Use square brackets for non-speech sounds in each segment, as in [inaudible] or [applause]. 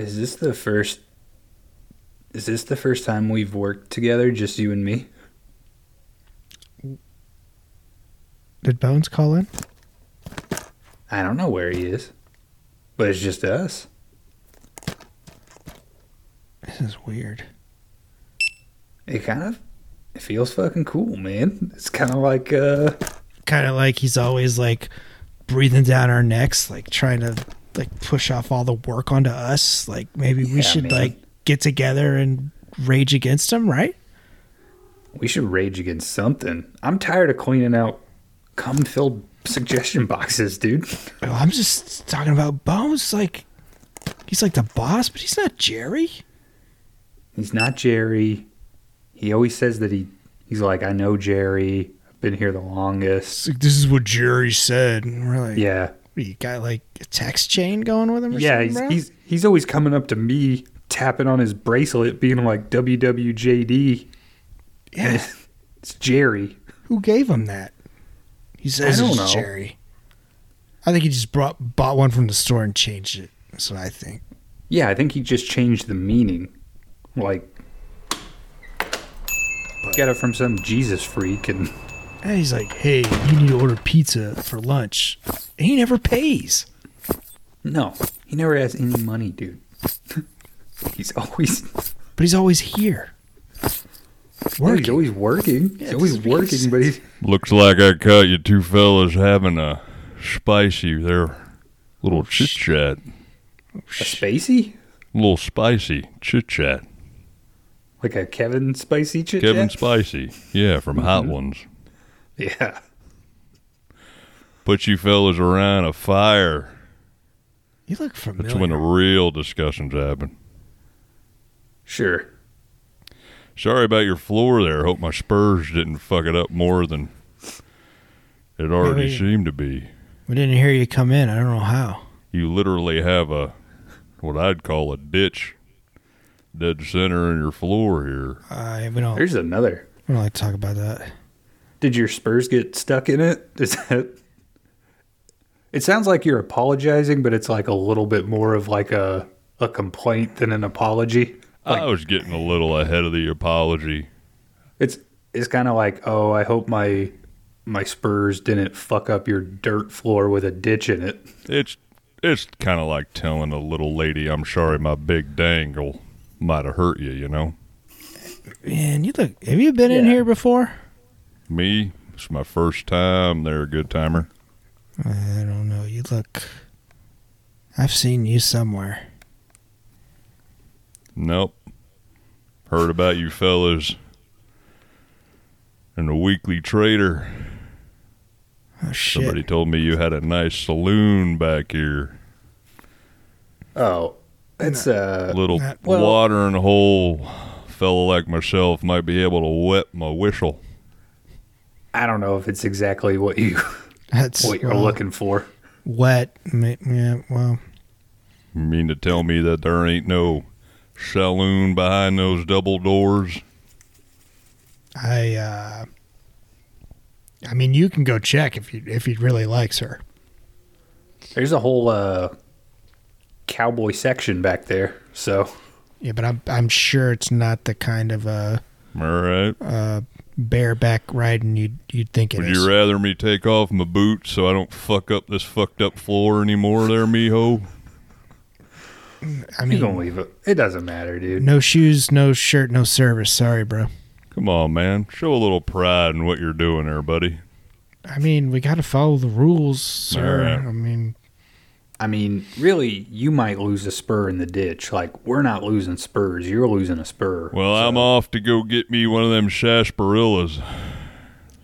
Is this the first? Is this the first time we've worked together, just you and me? Did Bones call in? I don't know where he is, but it's just us. This is weird. It kind of, it feels fucking cool, man. It's kind of like, uh, Kind of like he's always like breathing down our necks, like trying to like push off all the work onto us. Like maybe we should man. like get together and rage against him, right? we should rage against something. I'm tired of cleaning out cum-filled suggestion boxes, dude. Well, I'm just talking about Bones. Like he's like the boss, but he's not Jerry. He's not Jerry. He always says that he, he's like, I know Jerry. I've been here the longest. Like, this is what Jerry said. And we're like, Yeah. You got like a text chain going with him or Yeah, something, he's, he's he's always coming up to me, tapping on his bracelet, being like WWJD. Yeah. it's, it's Jerry. Who gave him that? He says I don't it's know. Jerry. I think he just brought bought one from the store and changed it. That's what I think. Yeah, I think he just changed the meaning. Like, got it from some Jesus freak, and And he's like, "Hey, you need to order pizza for lunch." And he never pays. no, he never has any money, dude. [laughs] he's always But he's always here. he's always working. Yeah, he's always this makes working, but he's Looks like I caught you two fellas having a spicy there. Little chit chat. a spacey, A little spicy chit chat. like a Kevin Spicy chit chat? Kevin? Spicy. Yeah, from Hot Mm-hmm. Ones. [laughs] Yeah, Put you fellas around a fire. You look familiar. That's when the real discussions happen. sure. Sorry about your floor there. Hope my spurs didn't fuck it up more than it already Maybe. seemed to be. we didn't hear you come in. I don't know how. You literally have a what I'd call a ditch dead center in your floor here. I we don't There's another. we don't like to talk about that. Did your Spurs get stuck in it? [laughs] Is that? It sounds like you're apologizing, but it's like a little bit more of like a a complaint than an apology. I was getting a little ahead of the apology. It's it's kind of like, oh, I hope my my Spurs didn't fuck up your dirt floor with a ditch in it. It's it's kind of like telling a little lady, "I'm sorry, my big dangle might have hurt you." You know, Man, you look. Have you been in here before? Me. It's my first time. They're a good timer. I don't know. You look. I've seen you somewhere. Nope. Heard about you fellas in the Weekly Trader. Oh shit! Somebody told me you had a nice saloon back here. Oh, it's uh, little That- well- watering hole. Fella like myself might be able to wet my whistle. I don't know if it's exactly what you [laughs] That's what you're well, looking for. wet. Yeah. Well, You mean to tell me that there ain't no saloon behind those double doors? I. uh I mean, you can go check if you if he really likes her. There's a whole uh, cowboy section back there, so Yeah, but I'm I'm sure it's not the kind of uh, All right. uh bareback riding you'd you'd think it Would is. you rather me take off my boots so I don't fuck up this fucked up floor anymore there, mijo? I mean, you mean, gonna leave it. It doesn't matter, dude. no shoes, no shirt, no service. Sorry, bro. Come on, man. Show a little pride in what you're doing there, buddy. I mean, we got to follow the rules, sir. Alright. I mean, I mean, really, you might lose a spur in the ditch. Like we're not losing spurs, you're losing a spur. Well, I'm off to go get me one of them sarsaparillas.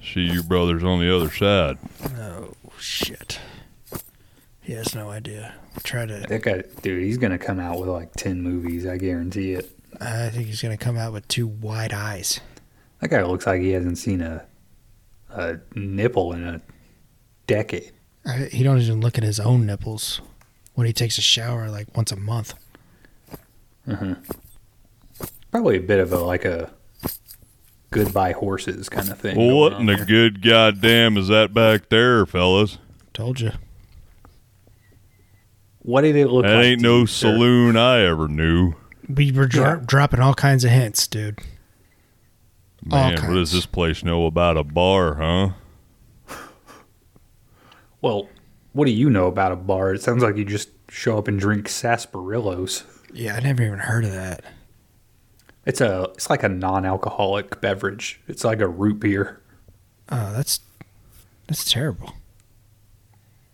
See you brothers on the other side. oh shit. He has no idea. Try to. That guy, dude, he's gonna come out with like ten movies. I guarantee it. I think he's gonna come out with two wide eyes. That guy looks like he hasn't seen a a nipple in a decade. I, he don't even look at his own nipples when he takes a shower like once a month. Mm-hmm. Probably a bit of a like a goodbye horses kind of thing. Well, what in the there. good goddamn is that back there, fellas? Told you. What did it look That like? ain't no you, sir? saloon I ever knew. We were dro- Yeah. dropping all kinds of hints, dude. All Man, what does this place know about a bar, huh? Well, what do you know about a bar? It sounds like you just show up and drink sarsaparillos. Yeah, I never even heard of that. It's a it's like a non-alcoholic beverage. It's like a root beer. Oh, that's that's terrible.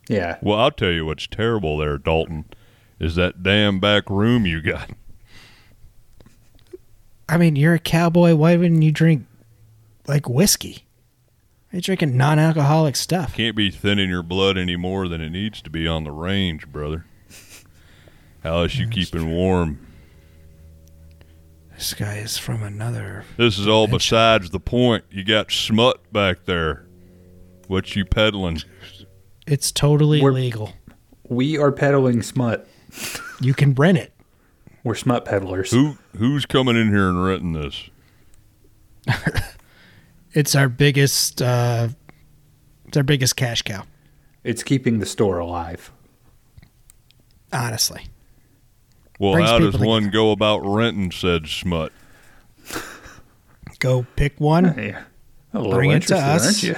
Yeah. Well, I'll tell you what's terrible there, Dalton, is that damn back room you got. I mean, you're a cowboy. Why wouldn't you drink like whiskey? You're drinking non-alcoholic stuff. Can't be thinning your blood any more than it needs to be on the range, brother. How is you keeping warm? This guy is from another. This is all Dimension. besides the point. You got smut back there. What you peddling? It's totally We're- legal. We are peddling smut. You can rent it. We're smut peddlers. Who who's coming in here and renting this? [laughs] It's our biggest. uh It's our biggest cash cow. It's keeping the store alive. Honestly, Well, Brings how does people one go about renting said smut? go pick one. [laughs] Yeah. A little Bring it to us. aren't you?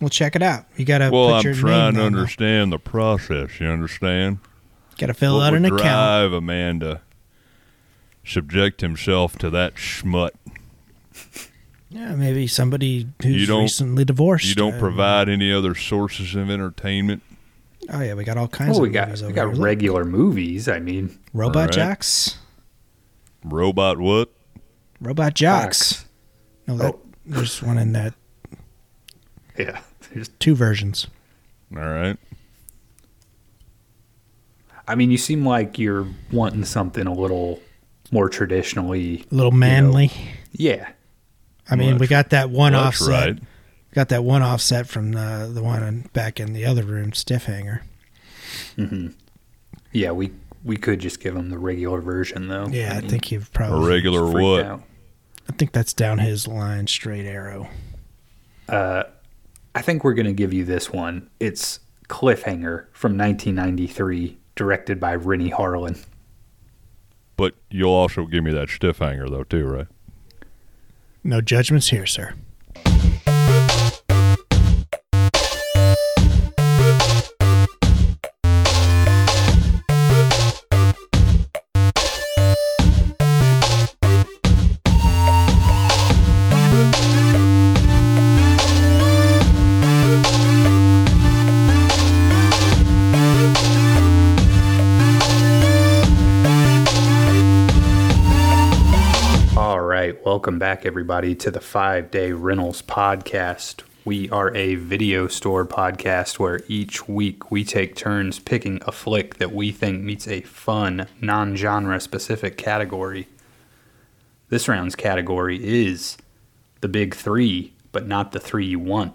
We'll check it out. You gotta Well, put I'm your trying name to down, though. understand the process. You understand? Gotta fill what out would an account. drive a man to subject himself to that schmut? Yeah, maybe somebody who's You don't- recently divorced. You don't uh, provide any other sources of entertainment. Oh yeah, we got all kinds Well, of we got movies we got here. Look, regular movies. I mean, Robot Alright. Jox. Robot what? Robot Jox. Fox. No, that, Oh. there's one in that. [laughs] Yeah. There's- Two versions. All right. I mean, you seem like you're wanting something a little more traditionally. A little manly. Yeah. I mean, Well, we got that one offset. right. Got that one offset from the the one in, back in the other room, stiff hanger. Mm-hmm. Yeah, we we could just give him the regular version though. Yeah, I mean, think you've A probably. regular freaked what? out. I think that's down his line, straight arrow. Uh, I think we're gonna give you this one. It's Cliffhanger from 1993, directed by Renny Harlin. But you'll also give me that stiff hanger though too, right? No judgments here, sir. Welcome back, everybody, to the Five Day Rentals Podcast. We are a video store podcast where each week we take turns picking a flick that we think meets a fun, non genre specific category. This round's category is the big three, but not the three you want.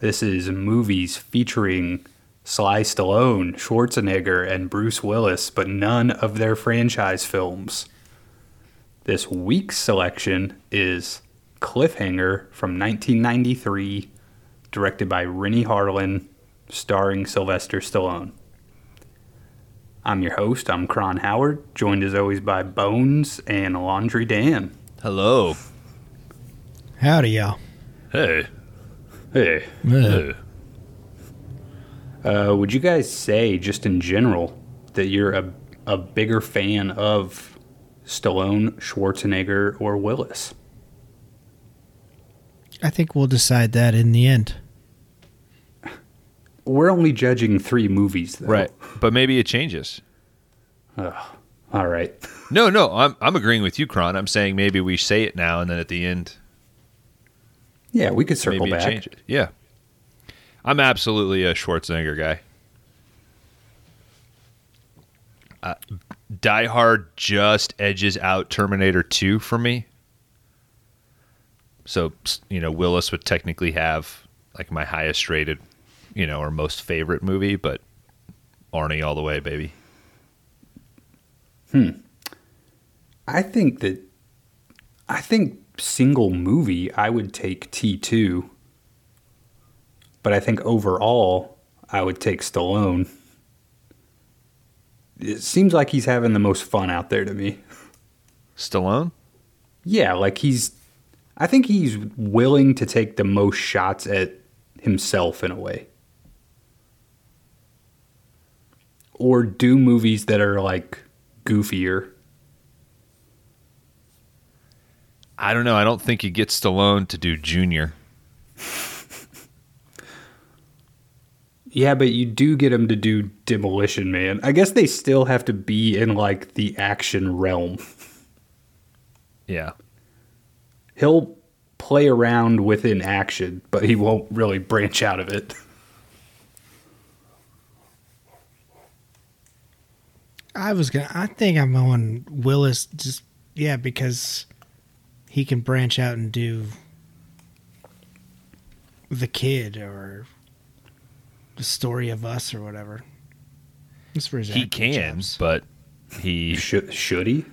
This is movies featuring Sly Stallone, Schwarzenegger, and Bruce Willis, but none of their franchise films. This week's selection is Cliffhanger from 1993, directed by Renny Harlin, starring Sylvester Stallone. I'm your host, I'm Cron Howard, joined as always by Bones and Laundry Dan. Hello. Howdy, y'all. Hey. Hey, Hey. uh, would you guys say, just in general, that you're a, a bigger fan of Stallone, Schwarzenegger, or Willis? I think we'll decide that in the end. We're only judging three movies, though. Right. But maybe it changes. All right. [laughs] No, no, I'm I'm agreeing with you, Kron. I'm saying maybe we say it now and then at the end Yeah, we could circle maybe back. it. Yeah. I'm absolutely a Schwarzenegger guy. Uh, Die Hard just edges out Terminator 2 for me. So, you know, Willis would technically have like my highest rated, you know, or most favorite movie, but Arnie all the way, baby. Hmm. I think that I think single movie I would take T2. But I think overall I would take Stallone. It seems like he's having the most fun out there to me. Stallone? Yeah, like he's I think he's willing to take the most shots at himself in a way. Or do movies that are like goofier. I don't know. I don't think you get Stallone to do Junior. Yeah, but you do get him to do Demolition Man. I guess they still have to be in like the action realm. Yeah. He'll play around within action, but he won't really branch out of it. I was gonna. I think I'm on Willis. Just yeah, because he can branch out and do the kid or the story of us or whatever. That's for his He can, chops. but he. Should should he?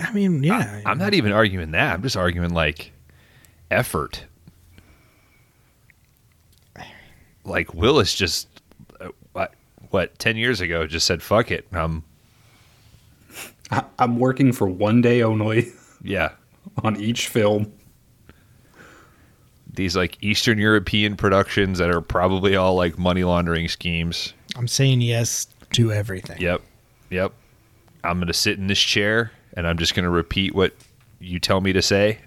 I mean, yeah. I'm not even arguing that. I'm just arguing like effort. Like Willis just uh, what what 10 years ago just said fuck it. Um I, I'm working for one day only yeah. [laughs] on each film. These like Eastern European productions that are probably all like money laundering schemes. I'm saying yes to everything. Yep. Yep. I'm going to sit in this chair and I'm just going to repeat what you tell me to say.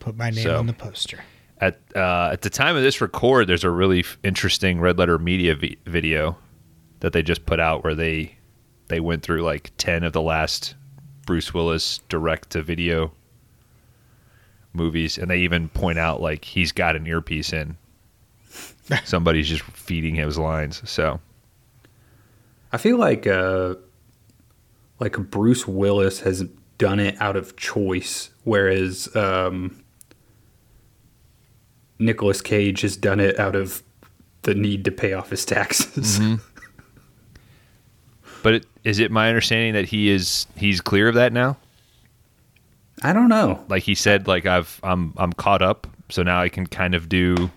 Put my name So- on the poster. At uh, at the time of this record, there's a really f- interesting Red Letter Media vi- video that they just put out where they they went through like ten of the last Bruce Willis direct to video movies, and they even point out like he's got an earpiece in. [laughs] Somebody's just feeding him his lines. So I feel like uh like Bruce Willis has done it out of choice, whereas um Nicolas Cage has done it out of the need to pay off his taxes. [laughs] But it, is it my understanding that he is he's clear of that now? I don't know. Like he said, like I've I'm I'm caught up, so now I can kind of do.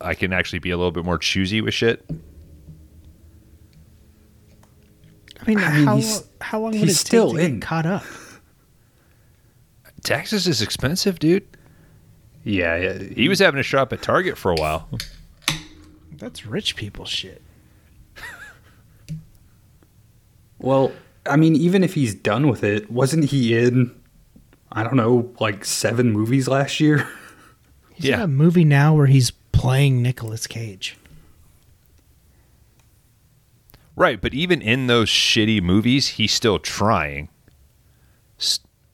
I can actually be a little bit more choosy with shit. I mean, I mean, how, he's- how long would he's it still take to in. get caught up? Texas is expensive, dude. Yeah, yeah. He was having a shop at Target for a while. That's rich people shit. [laughs] Well, I mean, even if he's done with it, wasn't he in? I don't know, like seven movies last year. [laughs] He's Yeah. in a movie now where he's playing Nicolas Cage. Right, but even in those shitty movies, he's still trying.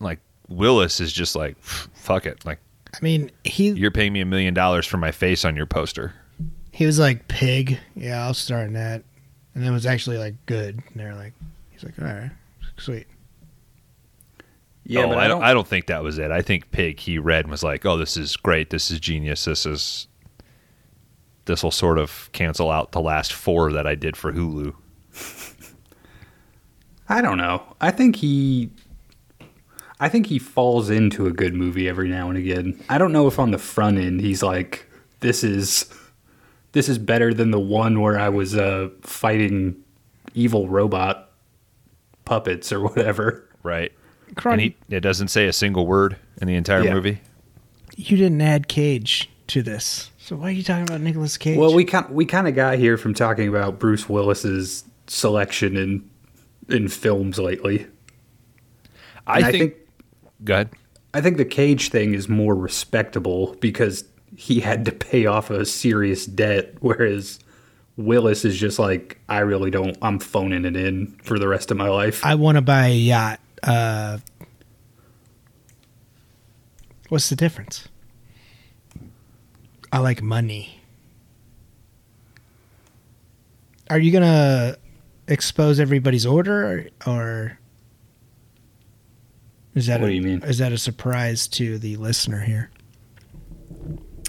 Like Willis is just like, fuck it. Like I mean, he you're paying me a million dollars for my face on your poster. he was like pig. Yeah, I'll start in that, and it was actually like good. And they're like, he's like, all right, sweet. Yeah, oh, but I don't. I don't think that was it. I think Pig he read and was like, "Oh, this is great. This is genius. This is this will sort of cancel out the last four that I did for Hulu." [laughs] I don't know. I think he I think he falls into a good movie every now and again. I don't know if on the front end he's like this is this is better than the one where I was uh fighting evil robot puppets or [laughs] whatever. Right. Cron, And he it doesn't say a single word in the entire Yeah. movie. you didn't add Cage to this, so why are you talking about Nicolas Cage? Well, we kind we kind of got here from talking about Bruce Willis's selection in in films lately. I And think, Go ahead. I think the Cage thing is more respectable because he had to pay off a serious debt, whereas Willis is just like, I really don't. I'm phoning it in for the rest of my life. I want to buy a yacht. Uh, what's the difference? I like money. Are you gonna expose everybody's order, or, or is that What a, do you mean? Is that a surprise to the listener here?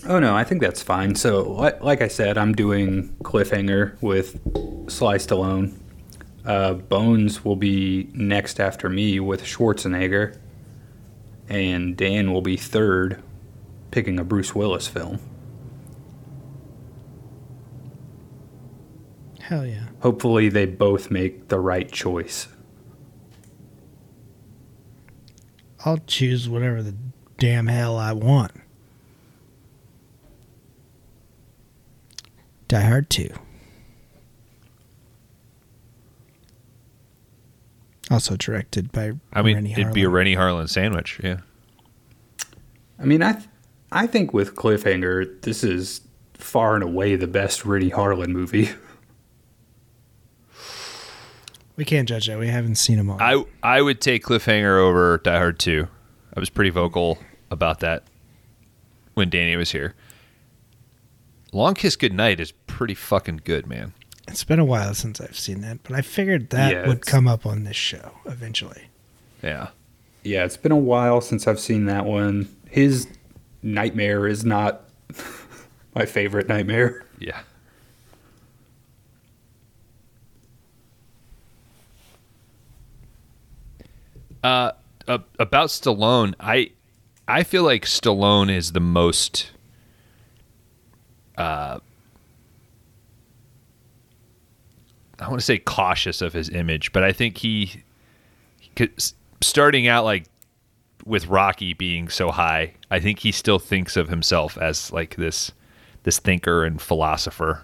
oh no, I think that's fine. So, like, like I said, I'm doing Cliffhanger with Sly Stallone. Uh, Bones will be next after me with Schwarzenegger, and Dan will be third, picking a Bruce Willis film. Hell yeah. Hopefully, they both make the right choice. I'll choose whatever the damn hell I want. Die Hard 2. Also directed by I mean, Renny it'd be a Harlin. Renny Harlin sandwich. Yeah. I mean, I, th- I think with Cliffhanger, this is far and away the best Renny Harlin movie. [laughs] We can't judge that. We haven't seen them all. I I would take Cliffhanger over Die Hard 2. I was pretty vocal about that when Danny was here. Long Kiss Goodnight is pretty fucking good, man. It's been a while since I've seen that, but I figured that Yeah, would come up on this show eventually. Yeah. Yeah, it's been a while since I've seen that one. His Nightmare is not [laughs] my favorite Nightmare. Yeah. Uh, a- about Stallone, I I feel like Stallone is the most uh I want to say cautious of his image, but I think he, starting out like with Rocky being so high, I think he still thinks of himself as like this this thinker and philosopher.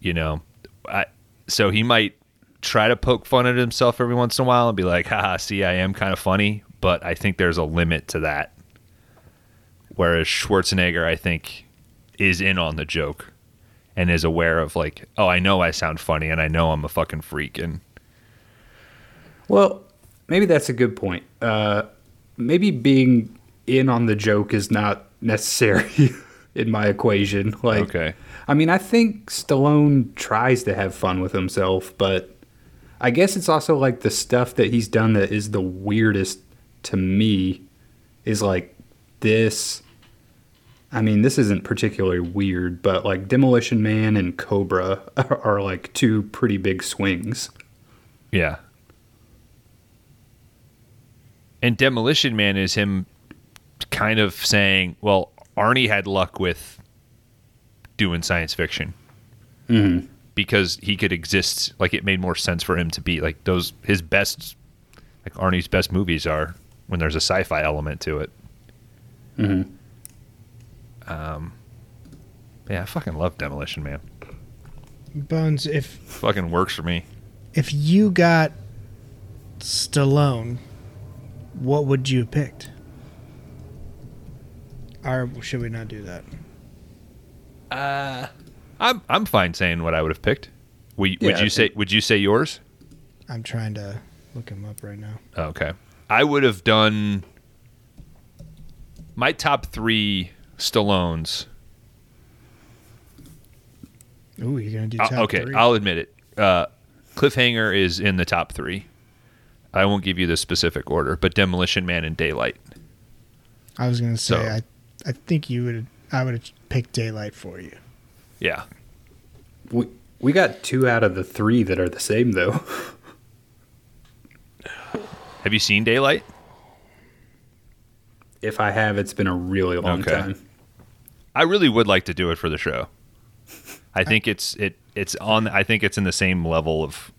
You know, I so he might try to poke fun at himself every once in a while and be like, haha, see, I am kind of funny, but I think there's a limit to that. Whereas Schwarzenegger, I think, is in on the joke and is aware of like, oh, I know I sound funny and I know I'm a fucking freak and Well, maybe that's a good point. Uh, maybe being in on the joke is not necessary [laughs] in my equation. Like, okay. I mean, I think Stallone tries to have fun with himself, but I guess it's also like the stuff that he's done that is the weirdest to me is like this. I mean, this isn't particularly weird, but like Demolition Man and Cobra are, [laughs] are like two pretty big swings. Yeah. And Demolition Man is him kind of saying, well, Arnie had luck with doing science fiction Mm-hmm. because he could exist. Like it made more sense for him to be like those, his best, like Arnie's best movies are when there's a sci fi element to it. Mm-hmm. Um, yeah, I fucking love Demolition Man. Bones, if Fucking works for me. if you got Stallone, what would you have picked? Or should we not do that? Uh, I'm I'm fine saying what I would have picked. Would, would you say Would you say yours? I'm trying to look him up right now. Okay. I would have done my top three Stallones. Ooh, you're gonna do Uh, okay, three? I'll admit it. Uh, Cliffhanger is in the top three. I won't give you the specific order, but Demolition Man and Daylight. I was gonna say So- I, I think you would. I would have picked Daylight for you. Yeah. We we got two out of the three that are the same though. Have you seen Daylight? if I have, it's been a really long Okay. time. I really would like to do it for the show. I think it's it it's on. I think it's in the same level of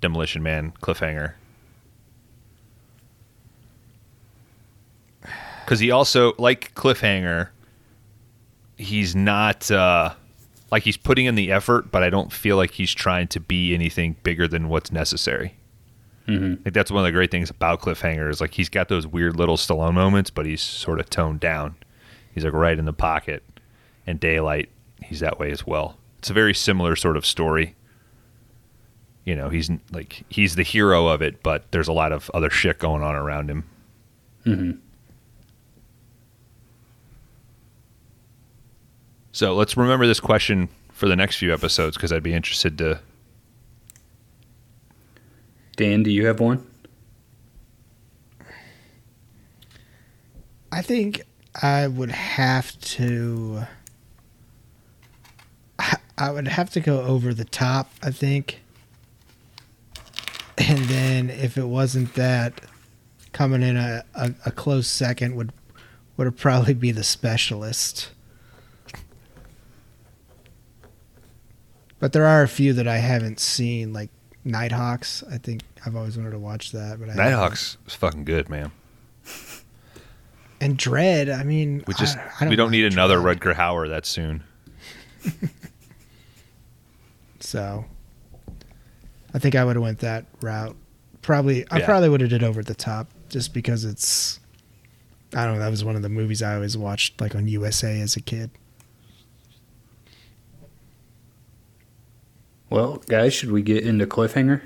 Demolition Man, Cliffhanger. Because he also like Cliffhanger. He's not uh, like he's putting in the effort, but I don't feel like he's trying to be anything bigger than what's necessary. hmm I think that's one of the great things about Cliffhanger is like he's got those weird little Stallone moments, but he's sort of toned down. He's like right in the pocket. And Daylight, he's that way as well. It's a very similar sort of story. You know, he's like he's the hero of it, but there's a lot of other shit going on around him. hmm So let's remember this question for the next few episodes because I'd be interested to. Dan, do you have one? I think I would have to. I- would have to go over the top. I think, and then if it wasn't that, coming in a, a, a close second would would probably be the specialist. But there are a few that I haven't seen, like Nighthawks. I think I've always wanted to watch that, but I haven't. Nighthawks is fucking good, man. And Dredd. I mean, We just I, I we don't like need another Dredd. Rutger Hauer that soon. [laughs] So I think I would have went that route. Probably I Yeah. probably would have did over at the top just because it's I don't know, that was one of the movies I always watched like on USA as a kid. Well, guys, should we get into cliffhanger?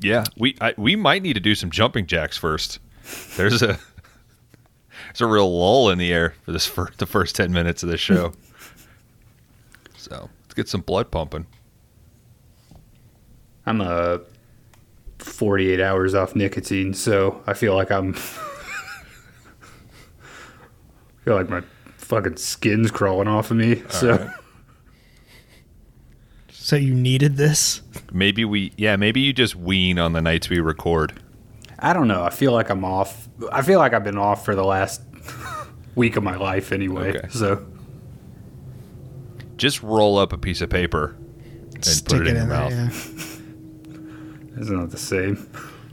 Yeah, we I, we might need to do some jumping jacks first. There's a there's a real lull in the air for this for the first ten minutes of this [laughs] show. so let's get some blood pumping. I'm uh 48 hours off nicotine, so I feel like I'm [laughs] feel like my fucking skin's crawling off of me. so right. So you needed this? Maybe we yeah maybe you just wean on the nights we record. I don't know. I feel like I'm off. I feel like I've been off for the last [laughs] week of my life anyway. Okay. So Just roll up a piece of paper and Stick put it, in, your there, mouth. yeah. [laughs] it's not the same.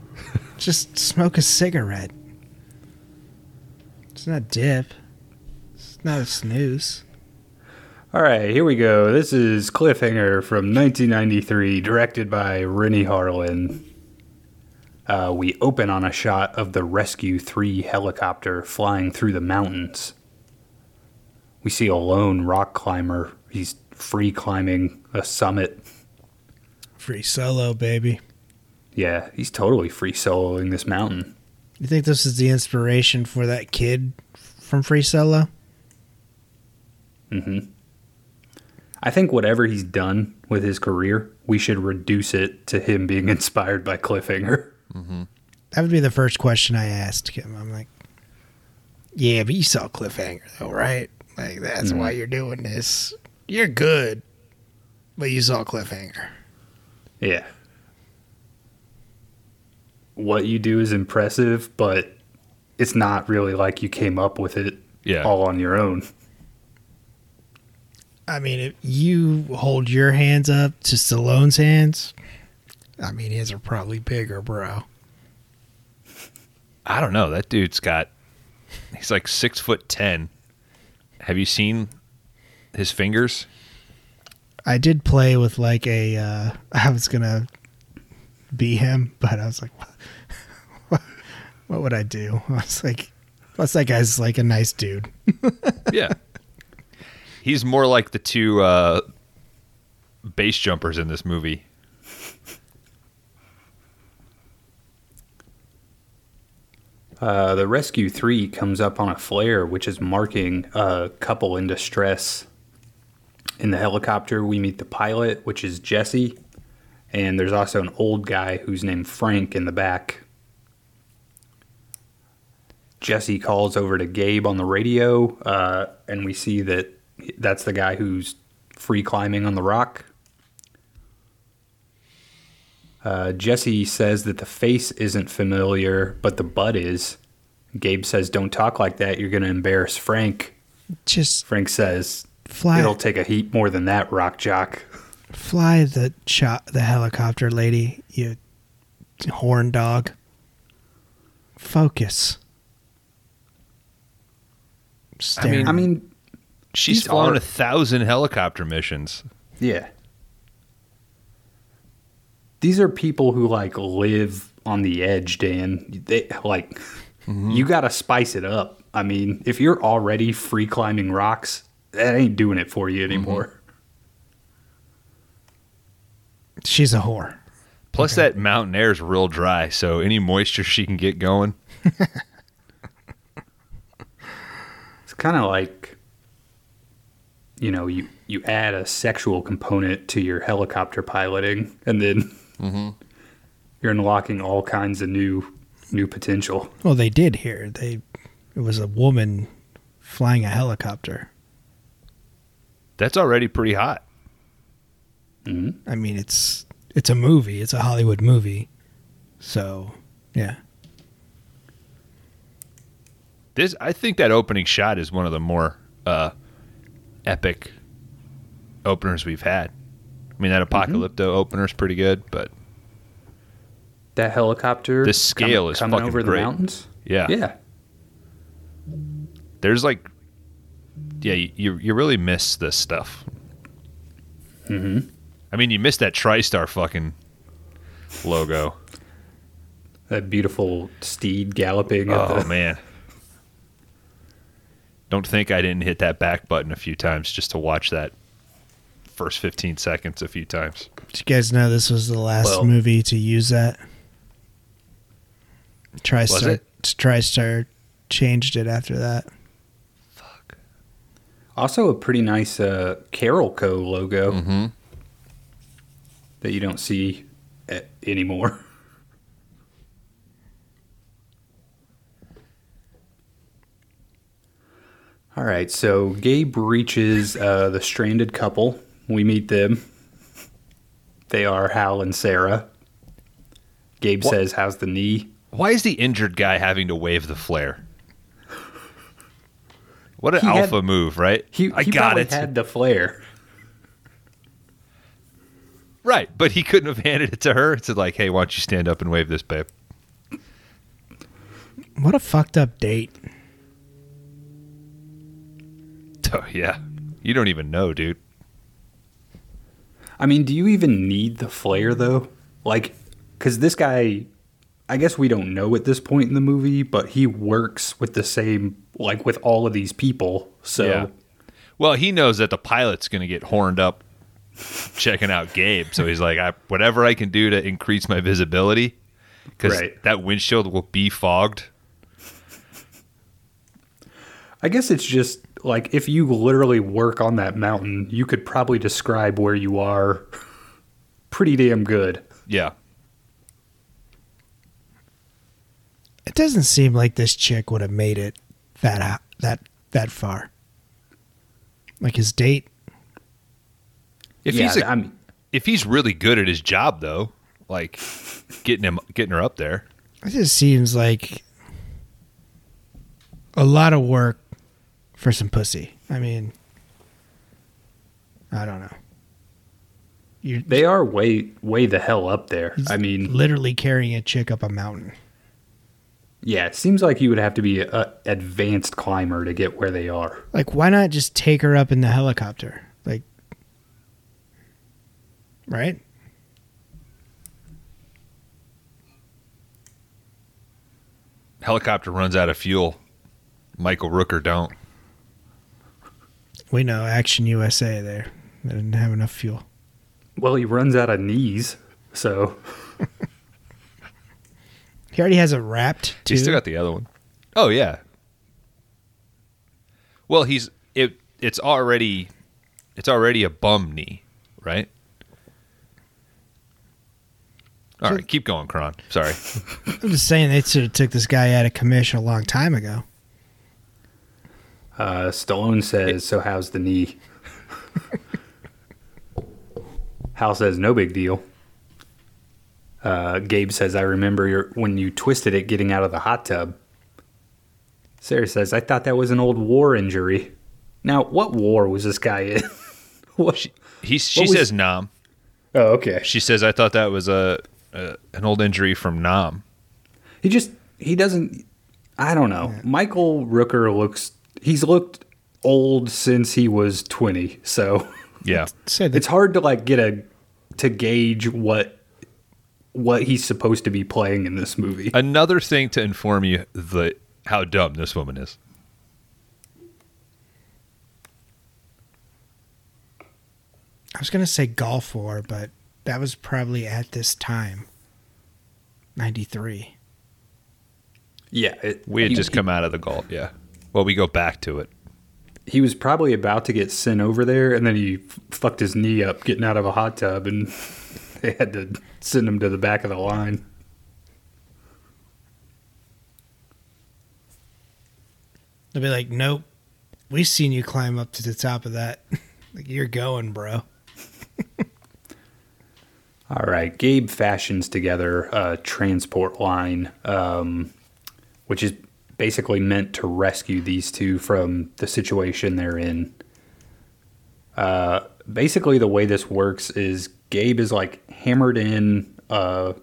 [laughs] Just smoke a cigarette. It's not dip. It's not a snus. All right, here we go. This is Cliffhanger from 1993, directed by Renny Harlin. Uh, we open on a shot of the Rescue 3 helicopter flying through the mountains. We see a lone rock climber. He's free climbing a summit. Free solo, baby. Yeah, he's totally free soloing this mountain. You think this is the inspiration for that kid from Free Solo? hmm I think whatever he's done with his career, we should reduce it to him being [laughs] inspired by Cliffhanger. Mm-hmm. That would be the first question I asked him. I'm like, yeah, but you saw Cliffhanger, though, right? Like, that's mm-hmm. why you're doing this. You're good, but you saw Cliffhanger. Yeah. What you do is impressive, but it's not really like you came up with it Yeah. all on your own. I mean, if you hold your hands up to Stallone's hands, I mean, his are probably bigger, bro. I don't know. That dude's got he's like six foot ten. Have you seen his fingers? I did play with like a. Uh, [laughs] I was gonna be him, but I was like, what, [laughs] what would I do? [laughs] I was like, plus that guy's like a nice dude. Yeah. He's more like the two uh, base jumpers in this movie. Uh, the Rescue 3 comes up on a flare, which is marking a couple in distress. In the helicopter, we meet the pilot, which is Jesse, and there's also an old guy who's named Frank in the back. Jesse calls over to Gabe on the radio, uh, and we see that that's the guy who's free climbing on the rock. Uh, Jesse says that the face isn't familiar, but the butt is. Gabe says, Don't talk like that. You're going to embarrass Frank. Just Frank says, fly, It'll take a heap more than that, Rock Jock. fly the shot, the helicopter, lady. You horn dog. Focus. Staring. I mean, She's These flown are- a thousand helicopter missions. yeah. These are people who like live on the edge, Dan. They like mm-hmm. you got to spice it up. I mean, if you're already free climbing rocks, that ain't doing it for you anymore. Mm-hmm. she's a whore. Plus, that mountain air is real dry, so any moisture she can get going. [laughs] It's kind of like, you know, you you add a sexual component to your helicopter piloting, and then you're unlocking all kinds of new new potential. Well, they did here. They it was a woman flying a helicopter. That's already pretty hot. I mean, it's it's a movie. It's a Hollywood movie. So, yeah. This, I think that opening shot is one of the more uh, epic openers we've had. I mean, that Apocalypto opener is pretty good, but That helicopter. The scale com- is coming over the mountains. yeah, Yeah. there's like, yeah, you you, you really miss this stuff. Mm-hmm. I mean, you miss that TriStar fucking logo. That beautiful steed galloping. Oh the- man. [laughs] Don't think I didn't hit that back button a few times just to watch that first 15 seconds a few times. Did you guys know this was the last Well- movie to use that? TriStar, it? TriStar changed it after that. Fuck. Also, a pretty nice uh, Carolco logo Mm-hmm. that you don't see a- anymore. [laughs] All right, so Gabe reaches uh, the stranded couple. We meet them. They are Hal and Sarah. Gabe What- says, "How's the knee?" Why is the injured guy having to wave the flare? What an He had- alpha move, right? He, I he got probably it. had the flare. Right, but he couldn't have handed it to her. It's like, hey, why don't you stand up and wave this, babe? What a fucked up date. [laughs] Oh, yeah. You don't even know, dude. I mean, do you even need the flare though? Like, because this guy, I guess we don't know at this point in the movie, but he works with the same, like, with all of these people. So, Yeah. Well, he knows that the pilot's going to get horned up checking out Gabe. So he's like, I, whatever I can do to increase my visibility, because Right. that windshield will be fogged. I guess it's just like if you literally work on that mountain, you could probably describe where you are pretty damn good. Yeah. It doesn't seem like this chick would have made it that that that far. Like his date. If yeah, he's a, I mean, if he's really good at his job, though, like getting him getting her up there. It just seems like a lot of work for some pussy. I mean, I don't know. You're they are way, way the hell up there. I mean, literally carrying a chick up a mountain. yeah, it seems like you would have to be an advanced climber to get where they are. Like, why not just take her up in the helicopter? Like, right? Helicopter runs out of fuel. Michael Rooker don't. We know Action USA there. They didn't have enough fuel. Well, he runs out of knees, so [laughs] He already has a wrapped too. He's still got the other one. Oh yeah. Well, he's it. It's already, it's already a bum knee, right? All So- right, keep going, Kron. Sorry. [laughs] I'm just saying they should have took this guy out of commission a long time ago. Uh, Stallone says, "So how's the knee?" Hal says, "No big deal." Uh, Gabe says, "I remember your, when you twisted it getting out of the hot tub." Sarah says, "I thought that was an old war injury." Now, what war was this guy in? [laughs] what? He she What was- says Nam. oh, okay. She says I thought that was a, a an old injury from Nam. He just he doesn't. I don't know. Michael Rooker looks. He's looked old since he was twenty. So Yeah. Say it's hard to like get a to gauge what what he's supposed to be playing in this movie. Another thing to inform you the how dumb this woman is. I was gonna say Gulf War, but that was probably at this time. Ninety three. yeah, it, We had he- just come out of the Gulf. Yeah. Well, we go back to it. He was probably about to get sent over there, and then he f- fucked his knee up getting out of a hot tub, and [laughs] they had to send him to the back of the line. They'll be like, Nope. we've seen you climb up to the top of that. [laughs] like you're going, bro. [laughs] All right, Gabe fashions together a transport line, um, which is basically meant to rescue these two from the situation they're in. Uh, basically the way this works is Gabe is like hammered in a,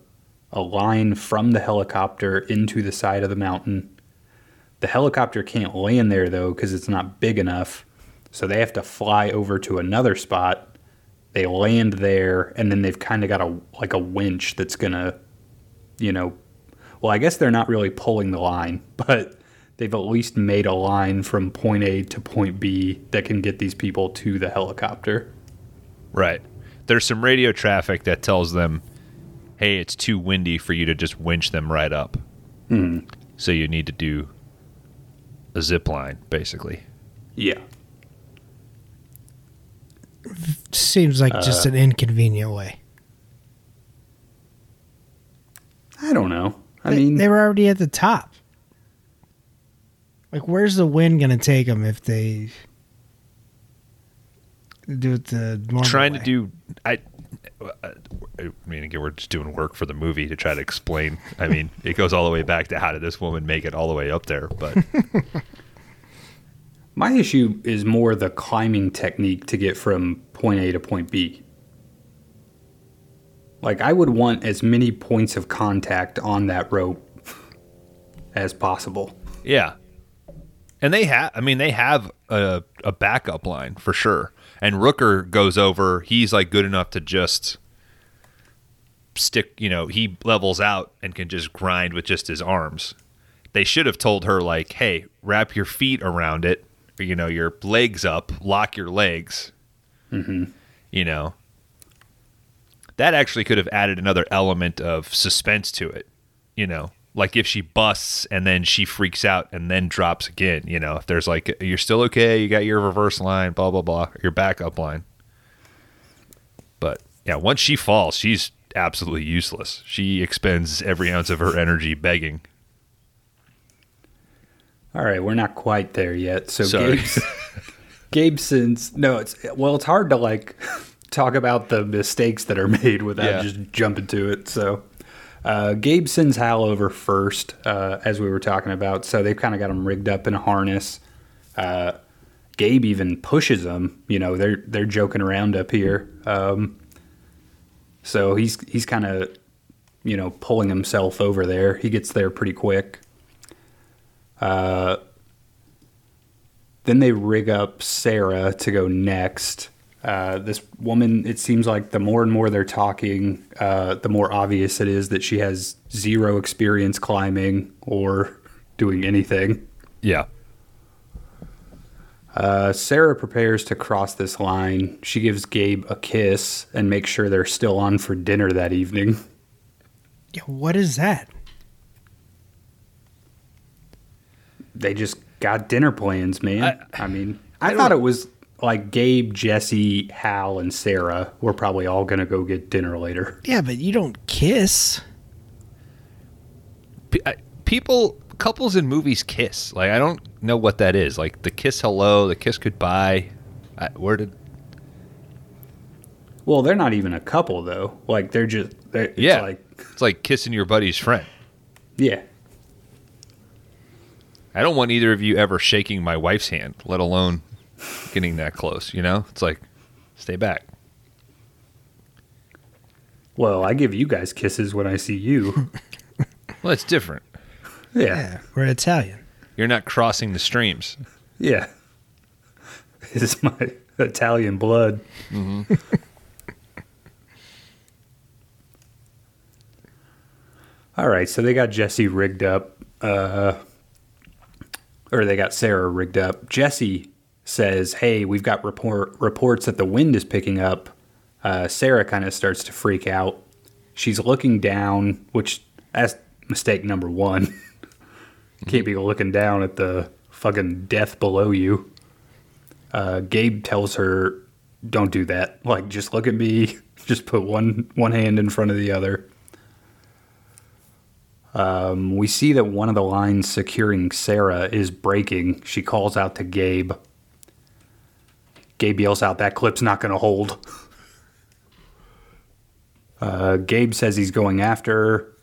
a line from the helicopter into the side of the mountain. The helicopter can't land there though because it's not big enough. So they have to fly over to another spot. They land there and then they've kind of got a like a winch that's to you know well, I guess they're not really pulling the line, but they've at least made a line from point A to point B that can get these people to the helicopter. Right. There's some radio traffic that tells them, hey, it's too windy for you to just winch them right up. So you need to do a zip line, basically. Yeah. Seems like just Uh, an inconvenient way. I don't know. I They- mean, they were already at the top. Like, where's the wind going to take them if they do it the normal trying way? to do I uh, I mean again we're just doing work for the movie to try to explain. I mean, it goes all the way back to how did this woman make it all the way up there, but [laughs] my issue is more the climbing technique to get from point A to point B. Like, I would want as many points of contact on that rope as possible. yeah. And they have I mean they have a a backup line for sure. And Rooker goes over, he's like good enough to just stick, you know, he levels out and can just grind with just his arms. They should have told her like, "Hey, wrap your feet around it, or, you know, your legs up, lock your legs." Mm-hmm. You know, that actually could have added another element of suspense to it. You know, like if she busts and then she freaks out and then drops again. You know, if there's like, "You're still okay, you got your reverse line, blah blah blah, your backup line." But yeah, once she falls, she's absolutely useless. She expends every ounce of her energy begging. All right, we're not quite there yet. So Sorry. Gabe's, Gabe sends no. It's well, it's hard to like talk about the mistakes that are [laughs] made without Yeah. just jumping to it. So uh, Gabe sends Hal over first, uh, as we were talking about. So they've kind of got him rigged up in a harness. Uh, Gabe even pushes him. You know, they're they're joking around up here. Um, so he's he's kind of you know pulling himself over there. He gets there pretty quick. Uh, then they rig up Sarah to go next. Uh, this woman, it seems like the more and more they're talking, uh, the more obvious it is that she has zero experience climbing or doing anything. Yeah. Uh, Sarah prepares to cross this line. She gives Gabe a kiss and makes sure they're still on for dinner that evening. Yeah, what is that? They just got dinner plans, man. I, mean, I, I thought it was like Gabe, Jesse, Hal, and Sarah we're probably all going to go get dinner later. Yeah, but you don't kiss. P- I- people, couples in movies kiss. Like I don't know what that is. Like the kiss hello, the kiss goodbye. I, where did? Well, they're not even a couple though. Like they're just they're, it's yeah, like it's like kissing your buddy's friend. yeah. I don't want either of you ever shaking my wife's hand, let alone getting that close. You know, it's like stay back. Well, I give you guys kisses when I see you. [laughs] Well, it's different. yeah. Yeah, we're Italian. You're not crossing the streams. Yeah. It's my Italian blood. [laughs] All right, so they got Jesse rigged up, uh, or they got Sarah rigged up. Jesse says, "Hey, we've got report reports that the wind is picking up." Uh, Sarah kind of starts to freak out. She's looking down, which that's mistake number one. [laughs] Can't be looking down at the fucking death below you. Uh, Gabe tells her, "Don't do that. Like, just look at me. [laughs] Just put one one hand in front of the other." Um, we see that one of the lines securing Sarah is breaking. She calls out to Gabe. Gabe yells out, "That clip's not going to hold." Uh, Gabe says he's going after.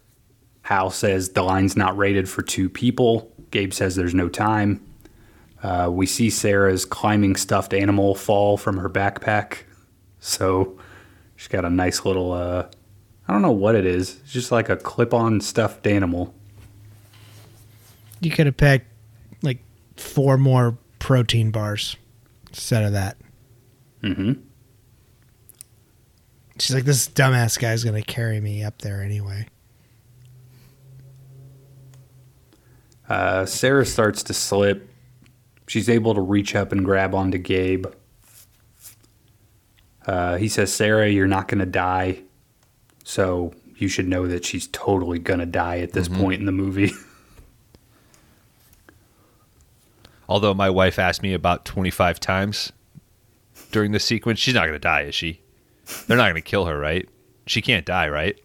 Hal says the line's not rated for two people. Gabe says there's no time. Uh, we see Sarah's climbing stuffed animal fall from her backpack. So she's got a nice little, uh, I don't know what it is. It's just like a clip on stuffed animal. You could have packed like four more protein bars instead of that. Mm-hmm. She's like, this dumbass guy's going to carry me up there anyway. Uh, Sarah starts to slip. She's able to reach up and grab onto Gabe. Uh, he says, Sarah, you're not going to die. So you should know that she's totally going to die at this point in the movie. [laughs] Although my wife asked me about 25 times during the sequence, she's not going to die, is she? They're not going to kill her, right? She can't die, right?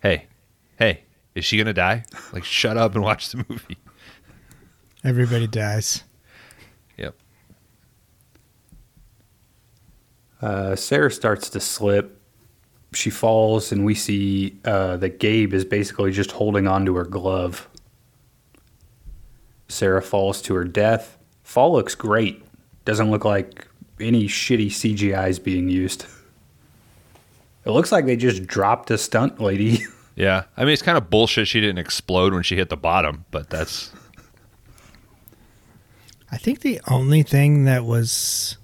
Hey, hey, is she going to die? Like, shut up and watch the movie. Everybody dies. Yep. Uh, Sarah starts to slip. She falls, and we see uh, that Gabe is basically just holding onto her glove. Sarah falls to her death. Fall looks great. Doesn't look like any shitty CGI is being used. It looks like they just dropped a stunt lady. [laughs] Yeah. I mean, it's kind of bullshit she didn't explode when she hit the bottom, but that's. I think the only thing that was.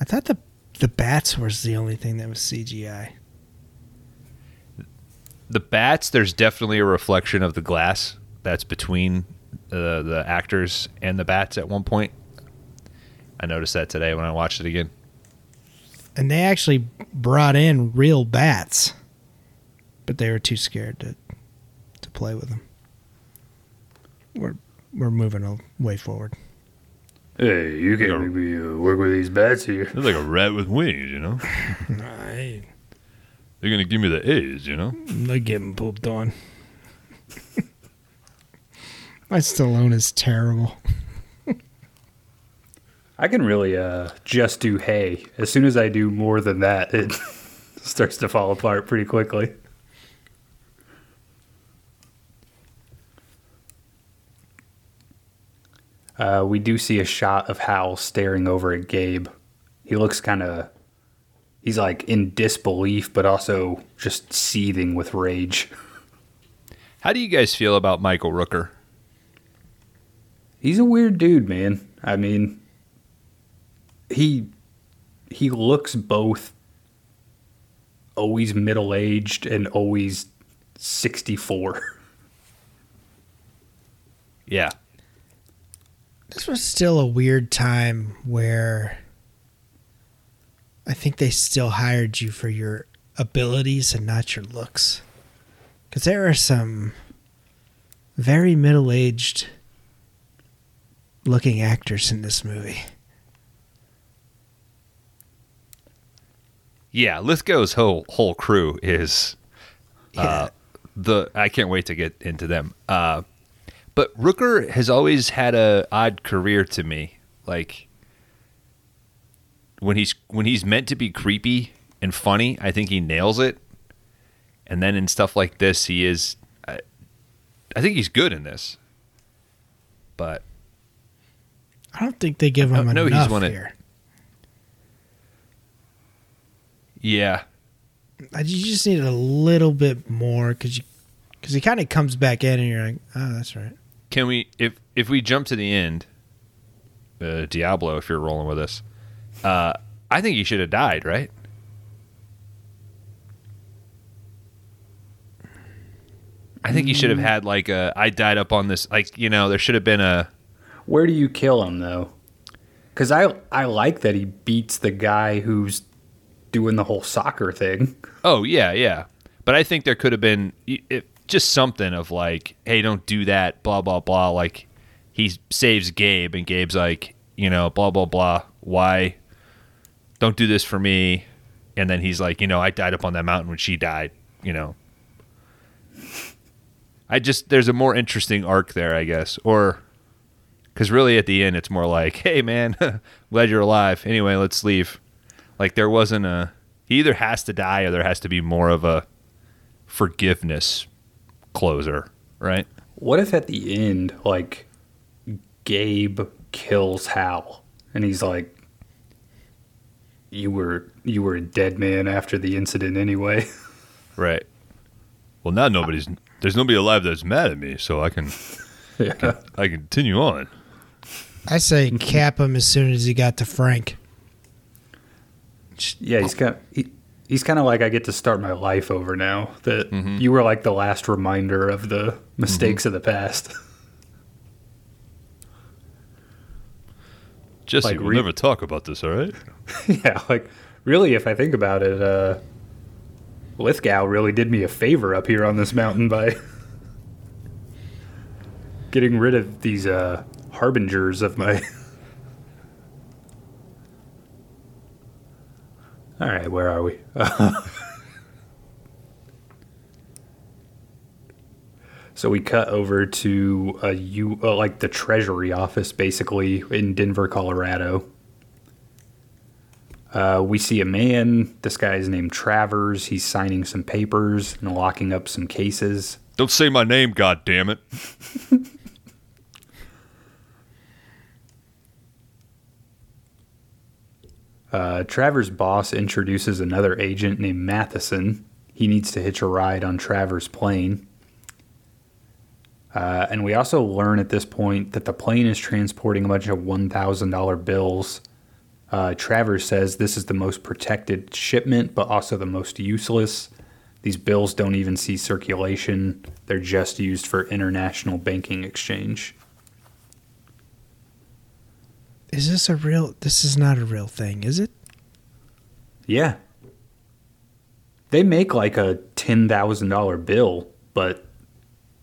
I thought the the bats was the only thing that was CGI. The bats, there's definitely a reflection of the glass that's between the the actors and the bats at one point. I noticed that today when I watched it again. And they actually brought in real bats, but they were too scared to to play with them. We're we're moving a way forward. Hey, you can't make me uh, work with these bats here. It's like a rat with wings, you know? [laughs] I, They're going to give me the A's, you know? I'm getting pooped on. [laughs] My Stallone is terrible. I can really uh, just do hay. As soon as I do more than that, it [laughs] starts to fall apart pretty quickly. Uh, we do see a shot of Hal staring over at Gabe. He looks kind of. He's like in disbelief, but also just seething with rage. How do you guys feel about Michael Rooker? He's a weird dude, man. I mean, he he looks both always middle aged and always sixty four. [laughs] Yeah. This was still a weird time where I think they still hired you for your abilities and not your looks. Because there are some very middle aged looking actors in this movie. Yeah, Lithgow's whole whole crew is Yeah. uh, the I can't wait to get into them. Uh, but Rooker has always had a odd career to me. Like when he's when he's meant to be creepy and funny, I think he nails it. And then in stuff like this, he is. I, I think he's good in this. But I don't think they give him I know he's enough one of- here. Yeah, I, you just need a little bit more because you because he kind of comes back in and you're like, oh, that's right. Can we if if we jump to the end, uh, Diablo, if you're rolling with us, uh, I think he should have died, right? I think he should have had like a I died up on this like you know there should have been a Where do you kill him though? Because I I like that he beats the guy who's doing the whole soccer thing. oh yeah yeah. But I think there could have been it, just something of like hey don't do that blah blah blah. Like he saves Gabe and Gabe's like you know blah blah blah. Why? Don't do this for me. And then he's like you know I died up on that mountain when she died you know. I just there's a more interesting arc there I guess. Or because really at the end it's more like hey man [laughs] glad you're alive. Anyway let's leave like there wasn't a he either has to die or there has to be more of a forgiveness closer right What if at the end, like, Gabe kills Hal, and he's like, you were you were a dead man after the incident anyway. [laughs] Right. Well, now nobody's there's nobody alive that's mad at me, so I can [laughs] yeah. I can continue on. I say cap him as soon as he got to Frank. Yeah, he's kind of, he, he's kind of like I get to start my life over now. That you were like the last reminder of the mistakes of the past. [laughs] Jesse, Like we'll re- never talk about this, all right? [laughs] yeah, like really, if I think about it, uh, Lithgow really did me a favor up here on this mountain by [laughs] getting rid of these uh, harbingers of my. All right, where are we? [laughs] so we cut over to a U, uh, like the Treasury office, basically in Denver, Colorado. Uh, we see a man. This guy is named Travers. He's signing some papers and locking up some cases. Don't say my name, god damn it. [laughs] Uh, Travers' boss introduces another agent named Matheson. He needs to hitch a ride on Travers' plane. Uh, and we also learn at this point that the plane is transporting a bunch of $1,000 bills. Uh, Travers says this is the most protected shipment, but also the most useless. These bills don't even see circulation, they're just used for international banking exchange. Is this a real? This is not a real thing, is it? Yeah. They make like a $10,000 bill, but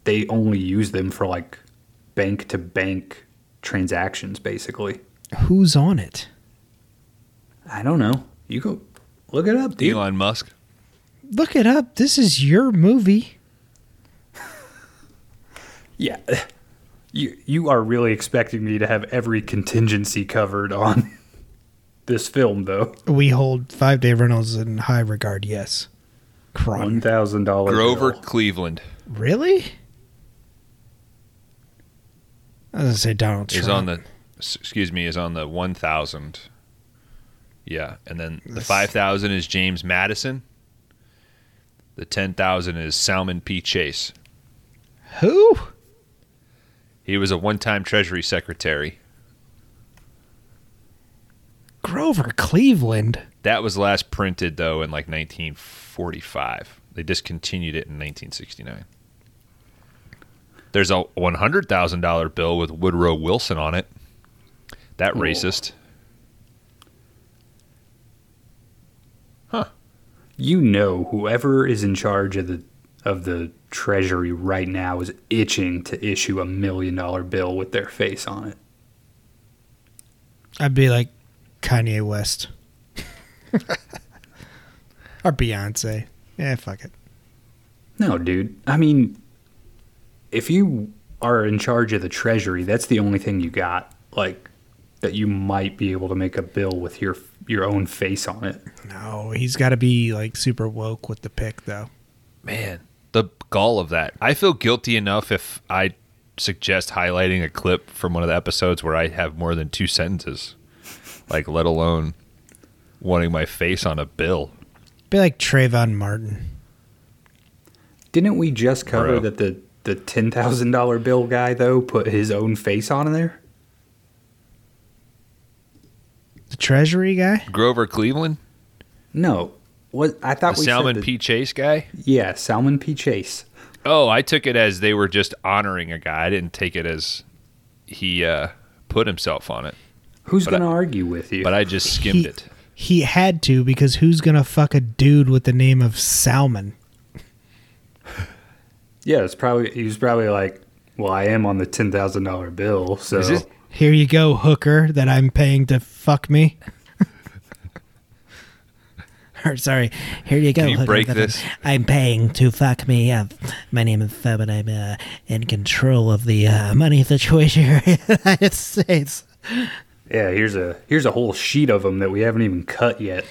they only use them for like bank to bank transactions, basically. Who's on it? I don't know. You go look it up, dude. Elon Musk. Look it up. This is your movie. [laughs] Yeah. You, you are really expecting me to have every contingency covered on [laughs] this film, though. We hold five day rentals in high regard. Yes. Kron. $1,000 Grover bill. Cleveland Really? I was gonna say Donald Trump. is on the excuse me is on the 1000. Yeah, and then the 5000 is James Madison. The 10,000 is Salmon P. Chase. Who? He was a one-time Treasury Secretary. Grover Cleveland. That was last printed though in like 1945. They discontinued it in 1969. There's a $100,000 bill with Woodrow Wilson on it. That racist. Huh. You know, whoever is in charge of the of the treasury right now is itching to issue a million dollar bill with their face on it. I'd be like Kanye West. [laughs] or Beyonce. Yeah, fuck it. No, dude. I mean, if you are in charge of the treasury, that's the only thing you got. Like that, you might be able to make a bill with your your own face on it. No, he's got to be like super woke with the pick, though. Man, the gall of that. I feel guilty enough if I suggest highlighting a clip from one of the episodes where I have more than two sentences, like let alone wanting my face on a bill. Be like Trayvon Martin. Didn't we just cover Bro. that the the ten thousand dollar bill guy though put his own face on there? The Treasury guy? Grover Cleveland, No, what I thought the we Salmon said that- P. Chase guy. Yeah, Salmon P. Chase. Oh, I took it as they were just honoring a guy. I didn't take it as he uh, put himself on it. Who's But gonna I- argue with you? But I just skimmed He- it. He had to because who's going to fuck a dude with the name of Salmon? [laughs] yeah, it's probably he was probably like, well, I am on the ten thousand dollar bill, so Is it- Here you go, hooker that I'm paying to fuck me. Or [laughs] sorry, here you go. Can you break this? I'm paying to fuck me. Uh, my name is Feb, and I'm uh, in control of the uh, money situation here [laughs] in the United States. yeah, here's a here's a whole sheet of them that we haven't even cut yet.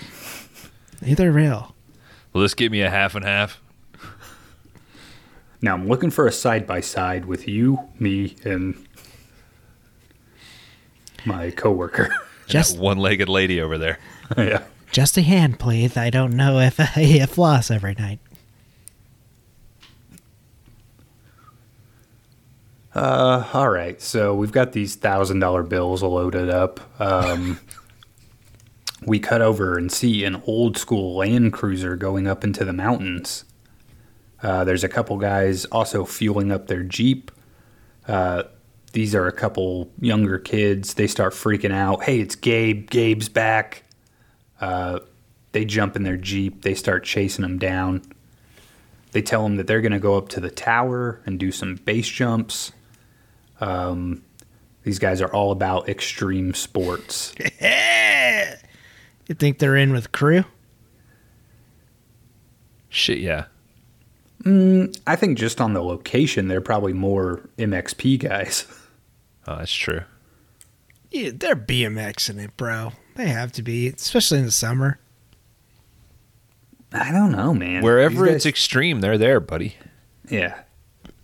They're real. Will this give me a half and half? Now I'm looking for a side by side with you, me, and my coworker. [laughs] Just that one-legged lady over there. yeah. Just a hand, please. I don't know if [laughs] I floss every night. Uh, all right. So we've got these thousand dollar bills loaded up. Um, [laughs] we cut over and see an old school Land Cruiser going up into the mountains. Uh, there's a couple guys also fueling up their Jeep. Uh, these are a couple younger kids. They start freaking out. Hey, it's Gabe. Gabe's back. Uh, they jump in their Jeep. They start chasing them down. They tell them that they're going to go up to the tower and do some base jumps. Um, these guys are all about extreme sports. [laughs] You think they're in with crew? Shit, yeah. I think just on the location, they're probably more MXP guys. [laughs] Oh, that's true. Yeah, they're BMXing it, bro. They have to be, especially in the summer. I don't know, man. Wherever These it's extreme, they're there, buddy. yeah.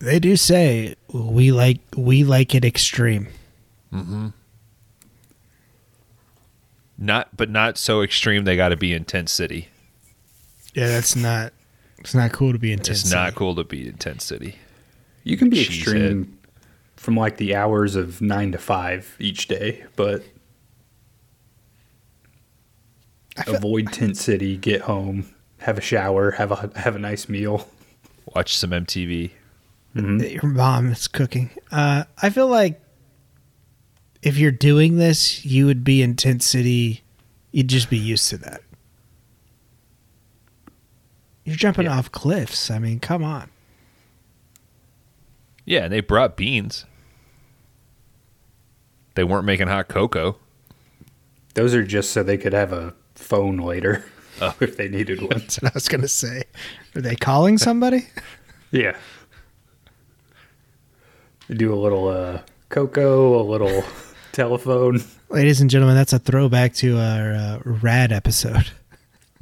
They do say we like we like it extreme. Mm-hmm. Not, but not so extreme. They got to be in tent city. Yeah, that's not. It's not cool to be in intense. It's not cool to be in tent city. You can be Cheesehead. extreme from like the hours of nine to five each day, but feel- avoid tent city, get home, have a shower, have a have a nice meal. Watch some MTV. that your mom is cooking. Uh, I feel like if you're doing this, you would be in Tent City. You'd just be used to that. You're jumping Yeah. off cliffs. I mean, come on. Yeah, and they brought beans. They weren't making hot cocoa. Those are just so they could have a phone later Oh. [laughs] if they needed one. That's what I was gonna say. Are they calling somebody? [laughs] Yeah. They do a little uh, cocoa, a little [laughs] telephone. Ladies and gentlemen, that's a throwback to our uh, rad episode.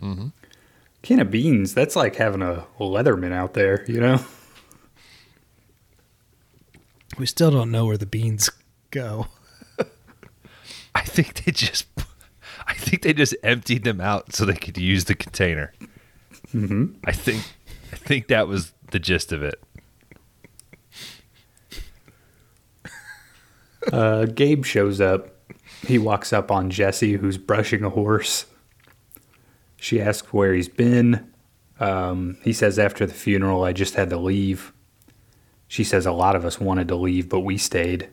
Can of beans, that's like having a Leatherman out there, you know? We still don't know where the beans go. I think they just, I think they just emptied them out so they could use the container. Mm-hmm. I think, I think that was the gist of it. Uh, Gabe shows up. He walks up on Jesse, who's brushing a horse. She asks where he's been. Um, he says, after the funeral, I just had to leave. She says, a lot of us wanted to leave, but we stayed.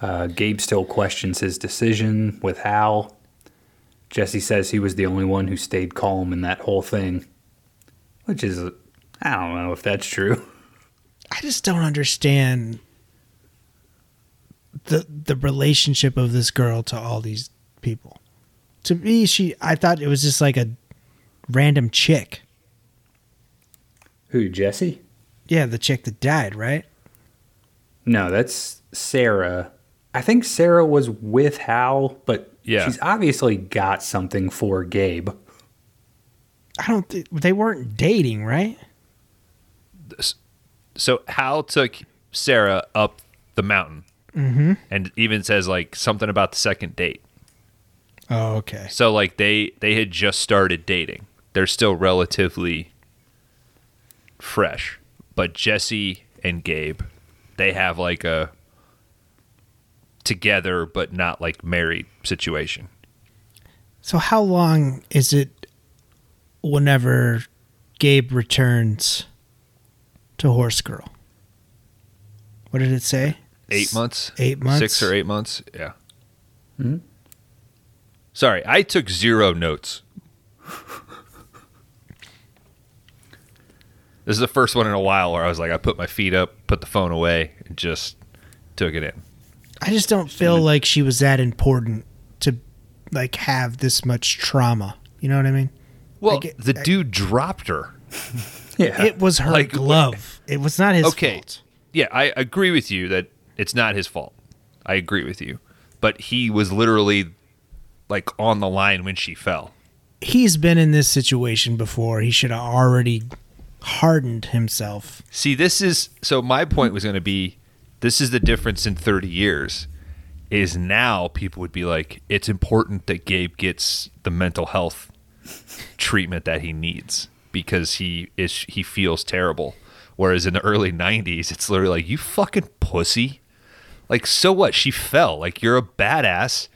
Uh, Gabe still questions his decision with Hal. Jesse says he was the only one who stayed calm in that whole thing, which is, I don't know if that's true. [laughs] I just don't understand the the relationship of this girl to all these people. To me, she I thought it was just like a random chick. Who, Jesse? Yeah, the chick that died, right? No, that's Sarah. I think Sarah was with Hal, but Yeah. she's obviously got something for Gabe. I don't think they weren't dating, right? So Hal took Sarah up the mountain, mm-hmm. and even says like something about the second date. Oh, okay. So like they they had just started dating. They're still relatively fresh. But Jesse and Gabe, they have like a together but not like married situation. So how long is it whenever Gabe returns to Horse Girl? What did it say? Eight months? Eight months? Six or eight months? Yeah. Hmm. Sorry, I took zero notes. this is the first one in a while where I was like, I put my feet up, put the phone away, and just took it in. I just don't feel like she was that important to like have this much trauma. You know what I mean? Well, I get- the I- dude dropped her. Yeah. It was her Like, glove. It was not his fault. Okay. fault. Yeah, I agree with you that it's not his fault. I agree with you. But he was literally like on the line when she fell. He's been in this situation before. He should have already hardened himself. See, this is so my point was going to be this is the difference in 30 years. is now people would be like, it's important that Gabe gets the mental health treatment that he needs because he is he feels terrible. Whereas in the early '90s, it's literally like, you fucking pussy. Like, so what? She fell. Like, you're a badass.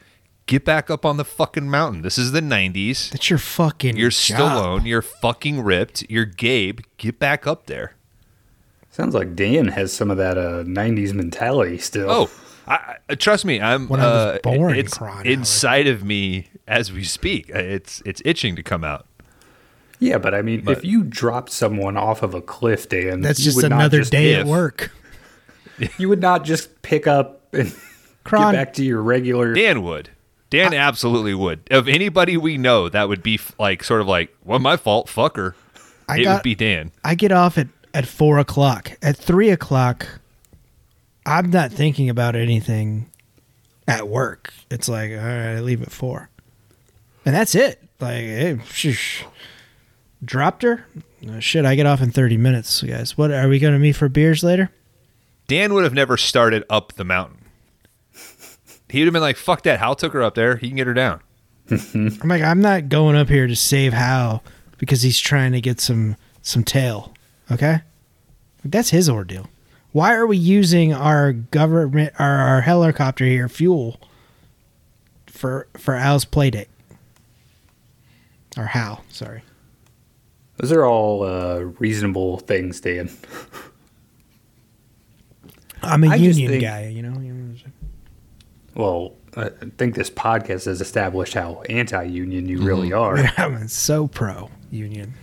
Get back up on the fucking mountain. This is the '90s. That's your fucking. You're job. Stallone. You're fucking ripped. You're Gabe. Get back up there. Sounds like Dan has some of that uh, '90s mentality still. Oh, I, I, trust me. I'm. When I was uh, born, it's inside of me as we speak. It's it's itching to come out. yeah, but I mean, if you dropped someone off of a cliff, Dan, That's you just would not another just- day if. at work. [laughs] You would not just pick up and Kron. get back to your regular. Dan would. Dan absolutely would. Of anybody we know, that would be f- like sort of like, well, my fault, fucker. I it got- would be Dan. I get off at at four o'clock. At three o'clock, I'm not thinking about anything at work. It's like, all right, I leave at four, and that's it. Like, hey, shush. dropped her. Uh, shit, I get off in thirty minutes, guys. What are we going to meet for beers later? Dan would have never started up the mountain. He would have been like, fuck that. Hal took her up there. He can get her down. [laughs] I'm like, I'm not going up here to save Hal because he's trying to get some some tail. Okay, that's his ordeal. Why are we using our government our, our helicopter here fuel for for Al's play date? Or Hal, sorry. Those are all uh, reasonable things, Dan. I'm a I union think- guy, you know. Well, I think this podcast has established how anti-union you Mm-hmm. really are. [laughs] I'm so pro union.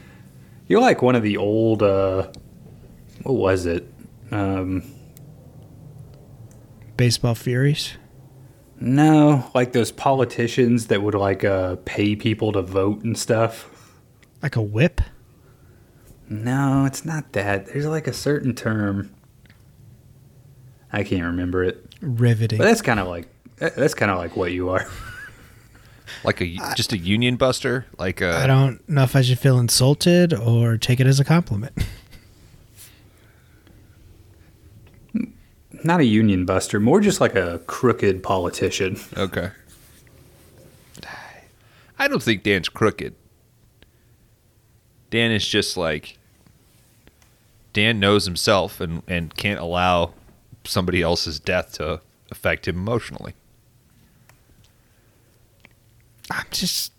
You're like one of the old. Uh, what was it? Um, Baseball Furies. no, like those politicians that would like uh, pay people to vote and stuff. Like a whip. No, it's not that. There's like a certain term. I can't remember it, Riveting. but that's kind of like that's kind of like what you are. [laughs] Like a just a union buster. Like a I don't know if I should feel insulted or take it as a compliment. [laughs] Not a union buster, more just like a crooked politician. Okay. I don't think Dan's crooked. Dan is just like Dan knows himself and, and can't allow somebody else's death to affect him emotionally. I'm just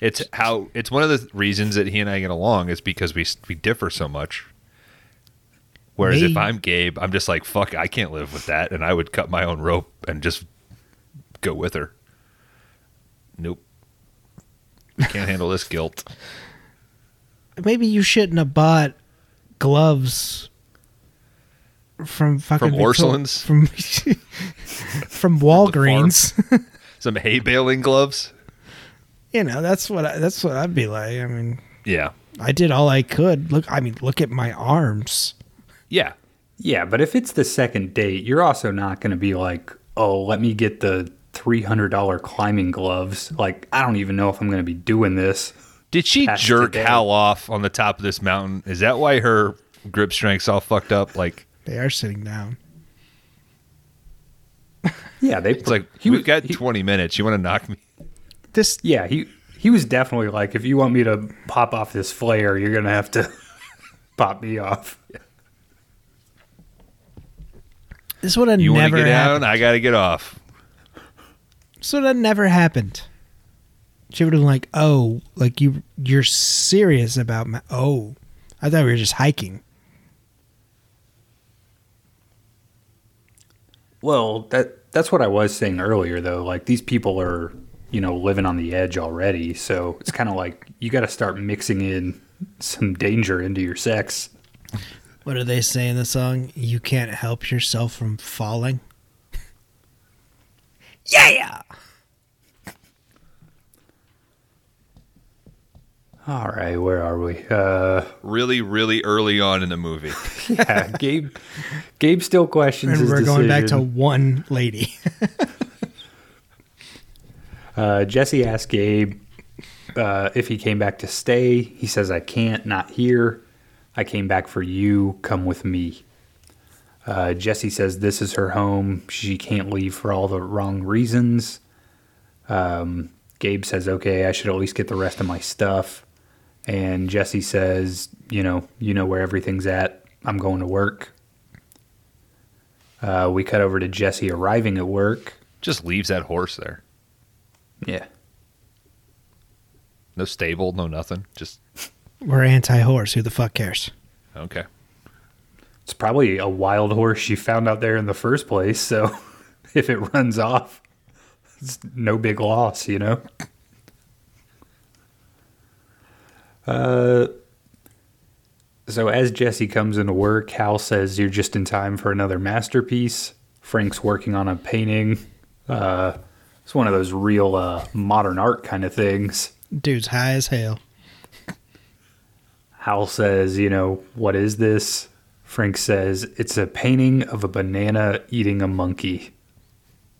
It's how it's one of the reasons that he and I get along is because we we differ so much. Whereas if I'm Gabe, I'm just like fuck, I can't live with that, and I would cut my own rope and just go with her. Nope, can't handle this guilt. maybe you shouldn't have bought gloves from fucking From Victor- Orsolins? [laughs] from from Walgreens. [laughs] Some hay baling gloves. you know, that's what I, that's what I'd be like. I mean, Yeah, I did all I could. Look, I mean, look at my arms. yeah, Yeah, but if it's the second date, you're also not going to be like, "Oh, let me get the three hundred dollar climbing gloves." Like, I don't even know if I'm going to be doing this. Did she jerk today. Hal off on the top of this mountain? Is that why her grip strength's all fucked up? Like They are sitting down. [laughs] Yeah, they. it's like he we've was- got he- 20 minutes. You want to knock me? This Yeah, he he was definitely like, if you want me to pop off this flare, you're gonna have to [laughs] pop me off. this would have You want to never get happened. down? I got to get off. So that never happened. She would have been like, "Oh, like you you're serious about my Oh, I thought we were just hiking." Well, that that's what I was saying earlier, though. Like these people are, you know, living on the edge already, so it's kind of like you got to start mixing in some danger into your sex. What do they say in the song? You can't help yourself from falling. [laughs] yeah. All right, where are we? Uh, Really, really early on in the movie. [laughs] yeah, Gabe. Gabe still questions And his we're going back to one lady. [laughs] Uh, Jesse asked Gabe uh, if he came back to stay. He says, I can't, not here. I came back for you. Come with me. Uh, Jesse says this is her home. She can't leave for all the wrong reasons. Um, Gabe says, okay, I should at least get the rest of my stuff. And Jesse says, you know, you know where everything's at. I'm going to work. Uh, we cut over to Jesse arriving at work. Just leaves that horse there. Yeah. No stable, no nothing. Just [laughs] We're anti horse. Who the fuck cares? okay. It's probably a wild horse she found out there in the first place. So [laughs] if it runs off, it's no big loss, you know? Uh, so as Jesse comes into work, Hal says, You're just in time for another masterpiece. Frank's working on a painting. Uh, it's one of those real uh, modern art kind of things. Dude's high as hell. Hal says, You know, what is this? Frank says, It's a painting of a banana eating a monkey.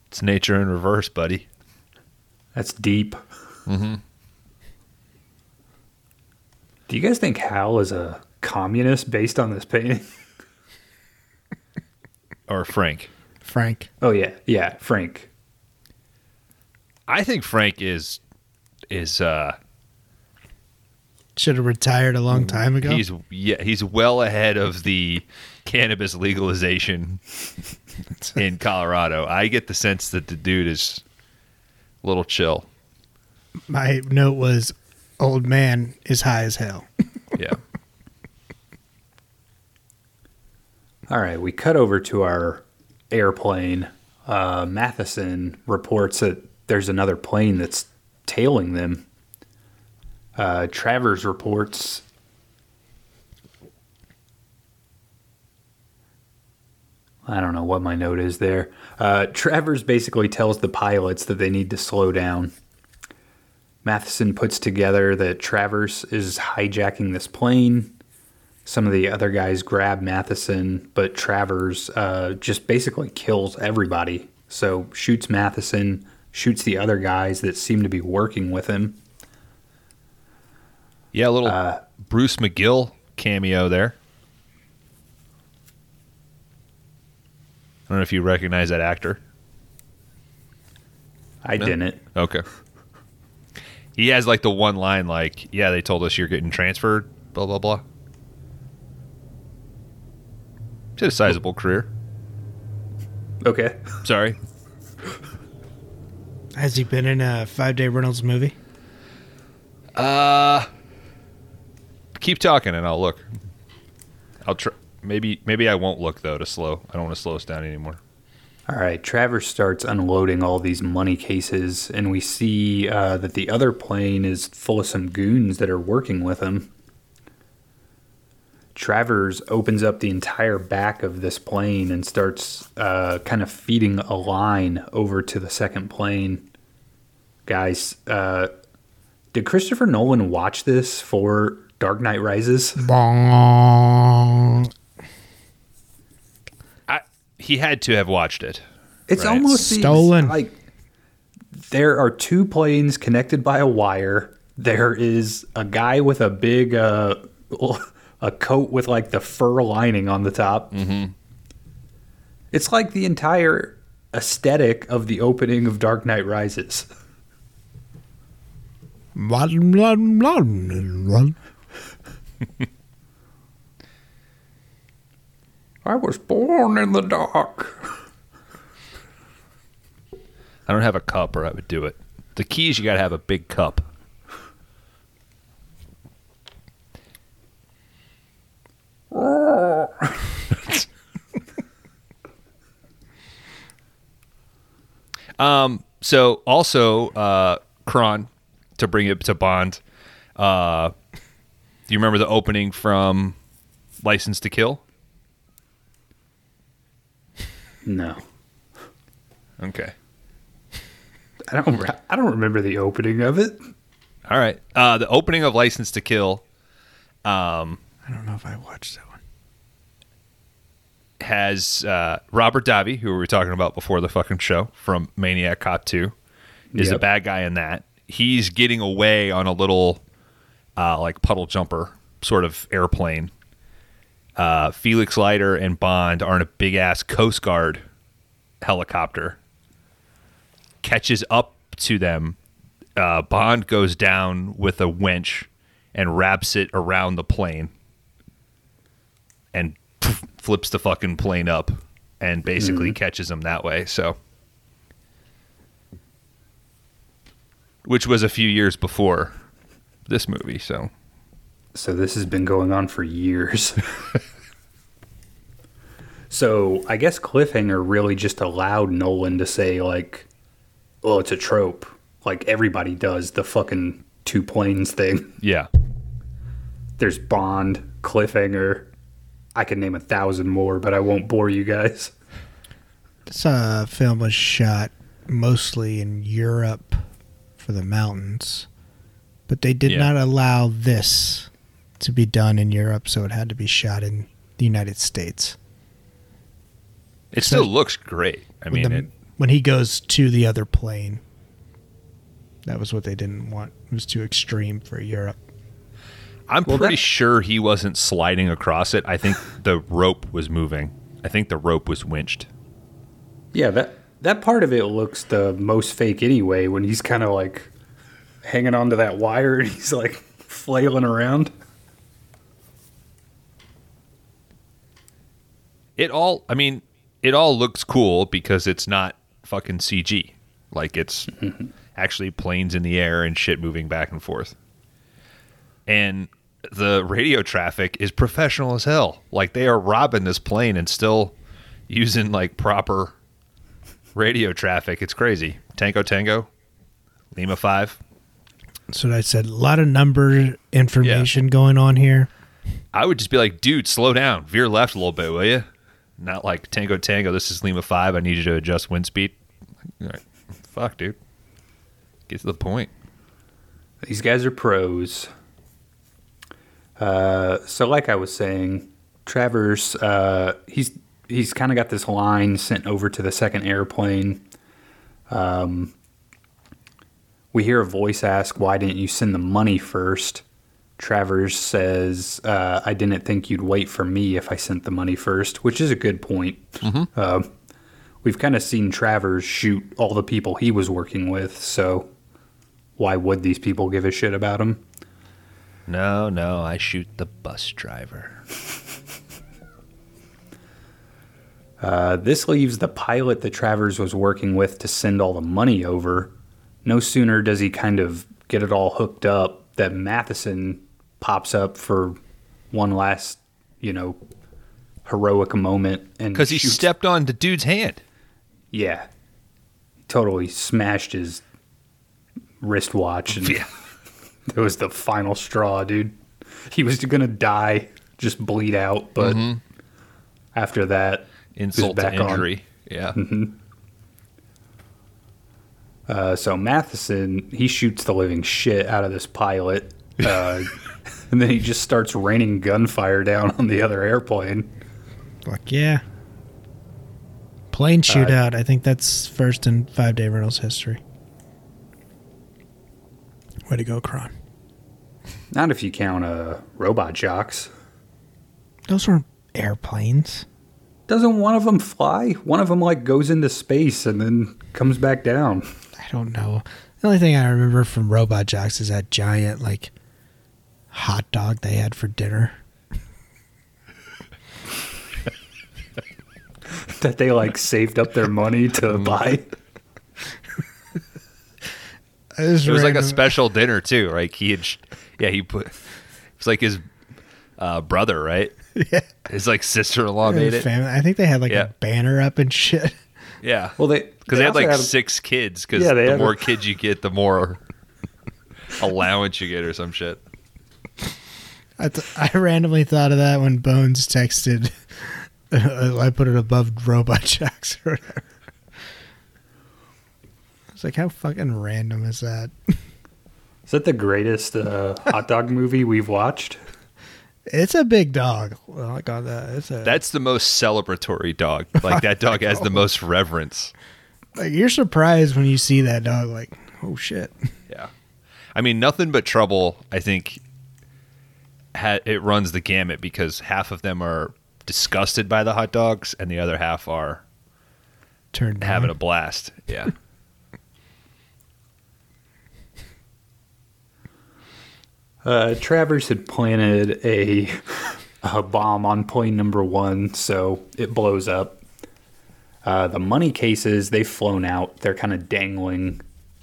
It's nature in reverse, buddy. That's deep. Mm-hmm. Do you guys think Hal is a communist based on this painting? Or Frank. Frank. Oh yeah, yeah, Frank. I think Frank is is uh Should have retired a long time ago. he's yeah, he's well ahead of the cannabis legalization [laughs] in Colorado. I get the sense that the dude is a little chill. My note was old man is high as hell. [laughs] Yeah. All right, we cut over to our airplane. Uh, Matheson reports that there's another plane that's tailing them. Uh, Travers reports. I don't know what my note is there. Uh, Travers basically tells the pilots that they need to slow down. Matheson puts together that Travers is hijacking this plane. Some of the other guys grab Matheson, but Travers uh, just basically kills everybody. So shoots Matheson, shoots the other guys that seem to be working with him. Yeah, a little Bruce McGill cameo there. I don't know if you recognize that actor. I didn't. Okay. He has like the one line like, "Yeah, they told us you're getting transferred." Blah blah blah. He's had a sizable career. Okay. Sorry. Has he been in a five day rentals movie? Uh, keep talking and I'll look. I'll try. Maybe maybe I won't look though to slow. I don't want to slow us down anymore. All right. Travers starts unloading all these money cases, and we see uh, that the other plane is full of some goons that are working with him. Travers opens up the entire back of this plane and starts uh, kind of feeding a line over to the second plane. Guys, uh, did Christopher Nolan watch this for Dark Knight Rises? I he had to have watched it. It's Right. almost the- Stolen. like there are two planes connected by a wire. There is a guy with a big uh, [laughs] a coat with like the fur lining on the top. Mm-hmm. It's like the entire aesthetic of the opening of Dark Knight Rises. [laughs] Blah, blah, blah, blah. I was born in the dark. I don't have a cup, or I would do it. The key is you got to have a big cup. [laughs] um. So also, uh, Kron, to bring it to Bond. Uh, do you remember the opening from License to Kill? No, Okay. [laughs] I don't. I don't remember the opening of it. All right. Uh, the opening of License to Kill um, I don't know if I watched that one. has uh, Robert Davi, who we were talking about before the fucking show from Maniac Cop 2, is a Yep. bad guy in that. He's getting away on a little uh, like puddle jumper sort of airplane. Uh, Felix Leiter and Bond are in a big ass Coast Guard helicopter. Catches up to them. Uh, Bond goes down with a winch and wraps it around the plane and poof, flips the fucking plane up and basically catches them that way. So, which was a few years before this movie. So, So this has been going on for years. [laughs] so I guess Cliffhanger really just allowed Nolan to say like, "Oh, it's a trope." Like everybody does the fucking two planes thing. [laughs] yeah. There's Bond, Cliffhanger. I could name a thousand more, but I won't bore you guys. This uh, film was shot mostly in Europe for the mountains, but they did Yeah. not allow this to be done in Europe, so it had to be shot in the United States. It So- still looks great. I mean, the- it, when he goes to the other plane, that was what they didn't want. It was too extreme for Europe. I'm Well, pretty that- sure he wasn't sliding across it. I think [laughs] the rope was moving. I think the rope was winched. Yeah, that that part of it looks the most fake anyway. When he's kind of like hanging onto that wire and he's like flailing around. It all, I mean, it all looks cool because it's not fucking CG. Like it's mm-hmm. actually planes in the air and shit moving back and forth. And the radio traffic is professional as hell. Like they are robbing this plane and still using like proper radio traffic. It's crazy. Tango Tango, Lima 5. So I said a lot of number information going on here. I would just be like, dude, slow down. Veer left a little bit, will you? Not like Tango Tango. This is Lima 5. I need you to adjust wind speed. Like, fuck, dude. Get to the point. These guys are pros. Uh, so, like I was saying, Travers, uh, he's he's kind of got this line sent over to the second airplane. Um, we hear a voice ask, "Why didn't you send the money first? Travers says, uh, "I didn't think you'd wait for me if I sent the money first, which is a good point. Uh, we've kind of seen Travers shoot all the people he was working with, so why would these people give a shit about him? No, no, I shoot the bus driver. [laughs] Uh, this leaves the pilot that Travers was working with to send all the money over. No sooner does he kind of get it all hooked up that Matheson pops up for one last, you know, heroic moment and Because he shoots- stepped on the dude's hand. yeah, totally smashed his wristwatch and Yeah. [laughs] It was the final straw, dude. He was gonna die, just bleed out, but after that, he Insult to back on. injury. Yeah. Uh, so Matheson, he shoots the living shit out of this pilot, uh, [laughs] and then he just starts raining gunfire down on the other airplane. Like, yeah. Plane shootout. I think that's first in five day rentals history. Way to go, Kron. Not if you count uh, Robot Jox. Those weren't airplanes. Doesn't one of them fly? One of them like goes into space and then comes back down. I don't know. The only thing I remember from Robot Jox is that giant, like, hot dog they had for dinner. That they like saved up their money to [laughs] buy. [laughs] It was, It was like a special dinner, too. Like he had, yeah, he put, It's like his uh, brother, right? [laughs] Yeah. His like sister in law made it. Family. I think they had like Yeah. a banner up and shit. Yeah. Well, they Because they, had also like six kids. Because Yeah, the had a- more kids you get, the more allowance you get, or some shit. I, th- I randomly thought of that when Bones texted. [laughs] I put it above Robot Jox or whatever. I was like, how fucking random is that? Is that the greatest uh, hot dog movie we've watched? It's a big dog. Well, I got that. It's a That's the most celebratory dog. [laughs] Like that dog has the most reverence. like you're surprised when you see that dog. Like, oh shit. Yeah. I mean, nothing but trouble. I think ha- it runs the gamut because half of them are disgusted by the hot dogs and the other half are Turned having a blast. Yeah. [laughs] Uh, Travers had planted a, [laughs] a bomb on plane number one, so it blows up. Uh, the money cases, they've flown out. They're kind of dangling,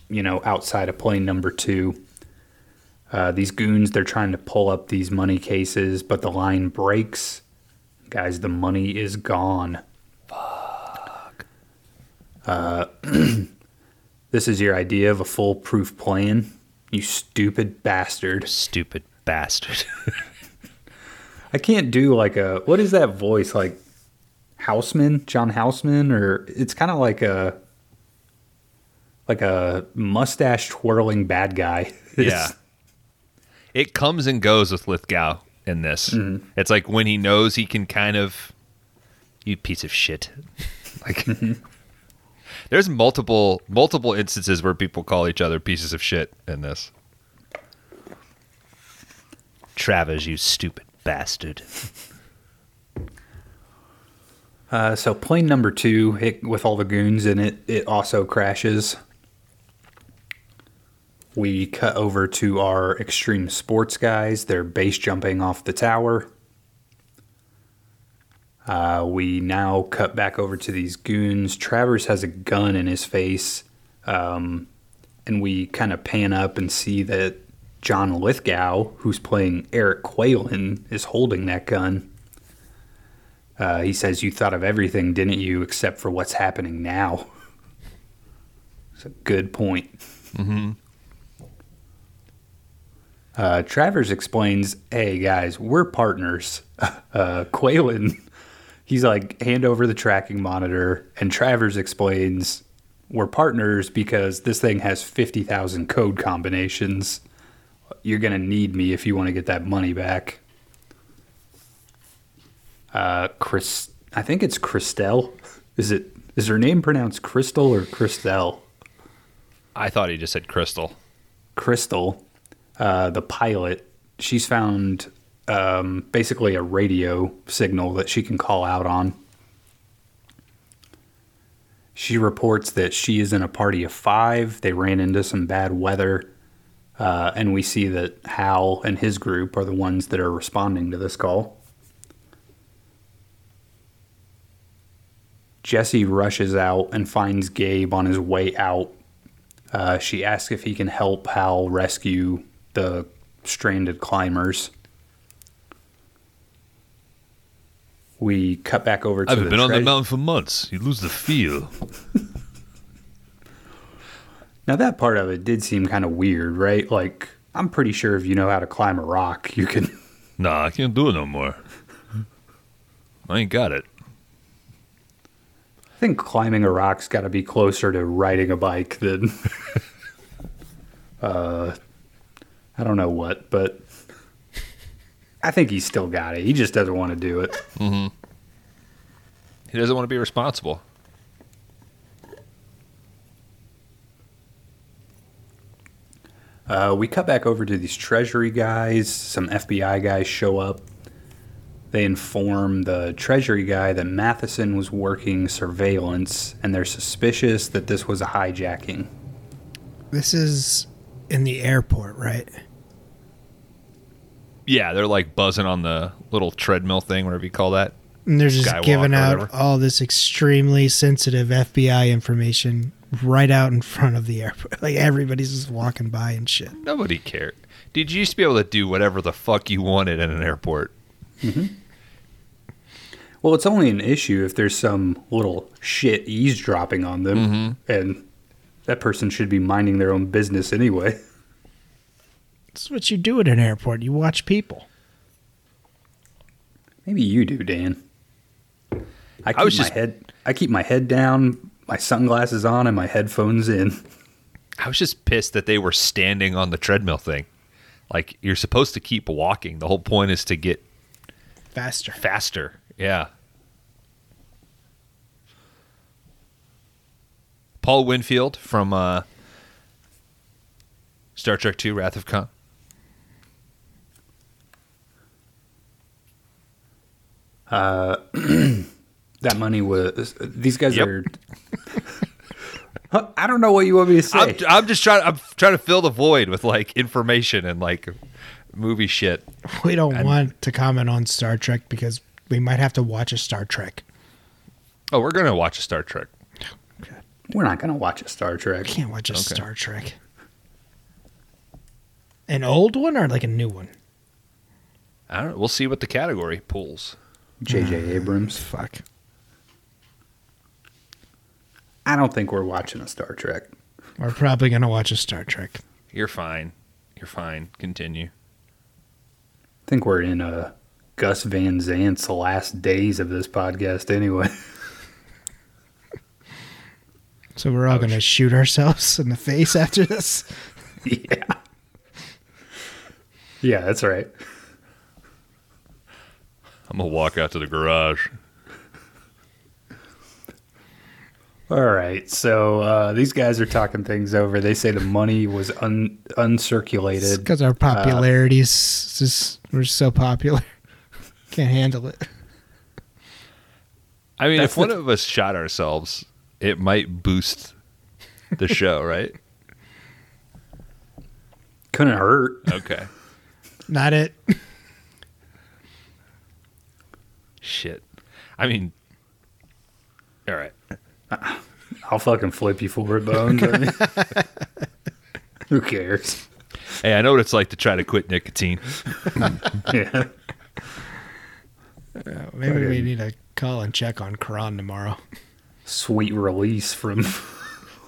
you know, outside of plane number two. Uh, these goons, they're trying to pull up these money cases, but the line breaks. Guys, the money is gone. Fuck. Uh, [clears throat] this is your idea of a foolproof plan? You stupid bastard. Stupid bastard. [laughs] I can't do like a what is that voice like Houseman, John Houseman or it's kind of like a like a mustache twirling bad guy. [laughs] yeah. It comes and goes with Lithgow in this. It's like when he knows he can kind of you piece of shit. [laughs] Like There's multiple multiple instances where people call each other pieces of shit in this. Travis, you stupid bastard. Uh, so plane number two, it, with all the goons in it, it also crashes. We cut over to our extreme sports guys. They're base jumping off the tower. Uh, we now cut back over to these goons. Travers has a gun in his face. Um, and we kind of pan up and see that John Lithgow, who's playing Eric Qualen, is holding that gun. Uh, he says, You thought of everything, didn't you, except for what's happening now? [laughs] It's a good point. Mm-hmm. Uh, Travers explains, Hey, guys, we're partners. [laughs] Uh, Qualen, he's like, Hand over the tracking monitor. And Travers explains, We're partners because this thing has 50,000 code combinations. You're going to need me if you want to get that money back uh, Chris. I think it's Christelle. Is it? Is her name pronounced Crystal or Christelle? I thought he just said crystal. Crystal, uh, the pilot. She's found um, basically a radio signal that she can call out on. She reports that she is in a party of five. They ran into some bad weather. Uh, and we see that Hal and his group are the ones that are responding to this call. Jesse rushes out and finds Gabe on his way out. Uh, she asks if he can help Hal rescue the stranded climbers. We cut back over to I the haven't been on the mountain for months. You lose the feel. Now that part of it did seem kind of weird, right? Like I'm pretty sure if you know how to climb a rock, you can. [laughs] Nah, I can't do it no more. I ain't got it. I think climbing a rock's got to be closer to riding a bike than. [laughs] uh, I don't know what, but I think he's still got it. He just doesn't want to do it. He doesn't want to be responsible. Uh, we cut back over to these Treasury guys. Some FBI guys show up. They inform the Treasury guy that Matheson was working surveillance, and they're suspicious that this was a hijacking. This is in the airport, right? Yeah, they're like buzzing on the little treadmill thing, whatever you call that. And they're just Skywalk giving out all this extremely sensitive FBI information right out in front of the airport. [laughs] Like everybody's just walking by and shit. Nobody cared. Did you used to be able to do whatever the fuck you wanted in an airport. Mm-hmm. Well, it's only an issue if there's some little shit eavesdropping on them, mm-hmm. and that person should be minding their own business anyway. [laughs] That's what you do at an airport. You watch people. Maybe you do, Dan. I keep was my just- head. I keep my head down, my sunglasses on, and my headphones in. I was just pissed that they were standing on the treadmill thing. Like you're supposed to keep walking. The whole point is to get Faster. faster. Yeah. Paul Winfield from uh, Star Trek II: Wrath of Khan. Uh, [clears throat] that money was. These guys Yep. are. [laughs] I don't know what you want me to say. I'm, I'm just trying. I'm trying to fill the void with like information and like movie shit. We don't want to comment on Star Trek because we might have to watch a Star Trek. Oh, we're gonna watch a Star Trek. We're not going to watch a Star Trek. We Can't watch a Okay. Star Trek. An old one or like a new one? I don't. know. We'll see what the category pulls. J.J. Abrams. Fuck. I don't think we're watching a Star Trek. We're probably gonna watch a Star Trek. You're fine. You're fine. Continue. I think we're in uh, Gus Van Sant's last days of this podcast anyway. [laughs] So we're all gonna shoot ourselves in the face after this. [laughs] yeah. Yeah, that's right. I'm gonna walk out to the garage. All right. So uh, these guys are talking things over. They say the money was un- uncirculated. Because our popularity's just we're so popular. [laughs] Can't handle it. I mean, That's if one the- of us shot ourselves, it might boost the show, [laughs] right? Couldn't hurt. Okay. Not it. [laughs] Shit. I mean, all right. [laughs] I'll fucking flip you for it, Bones. I mean, [laughs] who cares? Hey, I know what it's like to try to quit nicotine. [laughs] Yeah. Uh, maybe we need to call and check on Kron tomorrow. Sweet release from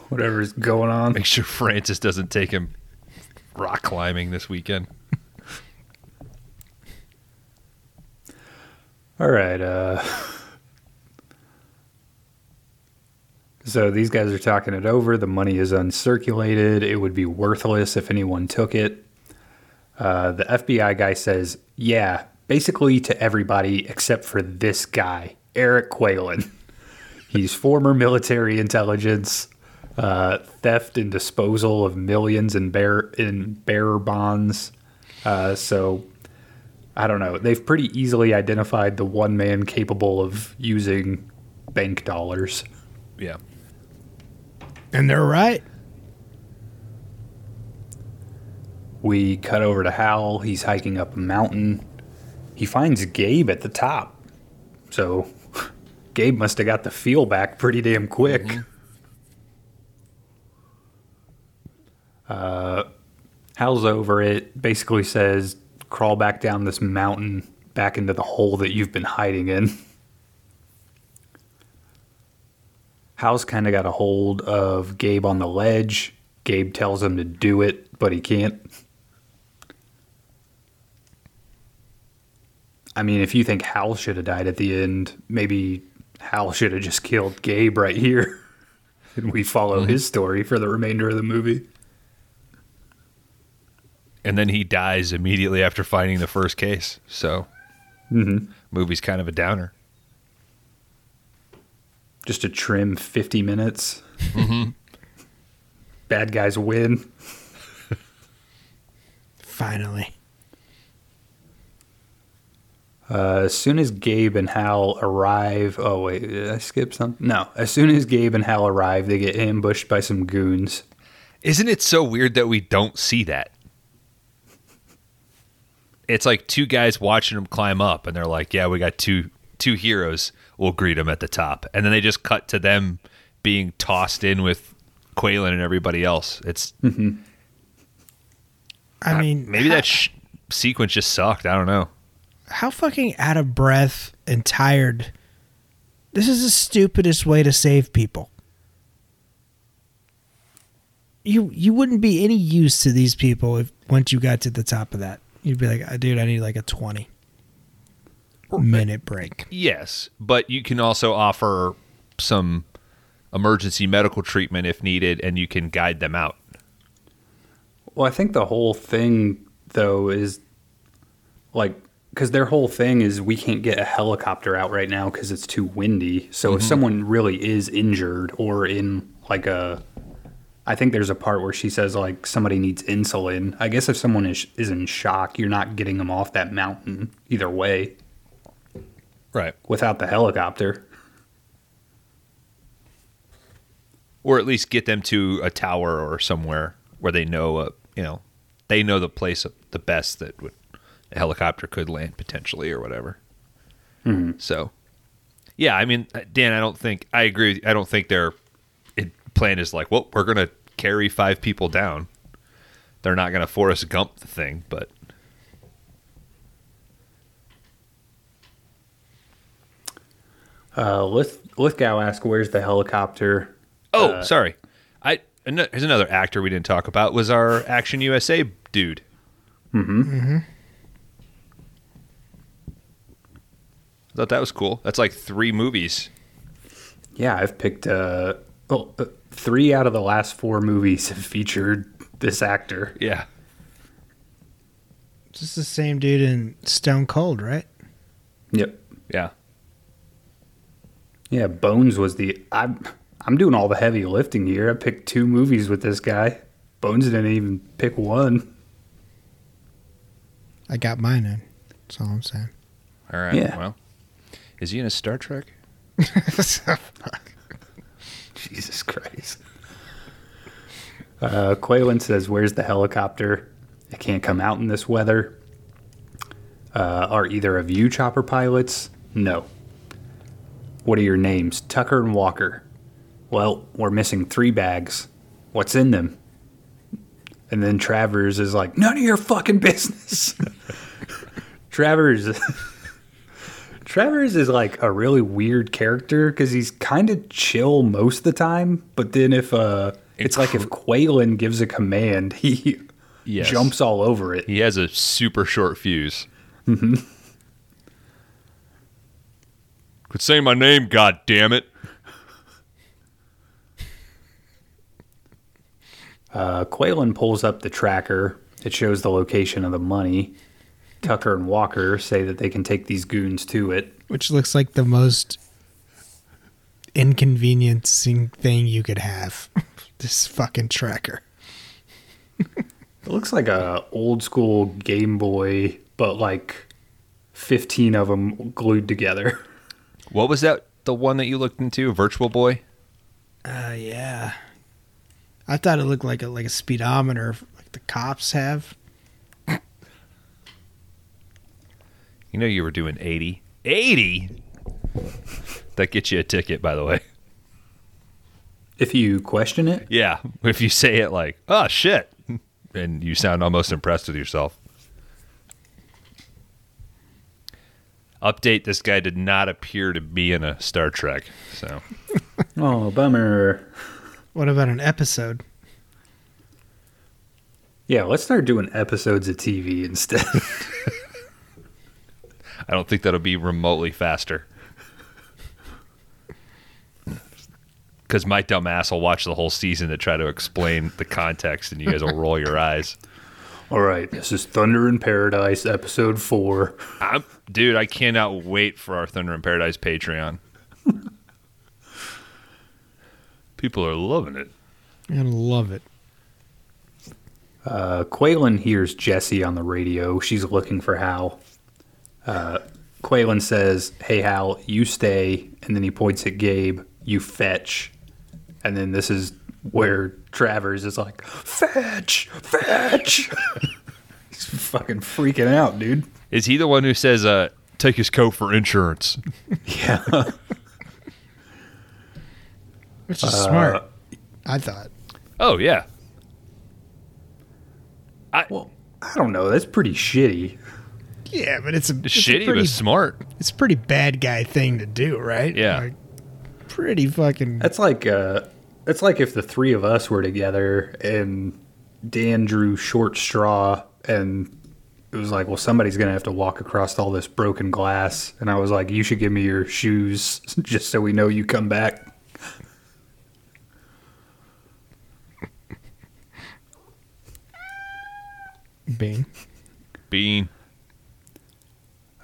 whatever's going on. Make sure Francis doesn't take him rock climbing this weekend. All right. Uh, [laughs] so these guys are talking it over. The money is uncirculated. It would be worthless if anyone took it. Uh, the FBI guy says, yeah, basically to everybody except for this guy, Eric Qualen. [laughs] He's former military intelligence, uh, theft and disposal of millions in in bearer bonds. Uh, so I don't know. They've pretty easily identified the one man capable of using bank dollars. Yeah. And they're right. We cut over to Hal. He's hiking up a mountain. He finds Gabe at the top. So [laughs] Gabe must have got the feel back pretty damn quick. Uh, Hal's over it. Basically says, crawl back down this mountain, back into the hole that you've been hiding in. Hal's kind of got a hold of Gabe on the ledge. Gabe tells him to do it, but he can't. I mean, if you think Hal should have died at the end, maybe Hal should have just killed Gabe right here. [laughs] And we follow mm-hmm. his story for the remainder of the movie. And then he dies immediately after finding the first case. So, movie's kind of a downer. Just to trim 50 minutes. [laughs] Bad guys win. [laughs] Finally. Uh, as soon as Gabe and Hal arrive, oh wait, did I skip something? No. As soon as Gabe and Hal arrive, they get ambushed by some goons. Isn't it so weird that we don't see that? It's like two guys watching them climb up, and they're like, "Yeah, we got two two heroes. We'll greet them at the top," and then they just cut to them being tossed in with Qualen and everybody else. It's I mean, maybe how, that sh- sequence just sucked. I don't know. how fucking out of breath and tired. This is the stupidest way to save people. You you wouldn't be any use to these people if once you got to the top of that. You'd be like, "Uh, dude, I need like a twenty minute break. Yes, but you can also offer some emergency medical treatment if needed, and you can guide them out. Well, I think the whole thing, though, is like because their whole thing is we can't get a helicopter out right now because it's too windy. So if someone really is injured or in like a, I think there's a part where she says like somebody needs insulin. I guess if someone is is in shock, you're not getting them off that mountain either way. Right. without the helicopter. Or at least get them to a tower or somewhere where they know, uh, you know, they know the place the best that would a helicopter could land potentially or whatever. So, yeah, I mean, uh, Dan, I don't think I agree. with- I don't think their it, plan is like, well, we're gonna carry five people down. They're not gonna Forrest Gump the thing, but Uh, Lith- Lithgow asked, "Where's the helicopter?" oh, Uh, sorry, I ano- here's another actor we didn't talk about was our Action USA dude. Mm-hmm. I thought that was cool. That's like three movies. Yeah, I've picked uh, well, uh, three out of the last four movies have featured this actor. Yeah. Just the same dude in Stone Cold, right? Yep. Yeah. Yeah, Bones was the. I'm I'm doing all the heavy lifting here. I picked two movies with this guy. Bones didn't even pick one. I got mine in. That's all I'm saying. All right. Yeah. Well, is he in a Star Trek? [laughs] [laughs] Jesus Christ. Uh, Qualen says, "Where's the helicopter? It can't come out in this weather." Uh, are either of you chopper pilots? No. What are your names? Tucker and Walker. Well, we're missing three bags. What's in them? And then Travers is like, none of your fucking business. [laughs] Travers. [laughs] Travers is like a really weird character because he's kind of chill most of the time, but then if uh, it's like if Qualen gives a command, he Yes. jumps all over it. He has a super short fuse. Quit saying my name, god damn it. Uh, Qualen pulls up the tracker. It shows the location of the money. Tucker and Walker say that they can take these goons to it. Which looks like the most inconveniencing thing you could have. [laughs] this fucking tracker. It looks like a old school Game Boy, but like fifteen of them glued together. [laughs] What was that? The one that you looked into, Virtual Boy? Uh, yeah. I thought it looked like a like a speedometer, like the cops have. Know you were doing 80. 80? That gets you a ticket, by the way. If you question it, Yeah. If you say it like, oh, shit. And you sound almost impressed with yourself. Update this guy did not appear to be in a Star Trek. So, [laughs] oh bummer. What about an episode? Yeah, let's start doing episodes of TV instead. [laughs] I don't think that'll be remotely faster. Because my dumb ass will watch the whole season to try to explain the context, and you guys will roll your eyes. All right, this is Thunder in Paradise, episode four. I'm, dude, I cannot wait for our Thunder in Paradise Patreon. People are loving it. You're gonna love it. Uh, Qualen hears Jesse on the radio. She's looking for Hal. Uh, Qualen says, Hey, Hal, you stay. And then he points at Gabe, You fetch. And then this is where Travers is like, Fetch! Fetch! [laughs] He's fucking freaking out, dude. Is he the one who says, uh, Take his coat for insurance. [laughs] Yeah. Which is smart. I thought. oh, yeah. I, well, I don't know. That's pretty shitty. Yeah, but it's a, it's a Shitty, pretty, but smart. it's a pretty bad guy thing to do, right? Yeah. Like, pretty fucking. That's like uh that's like if the three of us were together and Dan drew short straw and it was like, well, somebody's gonna have to walk across all this broken glass, and I was like, you should give me your shoes [laughs] just so we know you come back. Bean. Bean.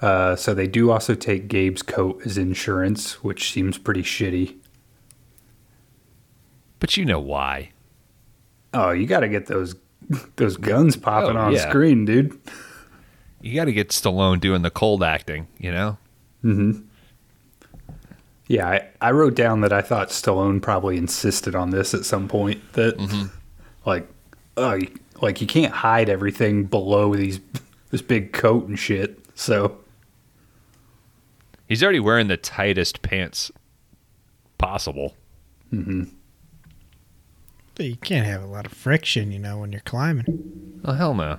Uh, so they do also take Gabe's coat as insurance, which seems pretty shitty. But you know why. Oh, you got to get those [laughs] those guns popping Oh, on yeah. screen, dude. You got to get Stallone doing the cold acting, you know? hmm Yeah, I, I wrote down that I thought Stallone probably insisted on this at some point. That like, oh, you- like you can't hide everything below these [laughs] this big coat and shit. So He's already wearing the tightest pants possible. Mm-hmm. But you can't have a lot of friction, you know, when you're climbing. Oh hell no.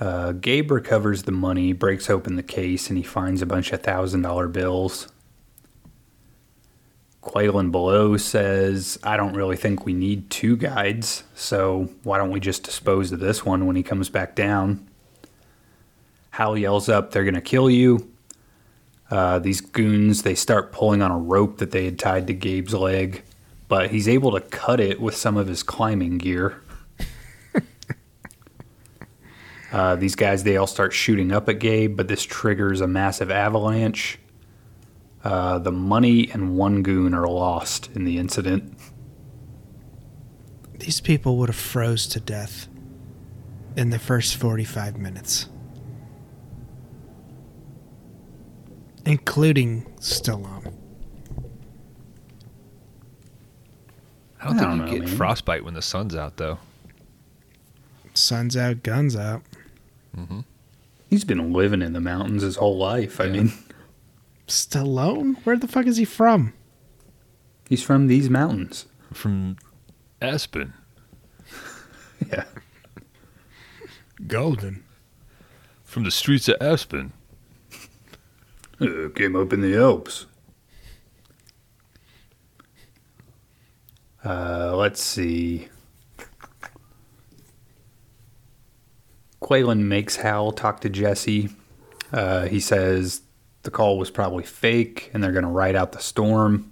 uh, Gabe recovers the money, breaks open the case, and he finds a bunch of thousand dollar bills. Qualen below says, I don't really think we need two guides, so why don't we just dispose of this one when he comes back down? Hal yells up, They're going to kill you. Uh, these goons, they start pulling on a rope that they had tied to Gabe's leg, but he's able to cut it with some of his climbing gear. [laughs] Uh, these guys, they all start shooting up at Gabe, but this triggers a massive avalanche. Uh, the money and one goon are lost in the incident. These people would have froze to death in the first 45 minutes. Including Stallone. I don't I think don't you know, get man. frostbite when the sun's out though. Sun's out, guns out. Mm-hmm. He's been living in the mountains his whole life. I Yeah. mean, Stallone? Where the fuck is he from? he's from these mountains. From Aspen. [laughs] Yeah. Golden. From the streets of Aspen. Uh, came up in the Alps. Uh, let's see. Qualen makes Hal talk to Jesse. Uh, he says the call was probably fake and they're going to ride out the storm.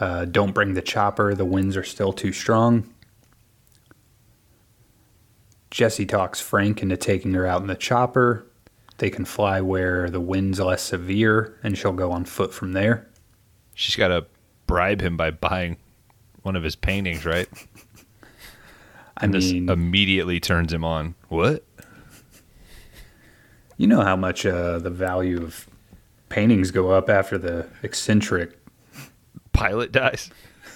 Uh, don't bring the chopper, the winds are still too strong. Jesse talks Frank into taking her out in the chopper. They can fly where the wind's less severe, and she'll go on foot from there. She's got to bribe him by buying one of his paintings, right? [laughs] I And this mean, immediately turns him on. What? you know how much uh, the value of paintings go up after the eccentric. Pilot dies.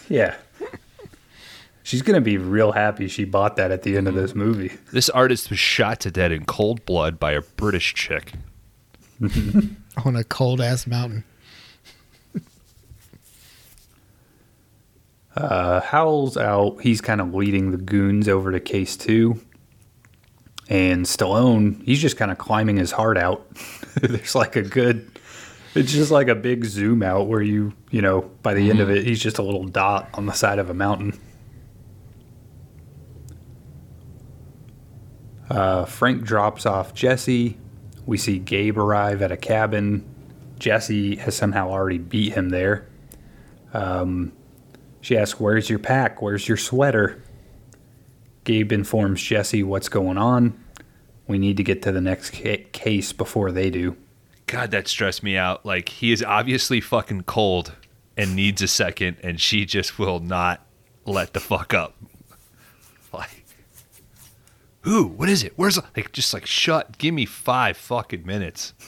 Yeah. She's going to be real happy she bought that at the end of this movie. This artist was shot to death in cold blood by a British chick. [laughs] On a cold ass mountain. [laughs] Uh, Howell's out. He's kind of leading the goons over to case two. And Stallone, he's just kind of climbing his heart out. [laughs] There's like a good, it's just like a big zoom out where you, you know, by the end of it, he's just a little dot on the side of a mountain. Uh, Frank drops off Jesse. We see Gabe arrive at a cabin. Jesse has somehow already beat him there. She asks, Where's your pack? Where's your sweater? Gabe informs Jesse what's going on. We need to get to the next ca- case before they do. God, that stressed me out. Like he is obviously fucking cold and needs a second, and she just will not let the fuck up. Who? What is it? Where's like just like shut? Give me five fucking minutes. [laughs]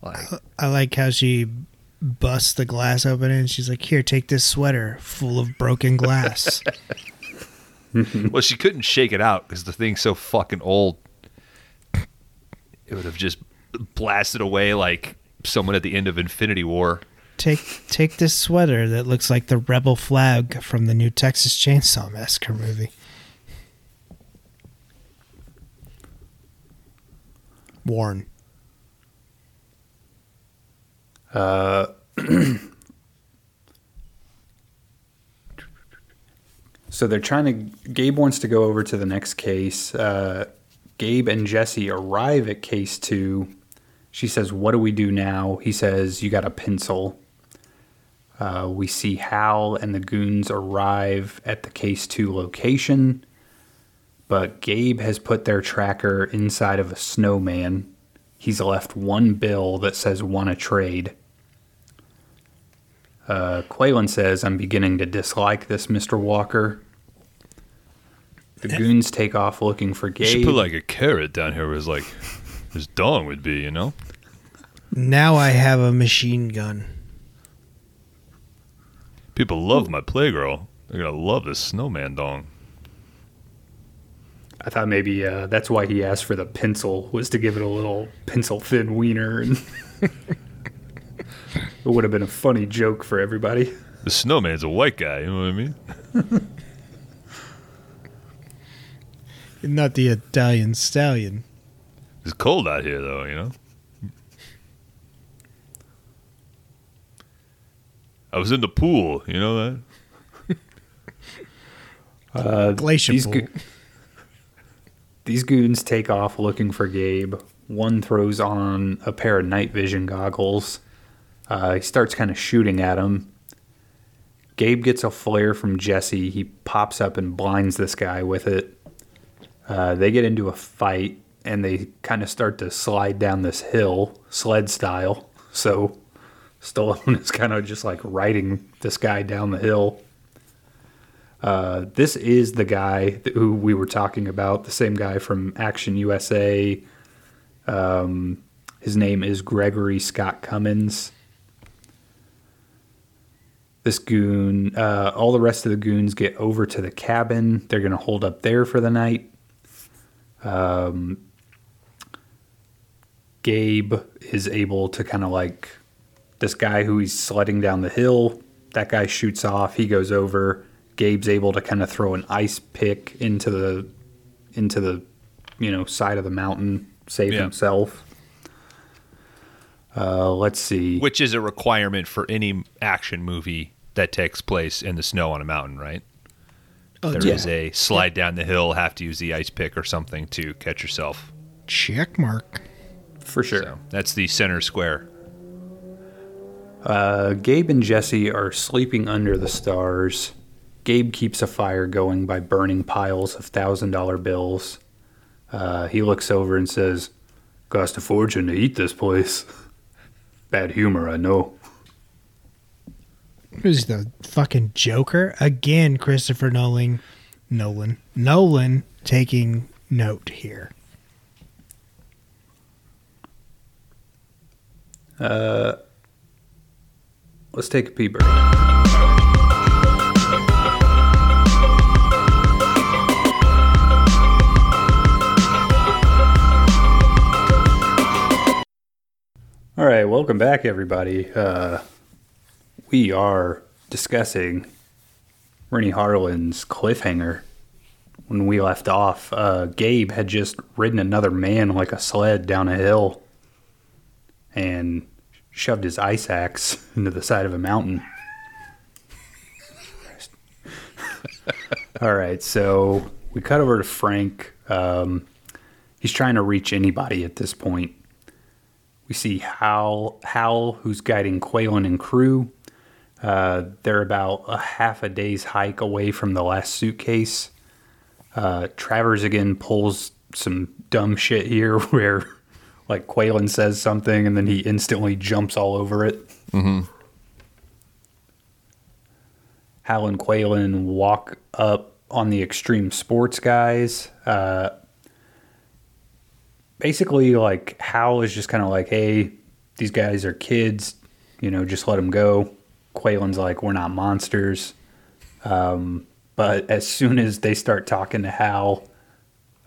Like, I like how she busts the glass open and she's like, Here, take this sweater full of broken glass. [laughs] well, she couldn't shake it out because the thing's so fucking old. It would have just blasted away like someone at the end of Infinity War. take take this sweater that looks like the rebel flag from the new Texas Chainsaw Massacre movie. Warren. [clears throat] So they're trying to. Gabe wants to go over to the next case. Uh, Gabe and Jesse arrive at case two. She says, What do we do now? He says, You got a pencil. Uh, we see Hal and the goons arrive at the case two location, but Gabe has put their tracker inside of a snowman. He's left one bill that says want a trade. Uh, Qualen says, I'm beginning to dislike this Mr. Walker. The goons take off looking for You should put like a carrot down here where his like his dong would be, you know? Now I have a machine gun. People love my playgirl. They're gonna love this snowman dong. I thought maybe uh, that's why he asked for the pencil was to give it a little pencil thin wiener, and [laughs] it would have been a funny joke for everybody. The snowman's a white guy. You know what I mean? [laughs] Not the Italian stallion. It's cold out here, though. You know. I was in the pool. You know that. Uh, Glacier pool. go- these goons take off looking for Gabe. One throws on a pair of night vision goggles. Uh, he starts kind of shooting at him. Gabe gets a flare from Jesse. He pops up and blinds this guy with it. Uh, they get into a fight and they kind of start to slide down this hill, sled style. So Stallone [laughs] is kind of just like riding this guy down the hill. Uh, this is the guy who we were talking about, the same guy from Action USA. Um, his name is Gregory Scott Cummins. This goon, uh, all the rest of the goons get over to the cabin. They're going to hold up there for the night. Um, Gabe is able to kind of like this guy who he's sledding down the hill. That guy shoots off. He goes over. Gabe's able to kind of throw an ice pick into the into the you know side of the mountain, save Yeah. himself. Uh, let's see. Which is a requirement for any action movie that takes place in the snow on a mountain, right? Oh, There is yeah. a slide down the hill, have to use the ice pick or something to catch yourself. check mark. for sure. So that's the center square. Uh, Gabe and Jesse are sleeping under the stars. Gabe keeps a fire going by burning piles of thousand dollar bills. Uh, he looks over and says, "Cost a fortune to eat this place." [laughs] Bad humor, I know. Who's the fucking Joker again? Christopher Nolan, Nolan, Nolan taking note here. Uh, Let's take a pee break. All right, welcome back, everybody. Uh, we are discussing Renny Harlin's cliffhanger. When we left off, uh, Gabe had just ridden another man like a sled down a hill and shoved his ice axe [laughs] into the side of a mountain. All right, so we cut over to Frank. Um, he's trying to reach anybody at this point. We see Hal, Hal who's guiding Qualen and crew. Uh, they're about a half a day's hike away from the last suitcase. Uh, Travers again pulls some dumb shit here [laughs] where, like, Qualen says something and then he instantly jumps all over it. Mm-hmm. Hal and Qualen walk up on the extreme sports guys. Uh, basically, like, Hal is just kind of like, hey, these guys are kids, you know, just let them go. Qualen's like, we're not monsters. Um, but as soon as they start talking to Hal,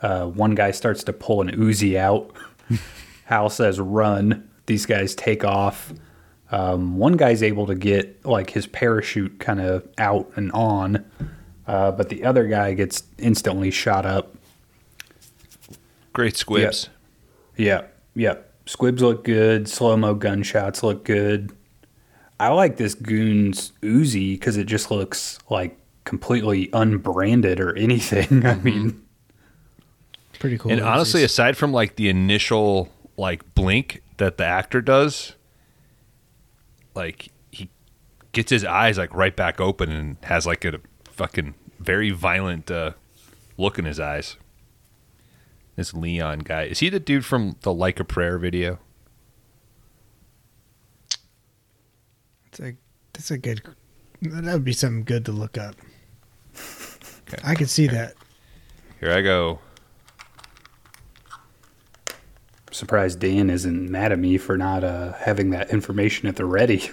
uh, one guy starts to pull an Uzi out. [laughs] Hal says, run. These guys take off. Um, one guy's able to get like his parachute kind of out and on, uh, but the other guy gets instantly shot up. Great squibs. Yeah, yeah. Squibs look good. Slow mo gunshots look good. I like this goon's Uzi because it just looks like completely unbranded or anything. I mean, Pretty cool. And honestly, aside from like the initial like blink that the actor does, like he gets his eyes like right back open and has like a fucking very violent uh, look in his eyes. This Leon guy is he the dude from the Like a Prayer video? It's a, that's a good. That would be something good to look up. Okay. I can see that. Here I go. surprised Dan isn't mad at me for not uh, having that information at the ready.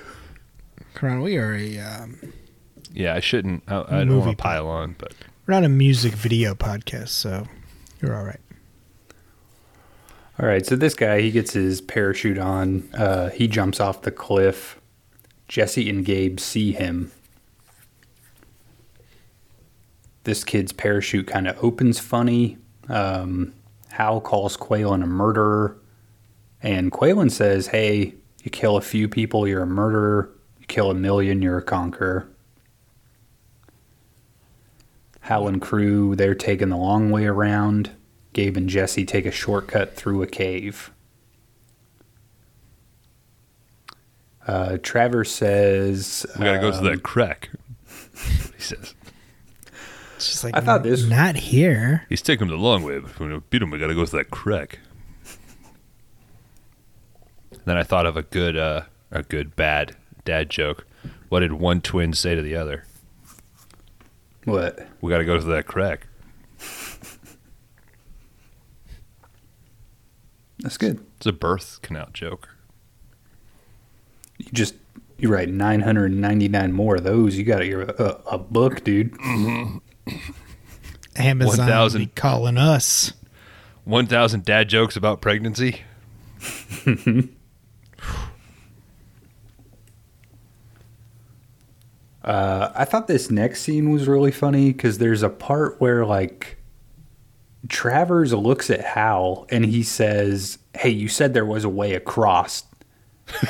Kron, we are a um, Yeah, I shouldn't. I, I don't Movie want to pile on, but we're not a music video podcast, so you're all right. All right, so this guy, he gets his parachute on. Uh, he jumps off the cliff. Jesse and Gabe see him. This kid's parachute kind of opens funny. Um, Hal calls Qualen a murderer. And Qualen says, Hey, you kill a few people, you're a murderer. You kill a million, you're a conqueror. Hal and crew, they're taking the long way around. Gabe and Jesse take a shortcut through a cave. Uh, Travers says, We gotta go to um, that crack. [laughs] he says It's just like I thought this- not here. He's taking him the long way, but when we beat him, we gotta go to that crack. Then I thought of a good, uh, a good bad dad joke. What did one twin say to the other? What? We gotta go to that crack. That's good. It's a birth canal joke. You just you write 999 more of those. You got your uh, a book, dude. Amazon 1,000. be calling us. One thousand dad jokes about pregnancy. [laughs] Uh, I thought this next scene was really funny because there's a part where like Travers looks at Hal and he says, "Hey, you said there was a way across."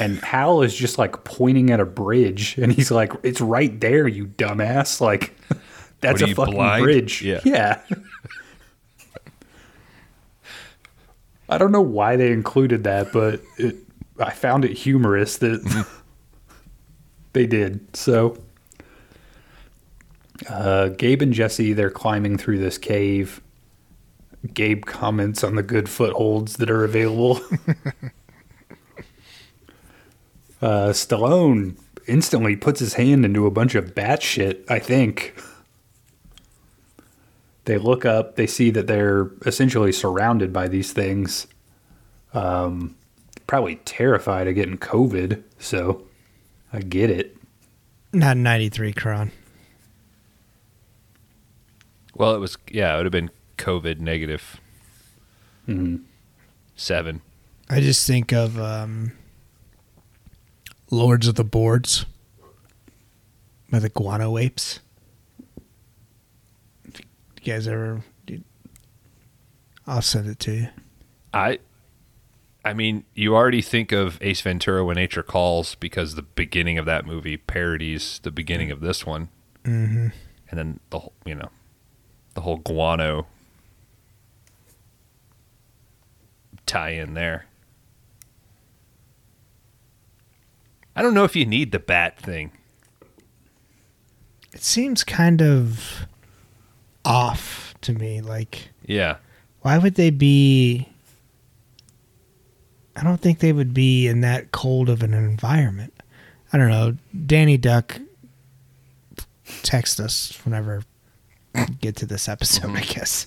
And [laughs] Hal is just like pointing at a bridge, and he's like, "It's right there, you dumbass!" Like, [laughs] that's a fucking blind? bridge. Yeah. yeah. I don't know why they included that, but it, I found it humorous that [laughs] they did. So, uh, Gabe and Jesse, they're climbing through this cave. Gabe comments on the good footholds that are available. [laughs] uh, Stallone instantly puts his hand into a bunch of bat shit, I think. They look up, they see that they're essentially surrounded by these things. Um, probably terrified of getting COVID, so I get it. Not 93, Kron. Well, it was yeah, it would have been COVID negative Mhm. seven. I just think of um, Lords of the Boards by the Guano Apes. You guys ever? I'll send it to you. I, I mean, you already think of Ace Ventura: When Nature Calls because the beginning of that movie parodies the beginning of this one, Mm-hmm. and then the whole, you know, the whole guano tie in there. I don't know if you need the bat thing. It seems kind of off to me. Like, Yeah, why would they be? I don't think they would be in that cold of an environment. I don't know. Danny Duck, text us whenever we get to this episode. I mm-hmm. guess.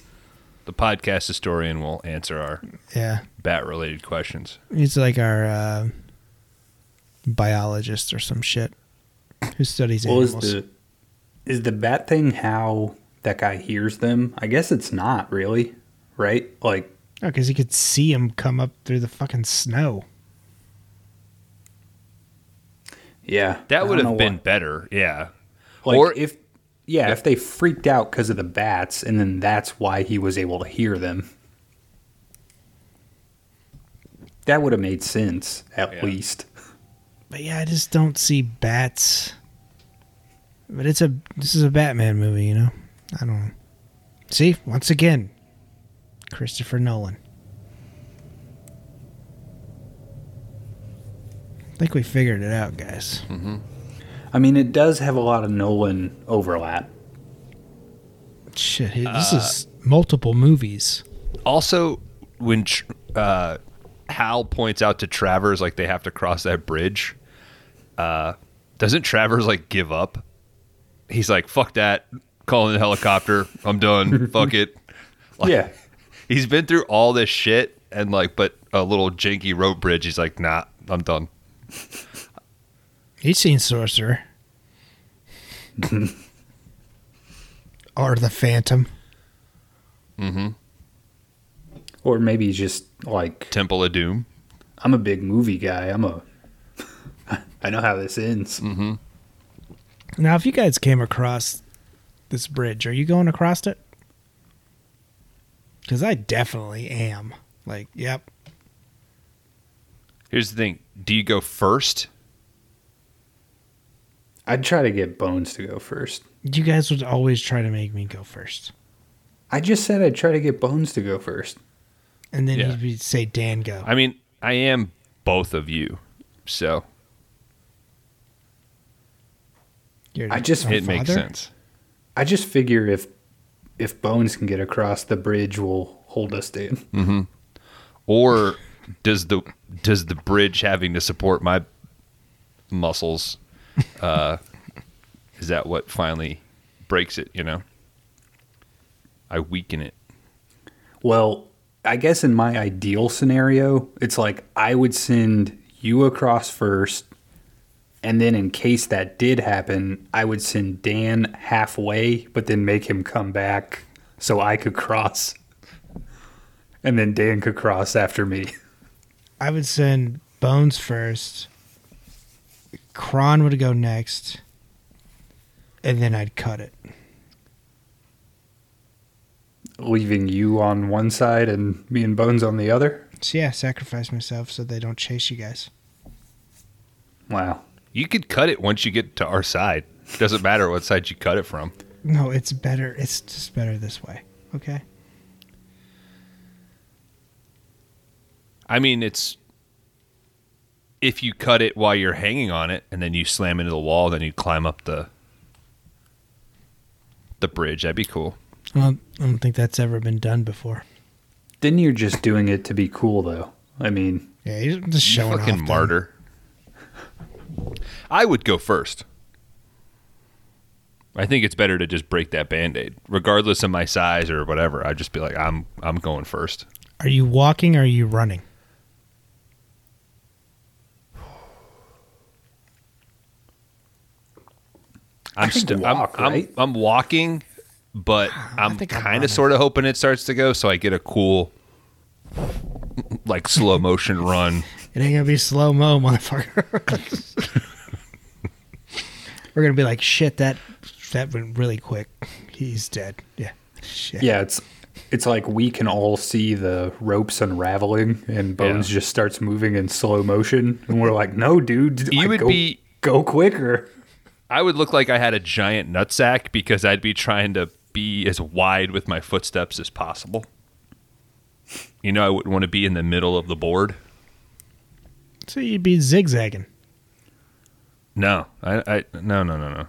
The podcast historian will answer our Yeah, bat-related questions. he's like our uh, biologist or some shit who studies Well, is animals. the is the bat thing how that guy hears them? I guess it's not really, right? Like, Oh, because he could see him come up through the fucking snow. yeah, That would have been why. better. Yeah. Like, or if yeah, if they freaked out because of the bats, and then that's why he was able to hear them. That would have made sense, at Yeah. least. But yeah, I just don't see bats. But it's a this is a Batman movie, you know. I don't know. See, once again, Christopher Nolan. I think we figured it out, guys. Mm-hmm. I mean, it does have a lot of Nolan overlap. Shit, he- this is multiple movies. Also, when uh, Hal points out to Travers like they have to cross that bridge, uh, doesn't Travers like give up? He's like, "Fuck that! Calling the helicopter. I'm done. [laughs] Fuck it." Like, yeah, he's been through all this shit, and like, but a little janky rope bridge. He's like, nah, I'm done. He's seen Sorcerer. [laughs] or the Phantom. Mm-hmm. Or maybe just like Temple of Doom. I'm a big movie guy. I'm a [laughs] I know how this ends. Mm-hmm. Now, if you guys came across this bridge, are you going across it? Because I definitely am. Like, yep. Here's the thing: Do you go first? I'd try to get Bones to go first. You guys would always try to make me go first. I just said I'd try to get Bones to go first. And then Yeah. he'd say, Dan, go. I mean, I am both of you, so You're I just- our it makes father? sense. I just figure if if Bones can get across, the bridge will hold us in. Mm-hmm. Or does the does the bridge having to support my muscles? [laughs] Uh, is that what finally breaks it? You know, I weaken it. Well, I guess in my ideal scenario, it's like I would send you across first, and then in case that did happen, I would send Dan halfway, but then make him come back so I could cross. And then Dan could cross after me. I would send Bones first. Kron would go next. And then I'd cut it. Leaving you on one side and me and Bones on the other. So, yeah, sacrifice myself so they don't chase you guys. Wow. You could cut it once you get to our side. Doesn't matter what side you cut it from. No, it's better. It's just better this way. Okay? I mean, it's if you cut it while you're hanging on it, and then you slam into the wall, then you climb up the the bridge. That'd be cool. Well, I don't think that's ever been done before. Then you're just doing it to be cool, though. I mean, Yeah, you're just showing Fucking off. then. martyr. I would go first. I think it's better to just break that band-aid, regardless of my size or whatever. I'd just be like, I'm I'm going first. Are you walking or are you running? I'm think st- walk, I'm, right? I'm I'm walking, but ah, I'm kind of sort of hoping it starts to go, so I get a cool, like slow motion run. It ain't gonna be slow mo, motherfucker. [laughs] We're gonna be like, shit, that that went really quick. He's dead. Yeah. Shit. yeah, it's it's like we can all see the ropes unraveling, and Bones Yeah. just starts moving in slow motion, and we're like, "No, dude, You like, would go, be- go quicker." I would look like I had a giant nutsack because I'd be trying to be as wide with my footsteps as possible. You know, I wouldn't want to be in the middle of the board. So you'd be zigzagging. No, I, I no, no, no, no.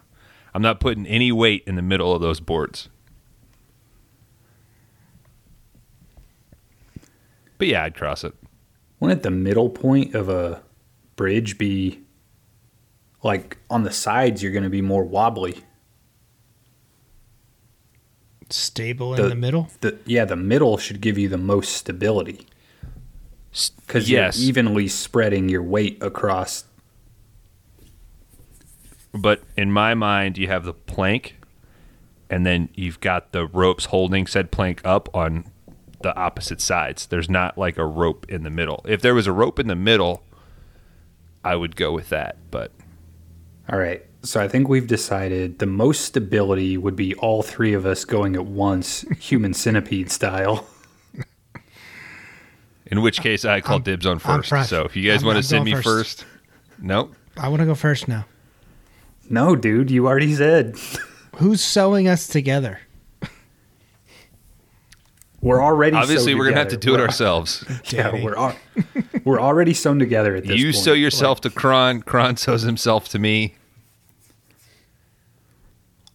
I'm not putting any weight in the middle of those boards. But yeah, I'd cross it. Wouldn't the middle point of a bridge be like on the sides? You're going to be more wobbly. Stable The- in the middle. The yeah, the middle should give you the most stability because Yes. you're evenly spreading your weight across. But in my mind, you have the plank, and then you've got the ropes holding said plank up on the opposite sides. There's not like a rope in the middle. If there was a rope in the middle, I would go with that. But All right, so I think we've decided the most stability would be all three of us going at once, [laughs] human centipede style. in which case, I call dibs on first. So if you guys I'm- want I'm to send me first. first, nope. I want to go first now. No, dude, you already said. Who's sewing us together? We're already Obviously, we're gonna have to do it ourselves. [laughs] Yeah, we're al- we're already sewn together at this you point. sew yourself to Kron. Kron sews himself to me.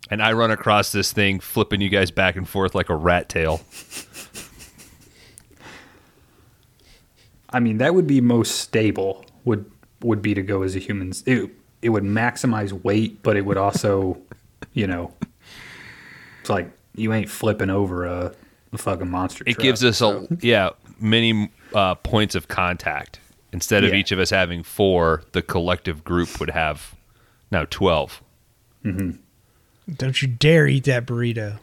And I run across this thing, flipping you guys back and forth like a rat tail. I mean, that would be most stable. Would would be to go as a human. It it would maximize weight, but it would also, you know, it's like you ain't flipping over a, a fucking monster. It truck, gives us so- a yeah many uh, points of contact. Instead of Yeah. each of us having four, the collective group would have now twelve, mm-hmm. Don't you dare eat that burrito.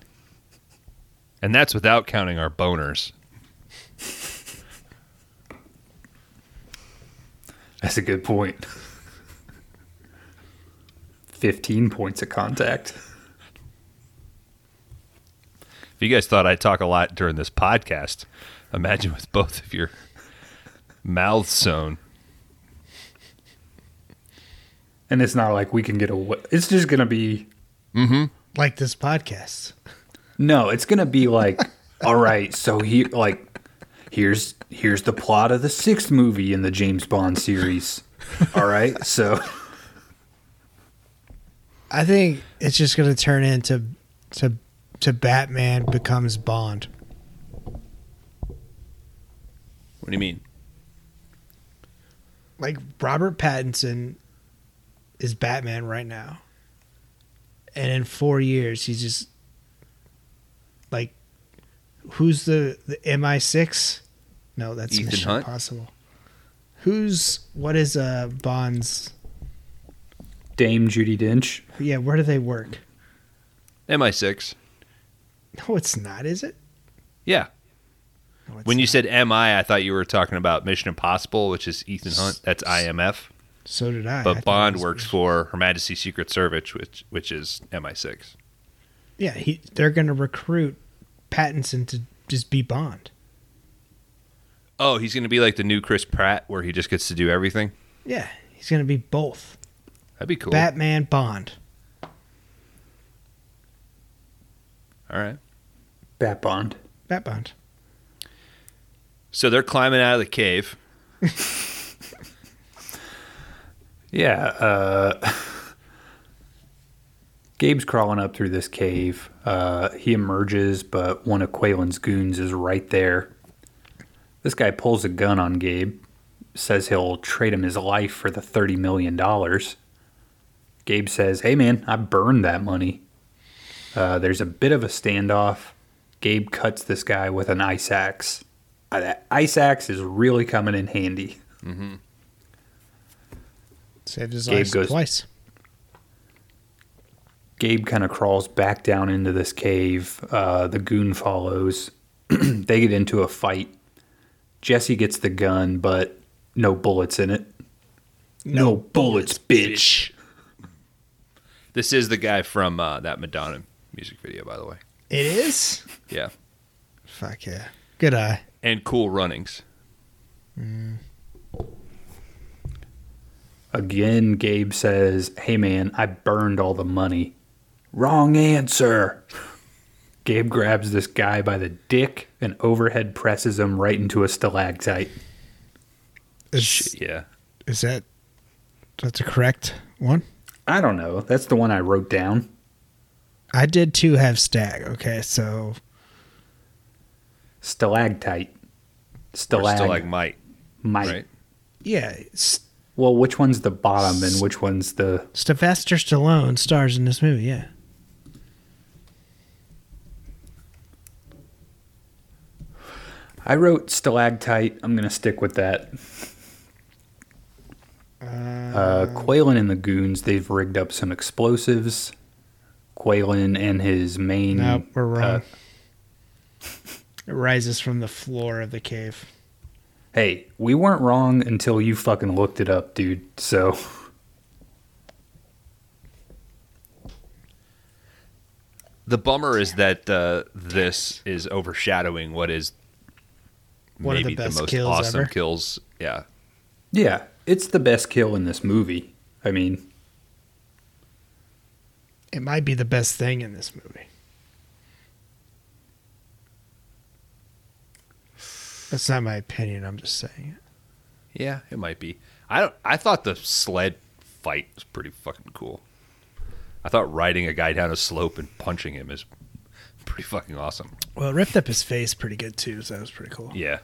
and that's without counting our boners. That's a good point. [laughs] 15 points of contact. If you guys thought I talk a lot during this podcast, imagine with both of your mouths sewn. And it's not like we can get away. It's just going to be mm-hmm. Like this podcast. No, it's gonna be like, [laughs] all right, so here, like, here's here's the plot of the sixth movie in the James Bond series. All right, so [laughs] I think it's just going to turn into to to Batman becomes Bond. What do you mean? Like Robert Pattinson is Batman right now. And in 4 years he's just like who's the the MI6? No, that's Ethan Mission Hunt? Impossible. Who's what is uh Bond's Dame Judi Dench. Yeah, where do they work? MI6. No, it's not, is it? Yeah. No, When you said MI, I thought you were talking about Mission Impossible, which is Ethan Hunt. That's IMF. so did I. I But it Bond works for Her Majesty's Secret Service, which which is MI6. Yeah, he they're going to recruit Pattinson to just be Bond. Oh, he's going to be like the new Chris Pratt, where he just gets to do everything. Yeah, he's going to be both. That'd be cool. Batman Bond. All right. Bat Bond. Bat Bond. So they're climbing out of the cave. [laughs] Yeah, uh, [laughs] Gabe's crawling up through this cave. Uh, he emerges, but one of Qualen's goons is right there. This guy pulls a gun on Gabe, says he'll trade him his life for the $30 million. Gabe says, Hey man, I burned that money. Uh, there's a bit of a standoff. Gabe cuts this guy with an ice axe. Uh, that ice axe is really coming in handy. Saved his Gabe life goes- twice. Gabe kind of crawls back down into this cave. Uh, the goon follows. [clears throat] they get into a fight. Jesse gets the gun, but no bullets in it. No bullets, bitch. This is the guy from uh, that Madonna music video, by the way. It is? Yeah. Fuck yeah. Good eye. And Cool Runnings. Mm. Again, Gabe says, Hey man, I burned all the money. Wrong answer. Gabe grabs this guy by the dick and overhead presses him right into a stalactite. Is, Shit, yeah. is that that's a correct one? I don't know. That's the one I wrote down. I did too have stag. Okay, so Stalactite. Stalag. Stalagmite, Mite. right? yeah, S- Well, which one's the bottom and which one's the. Sylvester Stallone stars in this movie. Yeah, I wrote stalactite. I'm going to stick with that. Uh, Qualen and the goons, they've rigged up some explosives. Qualen and his main. no, we're wrong. uh, [laughs] it rises from the floor of the cave. hey, we weren't wrong until you fucking looked it up, dude. So. The bummer is that uh, this is overshadowing what is One of the maybe the, best most kills awesome ever. kills. Yeah. Yeah, it's the best kill in this movie. I mean, It might be the best thing in this movie. That's not my opinion. I'm just saying it. Yeah, it might be. I don't. I thought the sled fight was pretty fucking cool. I thought riding a guy down a slope and punching him is pretty fucking awesome. Well, it ripped up his face pretty good too, so that was pretty cool. Yeah.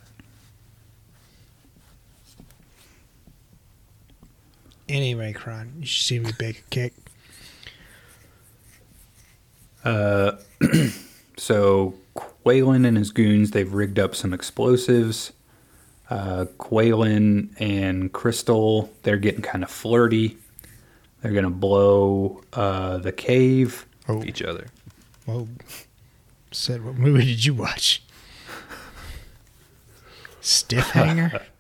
Anyway, Kron, you should see me bake a cake. [clears throat] so Qualen and his goons, they've rigged up some explosives. Uh, Qualen and Crystal, they're getting kind of flirty. They're gonna blow uh, the cave. Oh, Each other. whoa. Said, what movie did you watch? Stiff hanger? [laughs]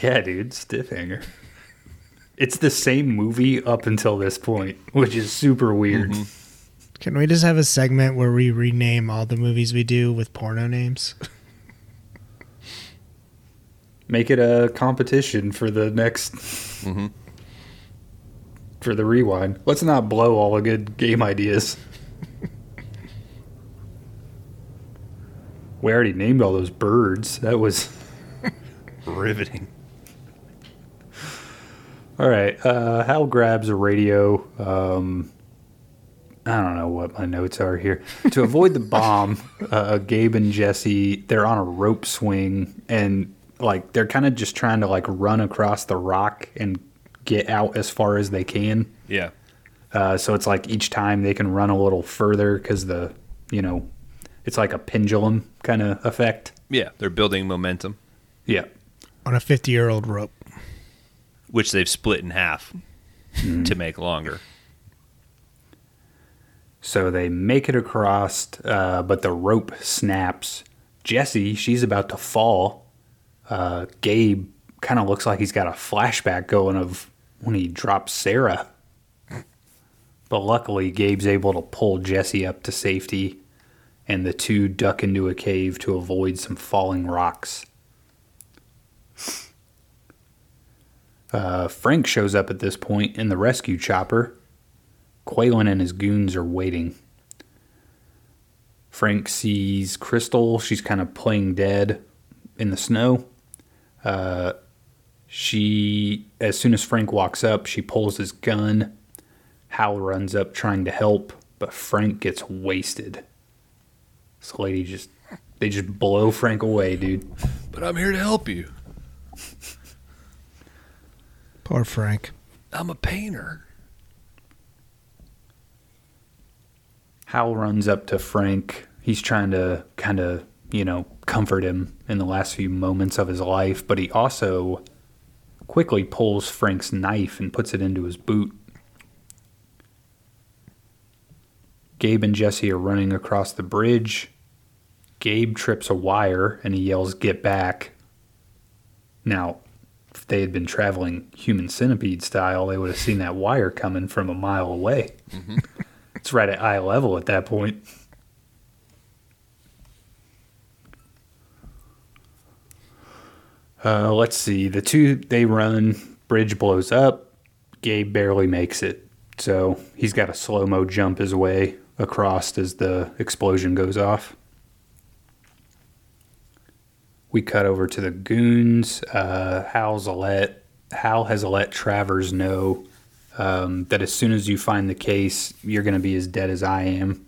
Yeah, dude, stiff hanger. It's the same movie up until this point, which is super weird. Can we just have a segment where we rename all the movies we do with porno names? Make it a competition for the next for the rewind. Let's not blow all the good game ideas. [laughs] we already named all those birds. That was Riveting. all right. Uh, Hal grabs a radio. Um, I don't know what my notes are here. To avoid the bomb, [laughs] uh, Gabe and Jesse they're on a rope swing and like they're kind of just trying to like run across the rock and get out as far as they can. Yeah. Uh, so it's like each time they can run a little further because the you know it's like a pendulum kind of effect. Yeah. They're building momentum, Yeah. On a 50 year old rope. which they've split in half to make longer. So they make it across, uh, but the rope snaps. Jesse, she's about to fall. Uh, Gabe kind of looks like he's got a flashback going of when he dropped Sarah. But luckily, Gabe's able to pull Jesse up to safety, and the two duck into a cave to avoid some falling rocks. Uh, Frank shows up at this point in the rescue chopper. Qualen and his goons are waiting. Frank sees Crystal. She's kind of playing dead in the snow. Uh, she, as soon as Frank walks up, she pulls his gun. Hal runs up trying to help, but Frank gets wasted. This lady just, they just blow Frank away, dude. But I'm here to help you. Poor Frank. I'm a painter. Hal runs up to Frank. He's trying to kind of, you know, comfort him in the last few moments of his life, but he also quickly pulls Frank's knife and puts it into his boot. Gabe and Jesse are running across the bridge. Gabe trips a wire and he yells, Get back. Now, if they had been traveling human centipede style, they would have seen that wire coming from a mile away. Mm-hmm. [laughs] It's right at eye level at that point. Uh, let's see. The two they run, bridge blows up. Gabe barely makes it, so he's got a slow mo jump his way across as the explosion goes off. We cut over to the goons. Uh, Hal's let Hal has let Travers know um, that as soon as you find the case, you're going to be as dead as I am.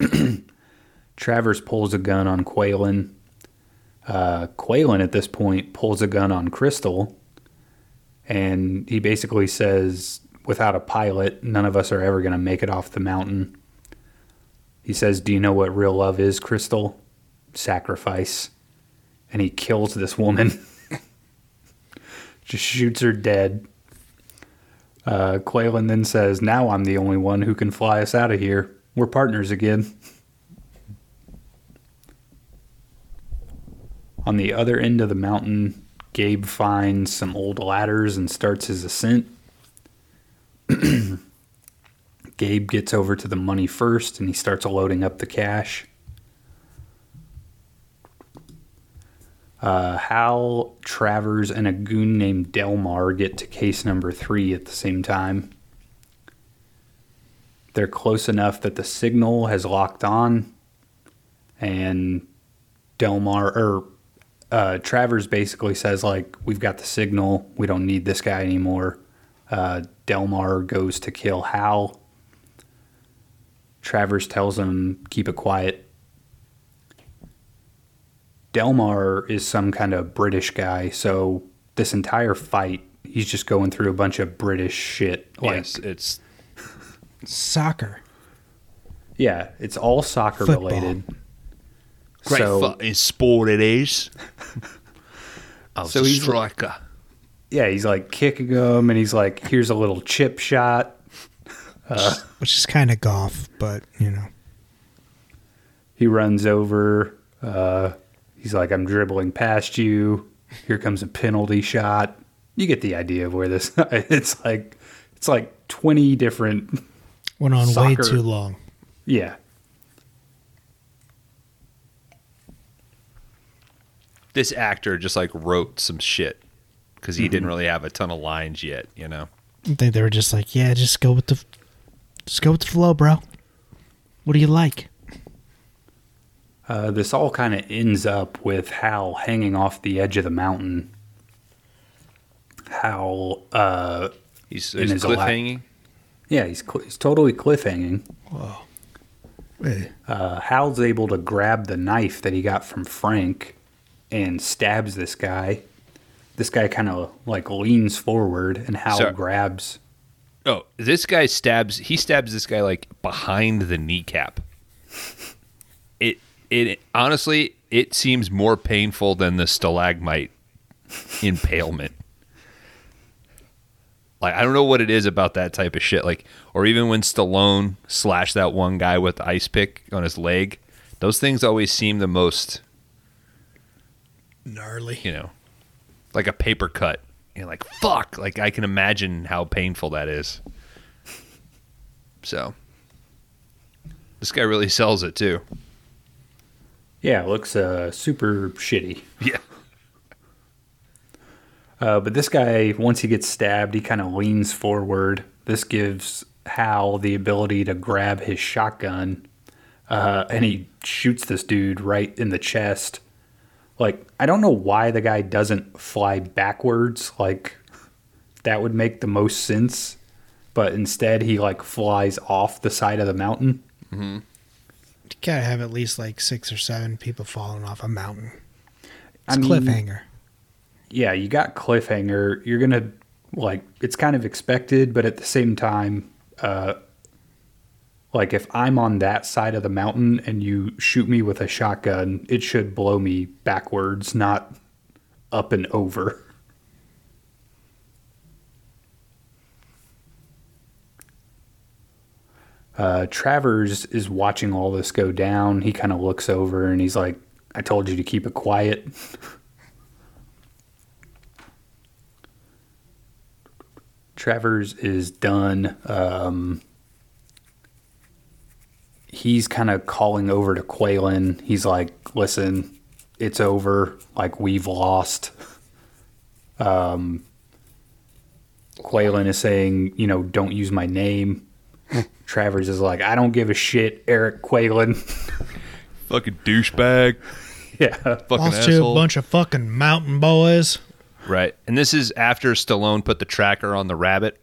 [clears throat] Travers pulls a gun on Qualen. Uh, Qualen at this point pulls a gun on Crystal, and he basically says, without a pilot, none of us are ever going to make it off the mountain. He says, Do you know what real love is, Crystal? Sacrifice. And he kills this woman. [laughs] Just shoots her dead. Uh, Qualen then says, Now I'm the only one who can fly us out of here. We're partners again. On the other end of the mountain, Gabe finds some old ladders and starts his ascent. [clears throat] Gabe gets over to the money first and he starts loading up the cash. Uh, Hal, Travers, and a goon named Delmar get to case number three at the same time. They're close enough that the signal has locked on, and Delmar or uh, Travers basically says like, "We've got the signal. We don't need this guy anymore." Uh, Delmar goes to kill Hal. Travers tells him, "Keep it quiet." Delmar is some kind of British guy, so this entire fight, he's just going through a bunch of British shit. Like, yes, it's Soccer. yeah, it's all soccer Football. related. great so, fucking sport it is. I was [laughs] So a he's- striker. Yeah, he's like kicking him, and he's like, "Here's a little chip shot." which is kind of golf, but you know, He runs over. Uh, he's like, "I'm dribbling past you." Here comes a penalty shot. You get the idea of where this. [laughs] It's like, it's like twenty different. went on way too long. Yeah, This actor just like wrote some shit because he didn't mm-hmm. really have a ton of lines yet. You know. I think they were just like, yeah, just go with the, just go with the flow, bro. What do you like? Uh, this all kind of ends up with Hal hanging off the edge of the mountain. Hal, uh, He's, In he's his lap. cliffhanging. yeah, he's cl- he's totally cliffhanging. Hey, uh, Hal's able to grab the knife that he got from Frank and stabs this guy. This guy kind of like leans forward, and Hal Sorry. grabs. Oh, this guy stabs. He stabs this guy like behind the kneecap. It honestly it seems more painful than the stalagmite impalement. Like I don't know what it is about that type of shit. Like or even when Stallone slashed that one guy with the ice pick on his leg, those things always seem the most gnarly. you know, like a paper cut. You're like, fuck. Like, I can imagine how painful that is. So, this guy really sells it too. Yeah, it looks uh, super shitty. [laughs] Yeah. Uh, but this guy, once he gets stabbed, he kind of leans forward. This gives Hal the ability to grab his shotgun, uh, and he shoots this dude right in the chest. Like, I don't know why the guy doesn't fly backwards. Like, that would make the most sense. But instead, he like flies off the side of the mountain. You gotta have at least like six or seven people falling off a mountain. It's I mean- cliffhanger. yeah, you got cliffhanger. You're gonna like it's kind of expected, but at the same time, uh, like if I'm on that side of the mountain and you shoot me with a shotgun, it should blow me backwards, not up and over. [laughs] Uh, Travers is watching all this go down. He kind of looks over and he's like, "I told you to keep it quiet." [laughs] Travers is done. Um, he's kind of calling over to Qualen. He's like, listen, it's over. Like, we've lost. Um, Qualen is saying, you know, don't use my name. [laughs] Travers is like, I don't give a shit, Eric Qualen. [laughs] Fucking douchebag. [laughs] yeah. Fucking Lost to a bunch of fucking mountain boys. Right. And this is after Stallone put the tracker on the rabbit.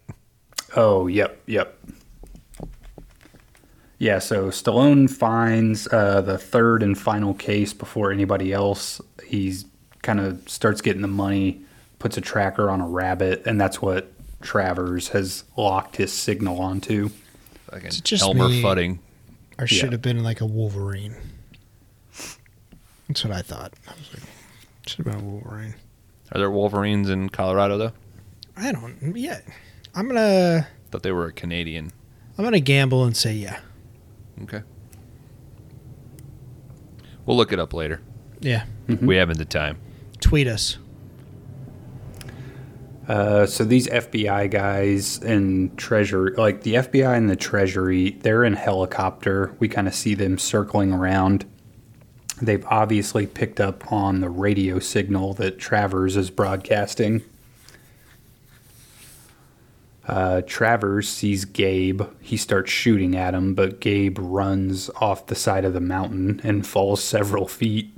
Oh, yep, yep. Yeah, so Stallone finds uh, the third and final case before anybody else. He's kind of starts getting the money, puts a tracker on a rabbit, and that's what Travers has locked his signal onto. Fucking Is it just Elmer me? Fudding. Or should Yeah. have been like a Wolverine. That's what I thought. I was like, should have been a Wolverine. Are there Wolverines in Colorado though? I don't. Yeah, I'm gonna. Thought they were a Canadian. I'm gonna gamble and say yeah. Okay. We'll look it up later. Yeah. Mm-hmm. We haven't the time. Tweet us. Uh, so these FBI guys and treasury, like the FBI and the Treasury, they're in helicopter. We kind of see them circling around. They've obviously picked up on the radio signal that Travers is broadcasting. Uh, Travers sees Gabe. He starts shooting at him, but Gabe runs off the side of the mountain and falls several [laughs] feet.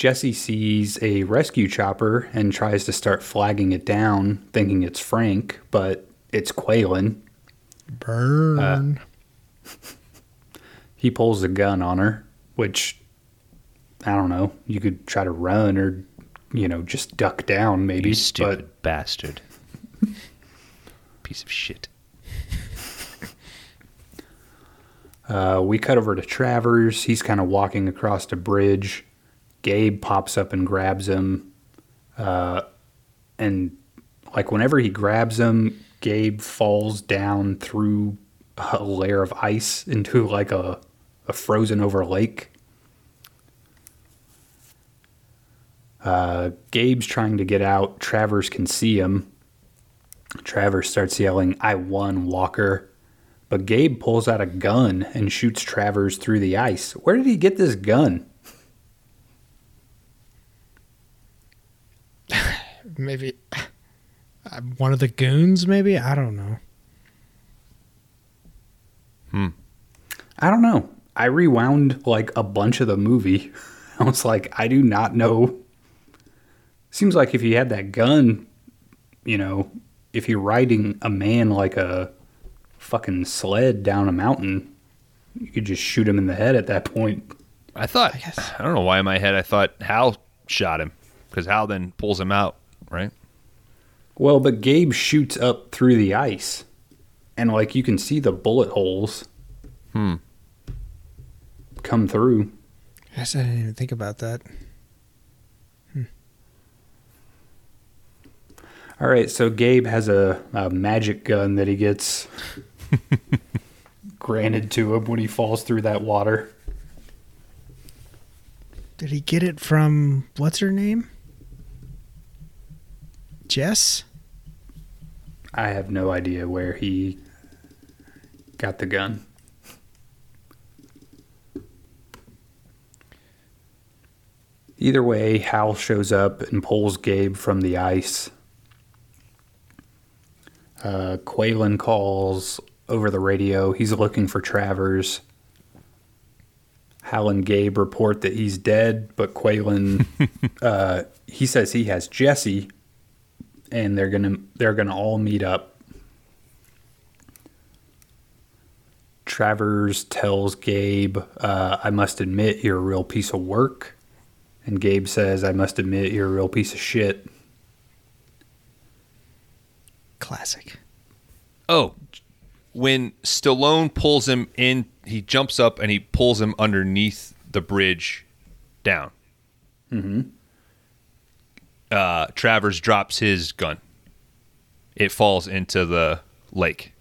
Jesse sees a rescue chopper and tries to start flagging it down, thinking it's Frank, but it's Qualen. Burn. [laughs] He pulls a gun on her, which I don't know. You could try to run or, you know, just duck down maybe. You stupid bastard. [laughs] Piece of shit. Uh, we cut over to Travers. He's kind of walking across a bridge. Gabe pops up and grabs him. Uh, and like whenever he grabs him, Gabe falls down through a layer of ice into like a, a frozen over lake. Uh, Gabe's trying to get out. Travers can see him. Travers starts yelling, I won, Walker. But Gabe pulls out a gun and shoots Travers through the ice. Where did he get this gun? Maybe [sighs] uh, one of the goons. Maybe I don't know. Hmm. I don't know. I rewound like a bunch of the movie. [laughs] I was like, I do not know. Seems like if he had that gun, you know, if you're riding a man like a fucking sled down a mountain, you could just shoot him in the head at that point. I thought I, don't know why in my head I thought Hal shot him because Hal then pulls him out, right? Well, but Gabe shoots up through the ice, and like you can see the bullet holes. Hmm. Come through. I guess I didn't even think about that. All right, so Gabe has a, a magic gun that he gets [laughs] granted to him when he falls through that water. Did he get it from what's her name? Jess? I have no idea where he got the gun. Either way, Hal shows up and pulls Gabe from the ice. Uh, Qualen calls over the radio. He's looking for Travers. Hal and Gabe report that he's dead, but Qualen, [laughs] uh, he says he has Jesse, and they're gonna they're gonna all meet up. Travers tells Gabe, uh, "I must admit you're a real piece of work," and Gabe says, "I must admit you're a real piece of shit." Classic. Oh, when Stallone pulls him in, he jumps up and he pulls him underneath the bridge down. Mm-hmm. Uh, Travers drops his gun. It falls into the lake.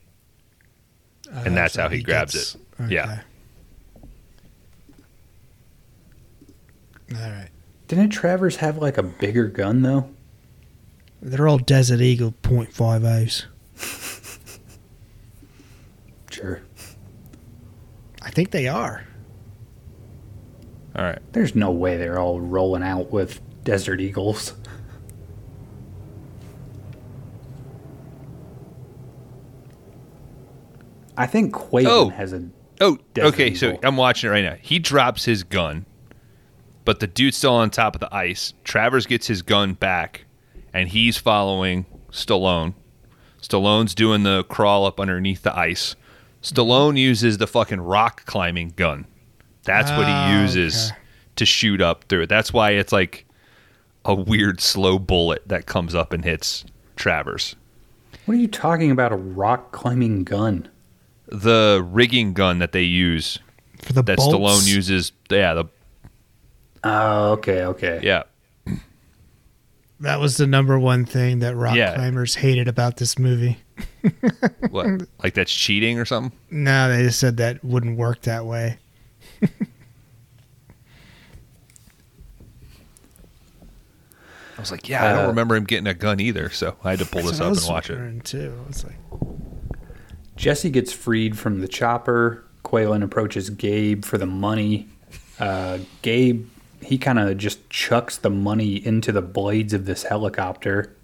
And that's so how he grabs gets- it. Yeah. All right. Didn't Travers have like a bigger gun though? They're all Desert Eagle .50s. [laughs] Sure. I think they are. All right. There's no way they're all rolling out with Desert Eagles. I think Qualen Oh. has a. Oh, okay. So I'm watching it right now. He drops his gun, but the dude's still on top of the ice. Travers gets his gun back, and he's following Stallone. Stallone's doing the crawl up underneath the ice. Stallone uses the fucking rock climbing gun. That's what Ah, he uses okay. to shoot up through it. That's why it's like a weird slow bullet that comes up and hits Travers. What are you talking about? A rock climbing gun? The rigging gun that they use For the that bolts. Stallone uses, yeah, the Oh, okay, okay. yeah. That was the number one thing that rock Yeah. climbers hated about this movie. [laughs] What? like that's cheating or something? No, they just said that wouldn't work that way. [laughs] I was like, yeah, I Uh, don't remember him getting a gun either, so I had to pull this up and watch it. wondering, Too. I was like, Jesse gets freed from the chopper. Qualen approaches Gabe for the money. Uh, Gabe, he kind of just chucks the money into the blades of this helicopter.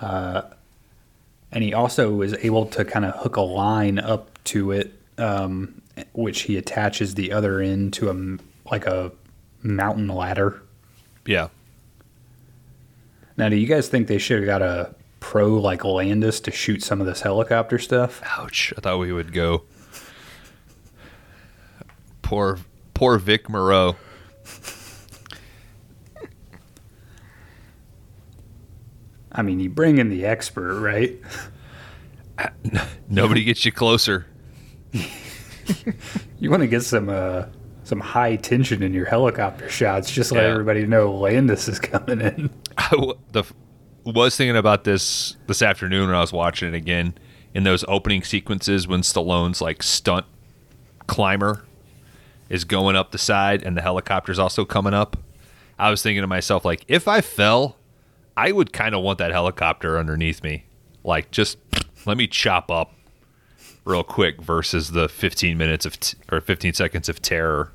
Uh, and he also is able to kind of hook a line up to it, um, which he attaches the other end to a like a mountain ladder. Yeah. Now, do you guys think they should have got a pro like Landis to shoot some of this helicopter stuff? Ouch. I thought we would go. Poor, poor Vic Morrow. I mean, you bring in the expert, right? [laughs] Nobody gets you closer. [laughs] You want to get some uh, some high tension in your helicopter shots. Just let Yeah. everybody know Landis is coming in. [laughs] I w- the was thinking about this this afternoon when I was watching it again in those opening sequences when Stallone's like stunt climber is going up the side and the helicopter's also coming up. I was thinking to myself like if I fell, I would kind of want that helicopter underneath me. Like just let me chop up real quick versus the 15 minutes of t- or 15 seconds of terror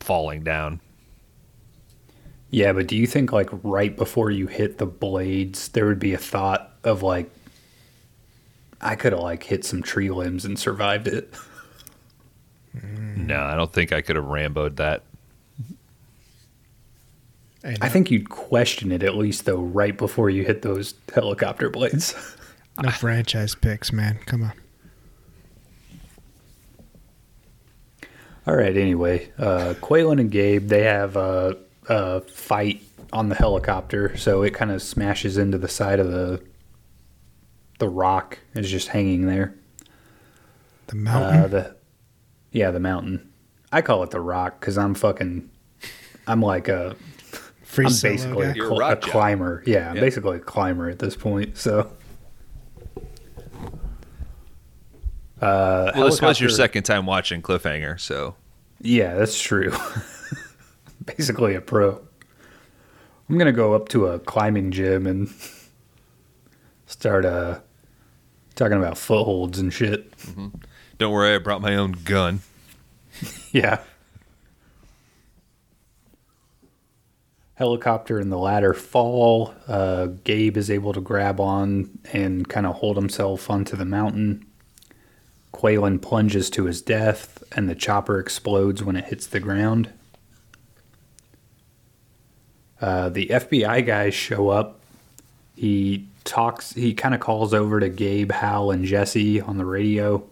falling down. Yeah, but do you think like right before you hit the blades, there would be a thought of like, I could have like hit some tree limbs and survived it. No, I don't think I could have ramboed that. And, I think you'd question it at least though, right before you hit those helicopter blades. [laughs] no franchise picks, man. Come on. All right. Anyway, uh, Qualen and Gabe they have a, a fight on the helicopter, so it kind of smashes into the side of the the rock. Is just hanging there. The mountain. Uh, the yeah, the mountain. I call it the rock because I'm fucking. I'm like a. Free I'm basically a, guy. A cl- a climber. Yeah, I'm Yeah. basically a climber at this point. So. Uh, Well, this was your second time watching Cliffhanger, so Yeah, that's true. [laughs] Basically a pro. I'm gonna go up to a climbing gym and start uh talking about footholds and shit. don't worry, I brought my own gun. [laughs] Yeah. Helicopter and the ladder fall. Uh, Gabe is able to grab on and kind of hold himself onto the mountain. Qualen plunges to his death, and the chopper explodes when it hits the ground. Uh, the FBI guys show up. He talks, he kind of calls over to Gabe, Hal, and Jesse on the radio.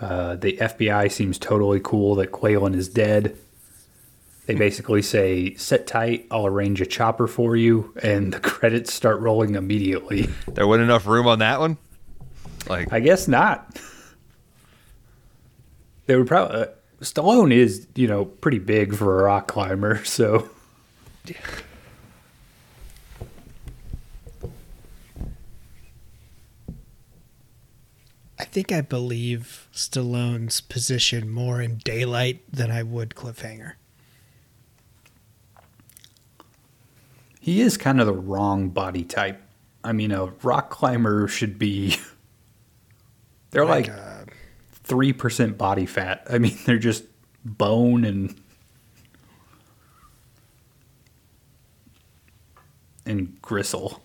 Uh, the FBI seems totally cool that Qualen is dead. They basically say, sit tight, I'll arrange a chopper for you, and the [laughs] credits start rolling immediately. There wasn't enough room on that one. Like, I guess not. They would probably. Uh, Stallone is, you know, pretty big for a rock climber, [laughs] so. I think I believe Stallone's position more in daylight than I would cliffhanger. He is kind of the wrong body type. I mean, a rock climber should be. They're like three percent body fat. I mean, [laughs] they're just bone and and gristle.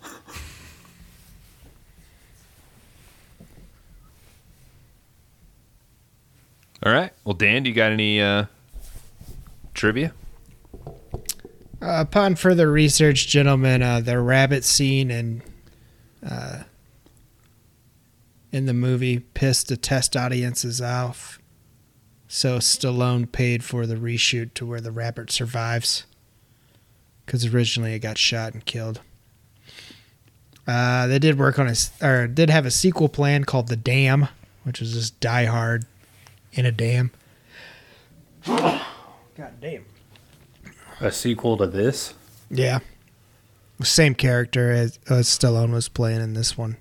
all right. Well, Dan, do you got any uh, trivia? Uh, upon further research, gentlemen, uh, the rabbit scene in uh, in the movie pissed the test audiences off. So Stallone paid for the reshoot to where the rabbit survives. Because originally it got shot and killed. Uh, they did work on a s- or did have a sequel plan called The Dam, which was just Die Hard in a dam. God damn. A sequel to this. Yeah. Same character as, as Stallone was playing in this one.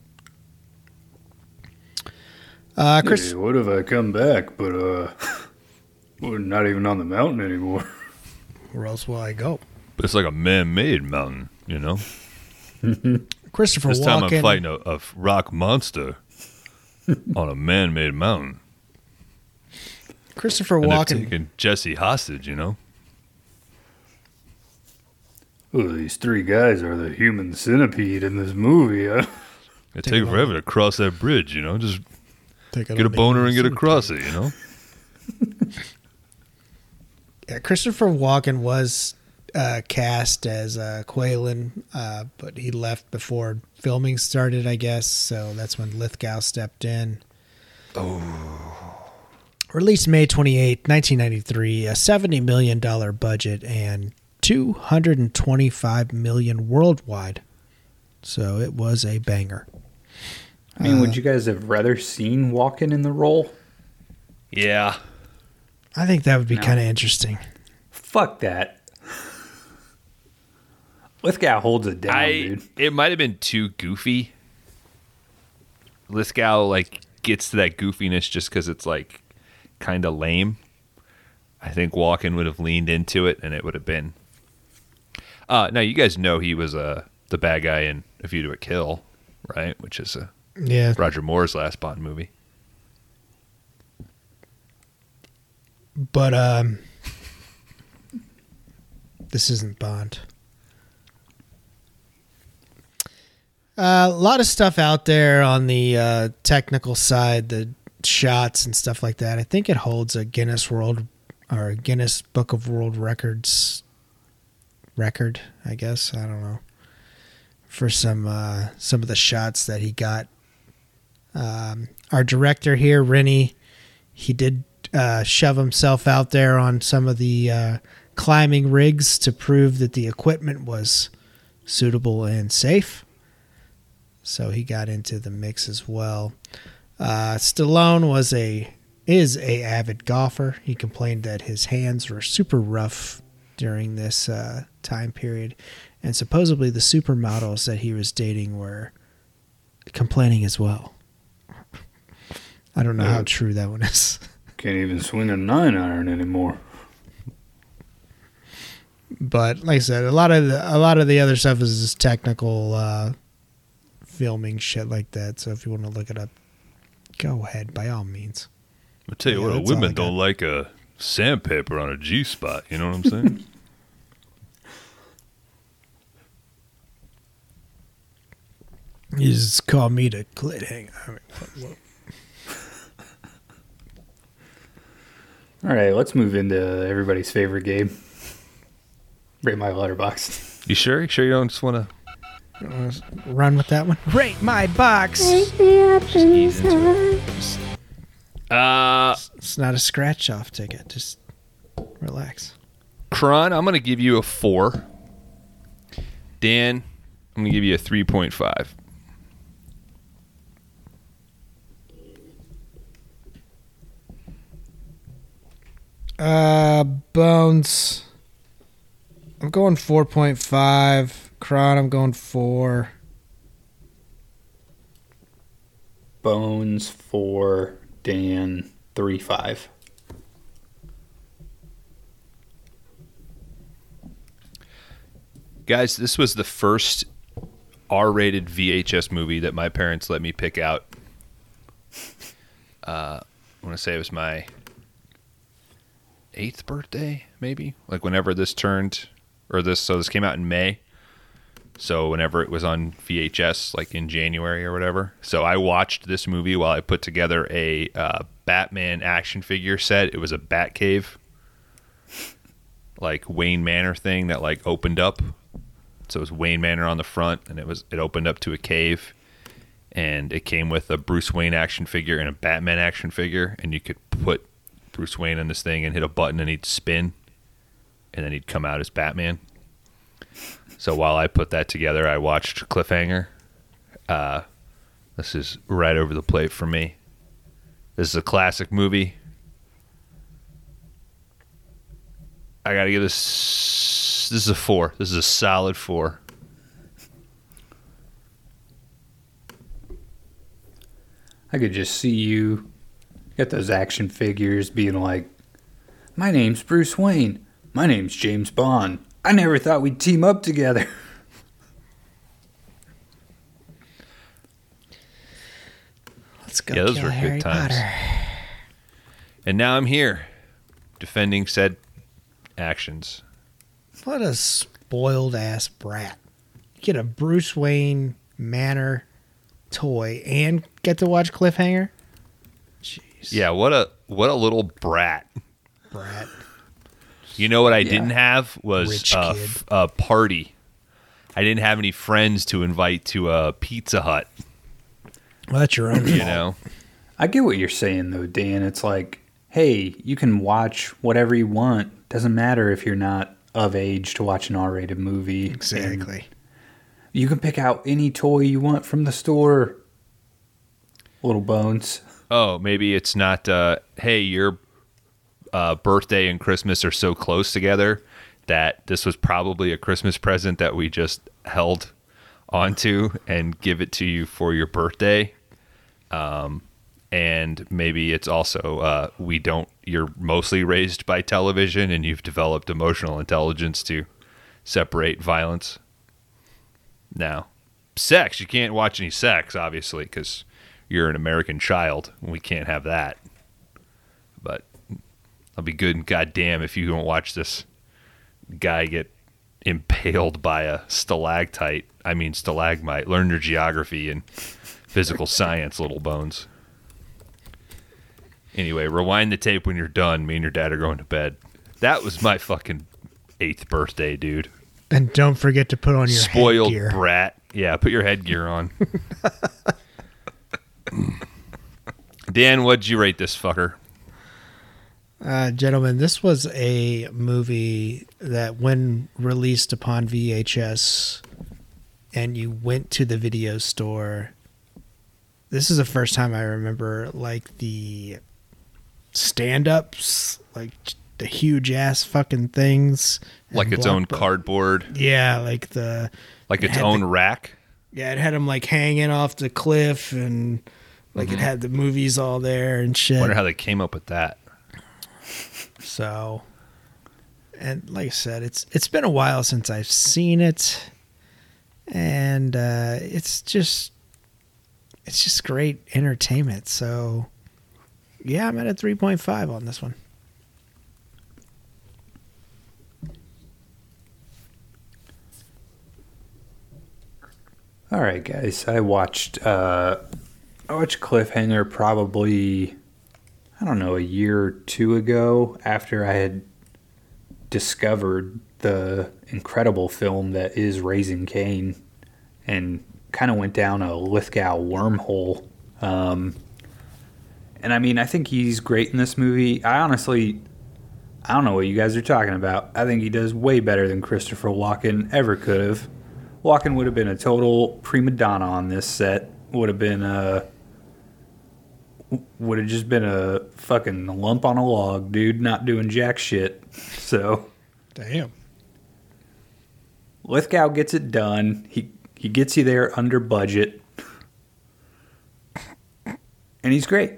Uh, Chris, Hey, what if I come back, but uh, [laughs] we're not even on the mountain anymore? where else will I go? But it's like a man-made mountain, you know. [laughs] Christopher This time Walken. I'm fighting a, a rock monster [laughs] on a man-made mountain. Christopher And Walken. taking Jesse hostage, you know. Oh, these three guys are the human centipede in this movie. Huh? [laughs] It Take takes forever to cross that bridge, you know. Just Take get a boner and get across it, you know. Yeah, Christopher Walken was uh, cast as uh, Qualen, uh, but he left before filming started, I guess. So that's when Lithgow stepped in. Oh. Released May 28, 1993, a $70 million budget and 225 million worldwide. So it was a banger. I mean, would you guys have rather seen Walken in the role? Yeah. I think that would be No. kind of interesting. Fuck that. Lithgow holds it down, I dude. it might have been too goofy. Lithgow like gets to that goofiness just because it's like kind of lame. I think Walken would have leaned into it, and it would have been. Uh, now you guys know he was uh, the bad guy in A View to a Kill, right? Which is a Yeah, Roger Moore's last Bond movie. but um, [laughs] this isn't Bond. Uh, a lot of stuff out there on the uh, technical side, the shots and stuff like that. I think it holds a Guinness World or Guinness Book of World Records record. I guess I don't know for some uh, some of the shots that he got. Um, our director here, Renny, he did uh, shove himself out there on some of the uh, climbing rigs to prove that the equipment was suitable and safe. So he got into the mix as well. Uh, Stallone was a is a avid golfer. He complained that his hands were super rough during this uh, time period, and supposedly the supermodels that he was dating were complaining as well. I don't know how true that one is. [laughs] Can't even swing a nine iron anymore. but like I said, a lot of the, a lot of the other stuff is just technical uh, filming shit like that. So if you want to look it up, go ahead by all means. I'll tell you Yeah, what, that's all I women don't like a sandpaper on a G spot. You know what I'm [laughs] saying? You just call me the clit hanger. I mean, what- what- [laughs] All right, let's move into everybody's favorite game. Rate my letterbox. You sure? You sure you don't just want to? Run with that one. Rate my box. ease Uh, It's not a scratch off ticket. Just relax. Kron, I'm going to give you a four. Dan, I'm going to give you a 3.5. Uh, Bones. I'm going 4.5. Kron, I'm going 4. Bones four, Dan three five. Guys, this was the first R-rated VHS movie that my parents let me pick out. Uh, I want to say it was my eighth birthday, maybe. Like whenever this turned, or this. So this came out in May. So whenever it was on VHS, like in January or whatever. So I watched this movie while I put together a uh, Batman action figure set. It was a Batcave, like Wayne Manor thing that like opened up. So it was Wayne Manor on the front, and it was it opened up to a cave, and it came with a Bruce Wayne action figure and a Batman action figure, and you could put Bruce Wayne on this thing and hit a button, and he'd spin, and then he'd come out as Batman. So while I put that together, I watched Cliffhanger. Uh, this is right over the plate for me. This is a classic movie. I gotta give this. This is a four. This is a solid four. I could just see you get those action figures being like, "My name's Bruce Wayne. My name's James Bond. I never thought we'd team up together." [laughs] Let's go Yeah, those kill were good Harry times. Potter. And now I'm here, defending said actions. What a spoiled ass brat. You get a Bruce Wayne Manor toy and get to watch Cliffhanger? Jeez. Yeah, what a what a little brat. Brat. You know what I Yeah. didn't have was Rich a, kid. f- a party. I didn't have any friends to invite to a Pizza Hut. Well, that's your own You fault. know, I get what you're saying though, Dan. It's like, hey, you can watch whatever you want. Doesn't matter if you're not of age to watch an R-rated movie. And Exactly. You can pick out any toy you want from the store. Little bones. oh maybe it's not. Uh, hey, you're uh, birthday and Christmas are so close together that this was probably a Christmas present that we just held onto and give it to you for your birthday. Um, and maybe it's also uh, we don't. You're mostly raised by television, and you've developed emotional intelligence to separate violence. Now, sex. You can't watch any sex, obviously, because you're an American child. We can't have that. But I'll be good and goddamn if you don't watch this guy get impaled by a stalactite. I mean stalagmite. Learn your geography and physical [laughs] science, little bones. Anyway, rewind the tape when you're done. Me and your dad are going to bed. That was my fucking eighth birthday, dude. And don't forget to put on your Spoiled headgear. brat. Yeah, put your headgear on. [laughs] Dan, what'd you rate this fucker? Uh, gentlemen, this was a movie that, when released upon VHS, and you went to the video store. This is the first time I remember like the stand-ups, like the huge ass fucking things, Like its own cardboard, Yeah, like the like its had own the- rack. yeah, it had them like hanging off the cliff, and like it had the movies all there and shit. I Wonder how they came up with that. So, and like I said, it's it's been a while since I've seen it, and uh, it's just it's just great entertainment. So, yeah, I'm at a three point five on this one. All right, guys. I watched uh, I watched Cliffhanger probably I don't know a year or two ago after I had discovered the incredible film that is Raising Cain, and kind of went down a Lithgow wormhole. Um, and I mean, I think he's great in this movie. I honestly, I don't know what you guys are talking about. I think he does way better than Christopher Walken ever could have. Walken would have been a total prima donna on this set. Would have been a would have just been a fucking lump on a log, dude, not doing jack shit. So Damn. Lithgow gets it done. He he gets you there under budget, and he's great.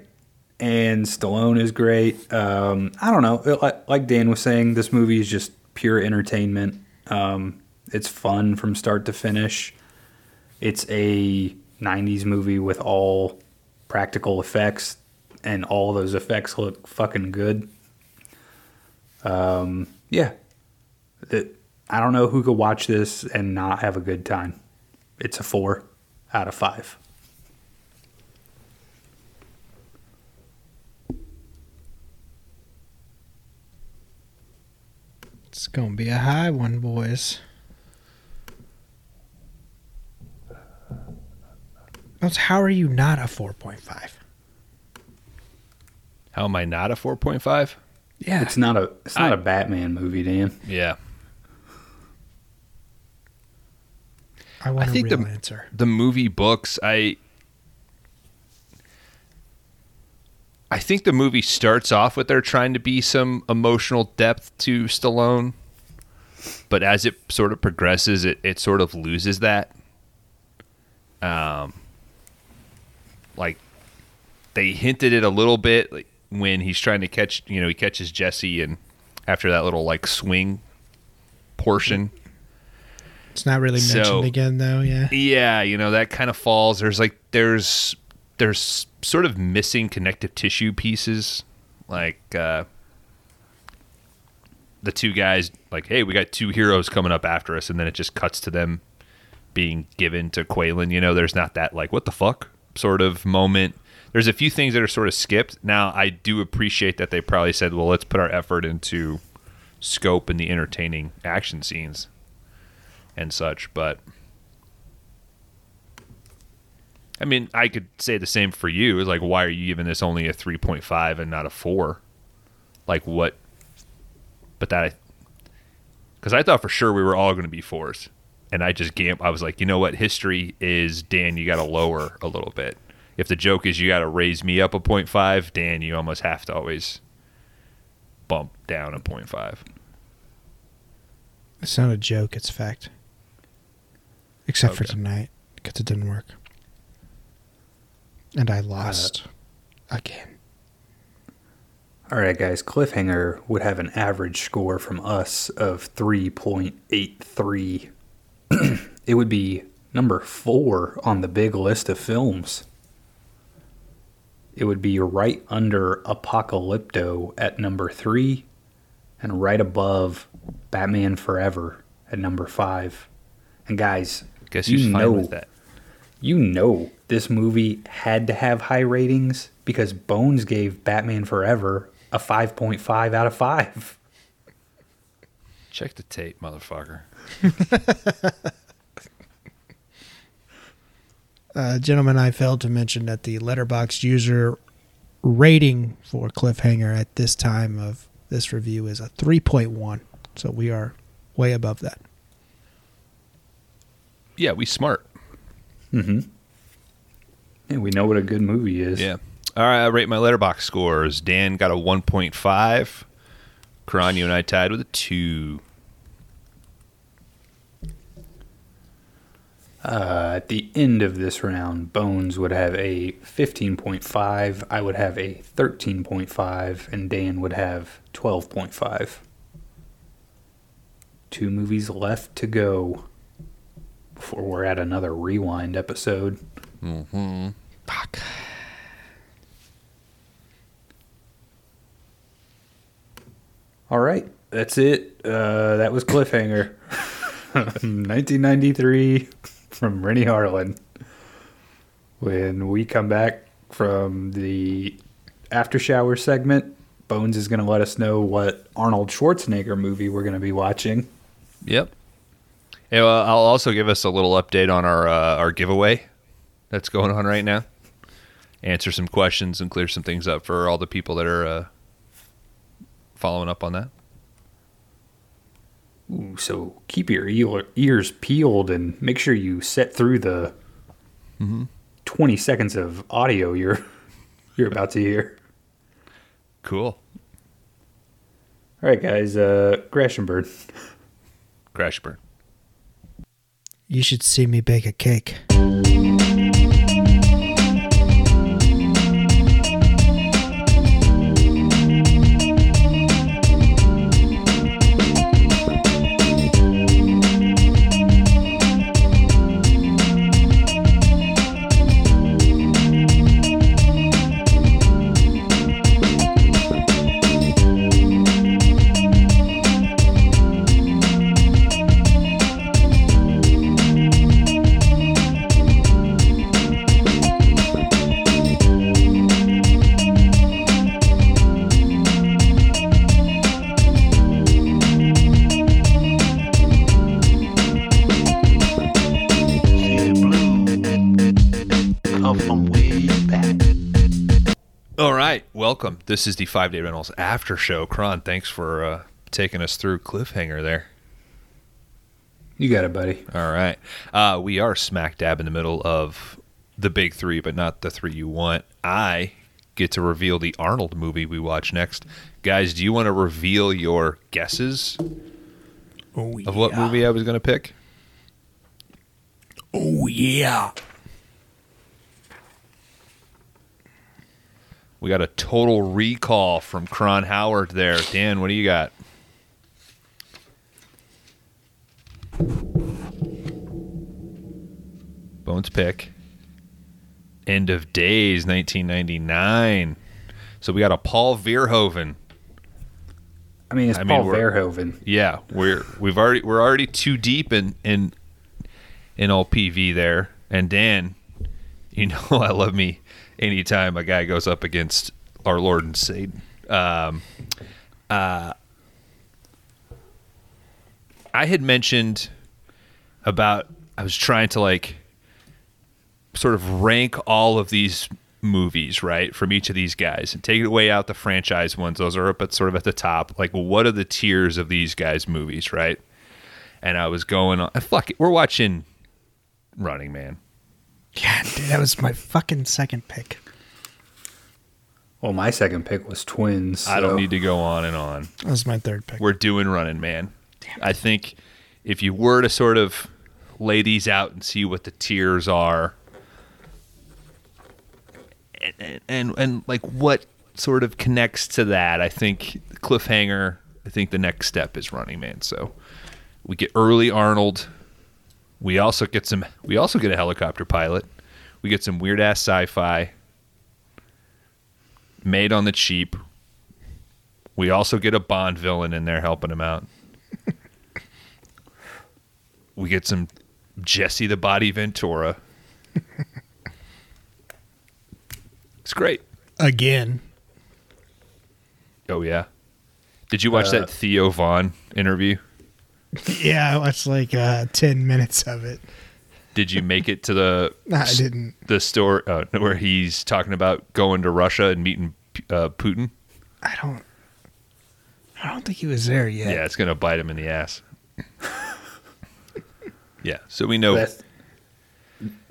And Stallone is great. Um, I don't know. Like, like Dan was saying, this movie is just pure entertainment. Um, it's fun from start to finish. It's a '90s movie with all practical effects, and all those effects look fucking good. Um, yeah, I don't know who could watch this and not have a good time. It's a four out of five. It's gonna be a high one, boys. That's- How are you not a four point five? How am I not a 4.5? Yeah, It's not a it's not I- a Batman movie, Dan. Yeah. I want I a think real the- answer. the movie books i i think the movie starts off with there trying to be some emotional depth to stallone but as it sort of progresses it, it sort of loses that um like they hinted it a little bit like when he's trying to catch you know he catches jesse and after that little like swing portion It's not really So- mentioned again, though. Yeah. yeah you know that kind of falls there's like there's there's sort of missing connective tissue pieces like uh the two guys like hey we got two heroes coming up after us and then it just cuts to them being given to Qualen you know there's not that like what the fuck sort of moment there's a few things that are sort of skipped now I do appreciate that they probably said well let's put our effort into scope and the entertaining action scenes and such but I mean, I could say the same for you. It's Like, why are you giving this only a 3.5 and not a 4? Like, what? But that, because I thought for sure we were all going to be fours. And I just gam I was like, you know what? History is, Dan, you got to lower a little bit. If the joke is you got to raise me up a 0.5, Dan, you almost have to always bump down a 0.5. It's not a joke. It's fact. Except for tonight, because it didn't work, and I lost uh, again. All right, guys. Cliffhanger would have an average score from us of 3.83. [clears throat] it would be number four on the big list of films. It would be right under Apocalypto at number three and right above Batman Forever at number five. And guys, Guess you know with that? you know this movie had to have high ratings because Bones gave Batman Forever a 5.5 out of 5. Check the tape, motherfucker. [laughs] Uh, gentlemen, I failed to mention that the Letterboxd user rating for Cliffhanger at this time of this review is a 3.1. So we are way above that. Yeah, we smart. Mm-hmm. And we know what a good movie is. Yeah. All right, I rate my letterbox scores. Dan got a 1.5. Kron, you and I tied with a 2. Uh, at the end of this round, Bones would have a 15.5, I would have a 13.5, and Dan would have 12.5. Two movies left to go before we're at another rewind episode. Fuck. All right, that's it. Uh, that was Cliffhanger. [laughs] 1993 from Renny Harlin. When we come back from the after shower segment, Bones is going to let us know what Arnold Schwarzenegger movie we're going to be watching. Yep. Yeah, well, I'll also give us a little update on our uh, our giveaway that's going on right now. Answer some questions and clear some things up for all the people that are uh, following up on that. Ooh, so keep your ears peeled and make sure you set through the 20 seconds of audio you're [laughs] you're about to hear. Cool. All right, guys. Uh, Grashenbird. Crash burn. You should see me bake a cake. This is the Five Day Rentals After Show. Kron, thanks for uh, taking us through Cliffhanger there. You got it, buddy. All right. Uh, we are smack dab in the middle of the big three, but not the three you want. I get to reveal the Arnold movie we watch next. Guys, do you want to reveal your guesses Oh, of what movie I was going to pick? Oh, yeah. We got a total recall from Kron Howard there. Dan, what do you got? Bones pick. End of Days, 1999. So we got a Paul Verhoeven. I mean, it's I Paul we're- Verhoeven. Yeah, we're we've already we're already too deep in in in all PV there. And Dan, you [laughs] know I love me anytime a guy goes up against our Lord and Satan. Um, uh, I had mentioned about I was trying to like sort of rank all of these movies, right, from each of these guys and take it away out the franchise ones. Those are up at sort of at the top. Like, what are the tiers of these guys' movies, right? And I was going on. Fuck it, we're watching Running Man. Yeah, dude, that was my fucking second pick. Well, my second pick was Twins. I don't need to go on and on. That was my third pick. We're doing running man. I think if you were to sort of lay these out and see what the tiers are, and and, and, and like what sort of connects to that, I think cliffhanger. I think the next step is running man. So we get early Arnold. We also get some. We also get a helicopter pilot. We get some weird ass sci-fi made on the cheap. We also get a Bond villain in there helping him out. [laughs] we get some Jesse the Body Ventura. [laughs] it's great. Again. Oh yeah. Did you watch Uh, that Theo Von interview? Yeah, I watched like uh, 10 minutes of it. Did you make it to the [laughs] No, I didn't. the store uh, where he's talking about going to Russia and meeting uh, Putin? I don't. I don't think he was there yet. Yeah, it's gonna bite him in the ass. [laughs] yeah, so we know. That's,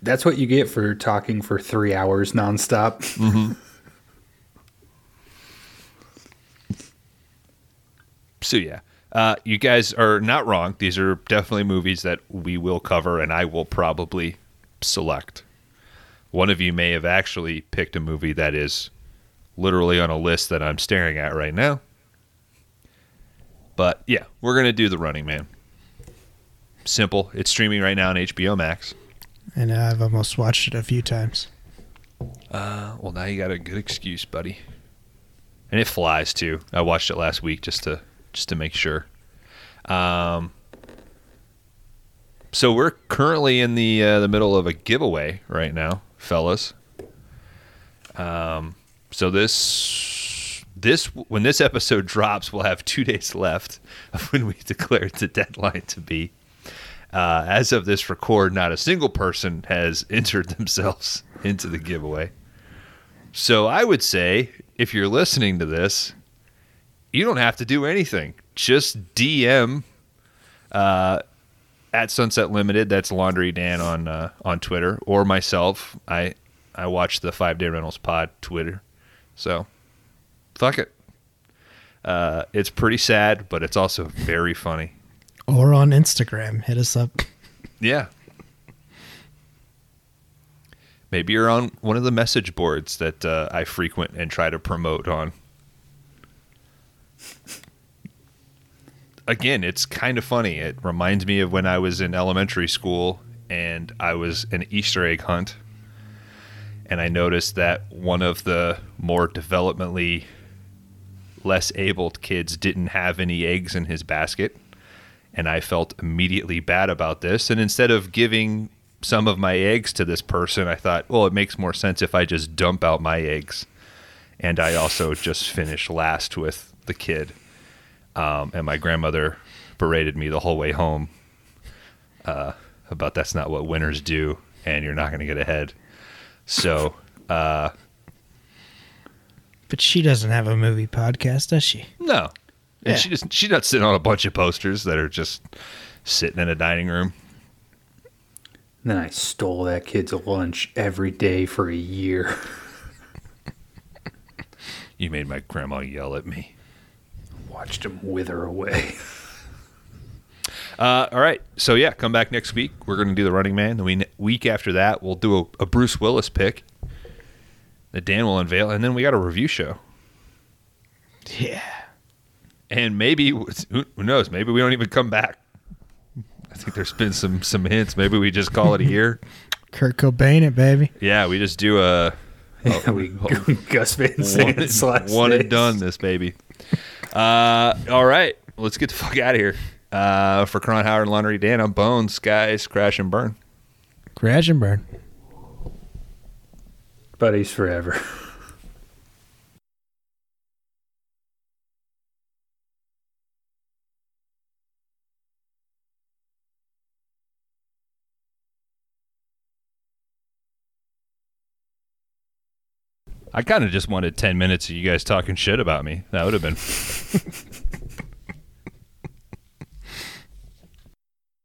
that's what you get for talking for three hours nonstop. [laughs] So yeah, uh, you guys are not wrong. These are definitely movies that we will cover, and I will probably select. One of you may have actually picked a movie that is literally on a list that I'm staring at right now. But yeah, we're gonna do the Running Man. Simple. It's streaming right now on HBO Max. And I've almost watched it a few times. Uh, well, now you got a good excuse, buddy. And it flies too. I watched it last week just to just to make sure. Um, so we're currently in the uh, the middle of a giveaway right now, fellas. Um, so this this when this episode drops, we'll have two [laughs] days left of when we [laughs] declared the deadline to be. Uh, as of this record, not a single person has [laughs] entered themselves into the giveaway. So I would say, if you're listening to this, you don't have to do anything. Just DM uh, at Sunset Limited. That's Laundry Dan on uh, on Twitter or myself. I I watch the Five Day Rentals Pod Twitter. So fuck it. Uh, it's pretty sad, but it's also very funny. Or on Instagram. Hit us up. Yeah. Maybe you're on one of the message boards that uh, I frequent and try to promote on. Again, it's kind of funny. It reminds me of when I was in elementary school and I was an Easter egg hunt. And I noticed that one of the more developmentally less abled kids didn't have any eggs in his basket and I felt immediately bad about this. And instead of giving some of my eggs to this person, I thought, well, it makes more sense if I just dump out my eggs. And I also just finished last with the kid. Um, and my grandmother berated me the whole way home uh, about that's not what winners do, and you're not going to get ahead. So, uh, But she doesn't have a movie podcast, does she? no. And Yeah. she just she's not sitting on a bunch of posters that are just sitting in a dining room. then I stole that kid's lunch every day for a year. [laughs] You made my grandma yell at me. Watched him wither away. [laughs] Uh, all right. So yeah, come back next week. We're going to do the Running Man. The we- week after that, we'll do a, a Bruce Willis pick that Dan will unveil, and then we got a review show. Yeah. And maybe who who knows? Maybe we don't even come back. I think there's been some some hints. Maybe we just call it a year. [laughs] Kurt Cobain it, baby. Yeah, we just do a [laughs] Yeah, we Gus Van Sant one, slash one and this. done. This baby. Uh, all right, let's get the [laughs] fuck out of here. Uh, for Kron Howard and Laundry Dan, I'm Bones. Guys, crash and burn. Crash and burn. Buddies forever. [laughs] I kind of just wanted 10 minutes of you guys talking shit about me. That would have been [laughs]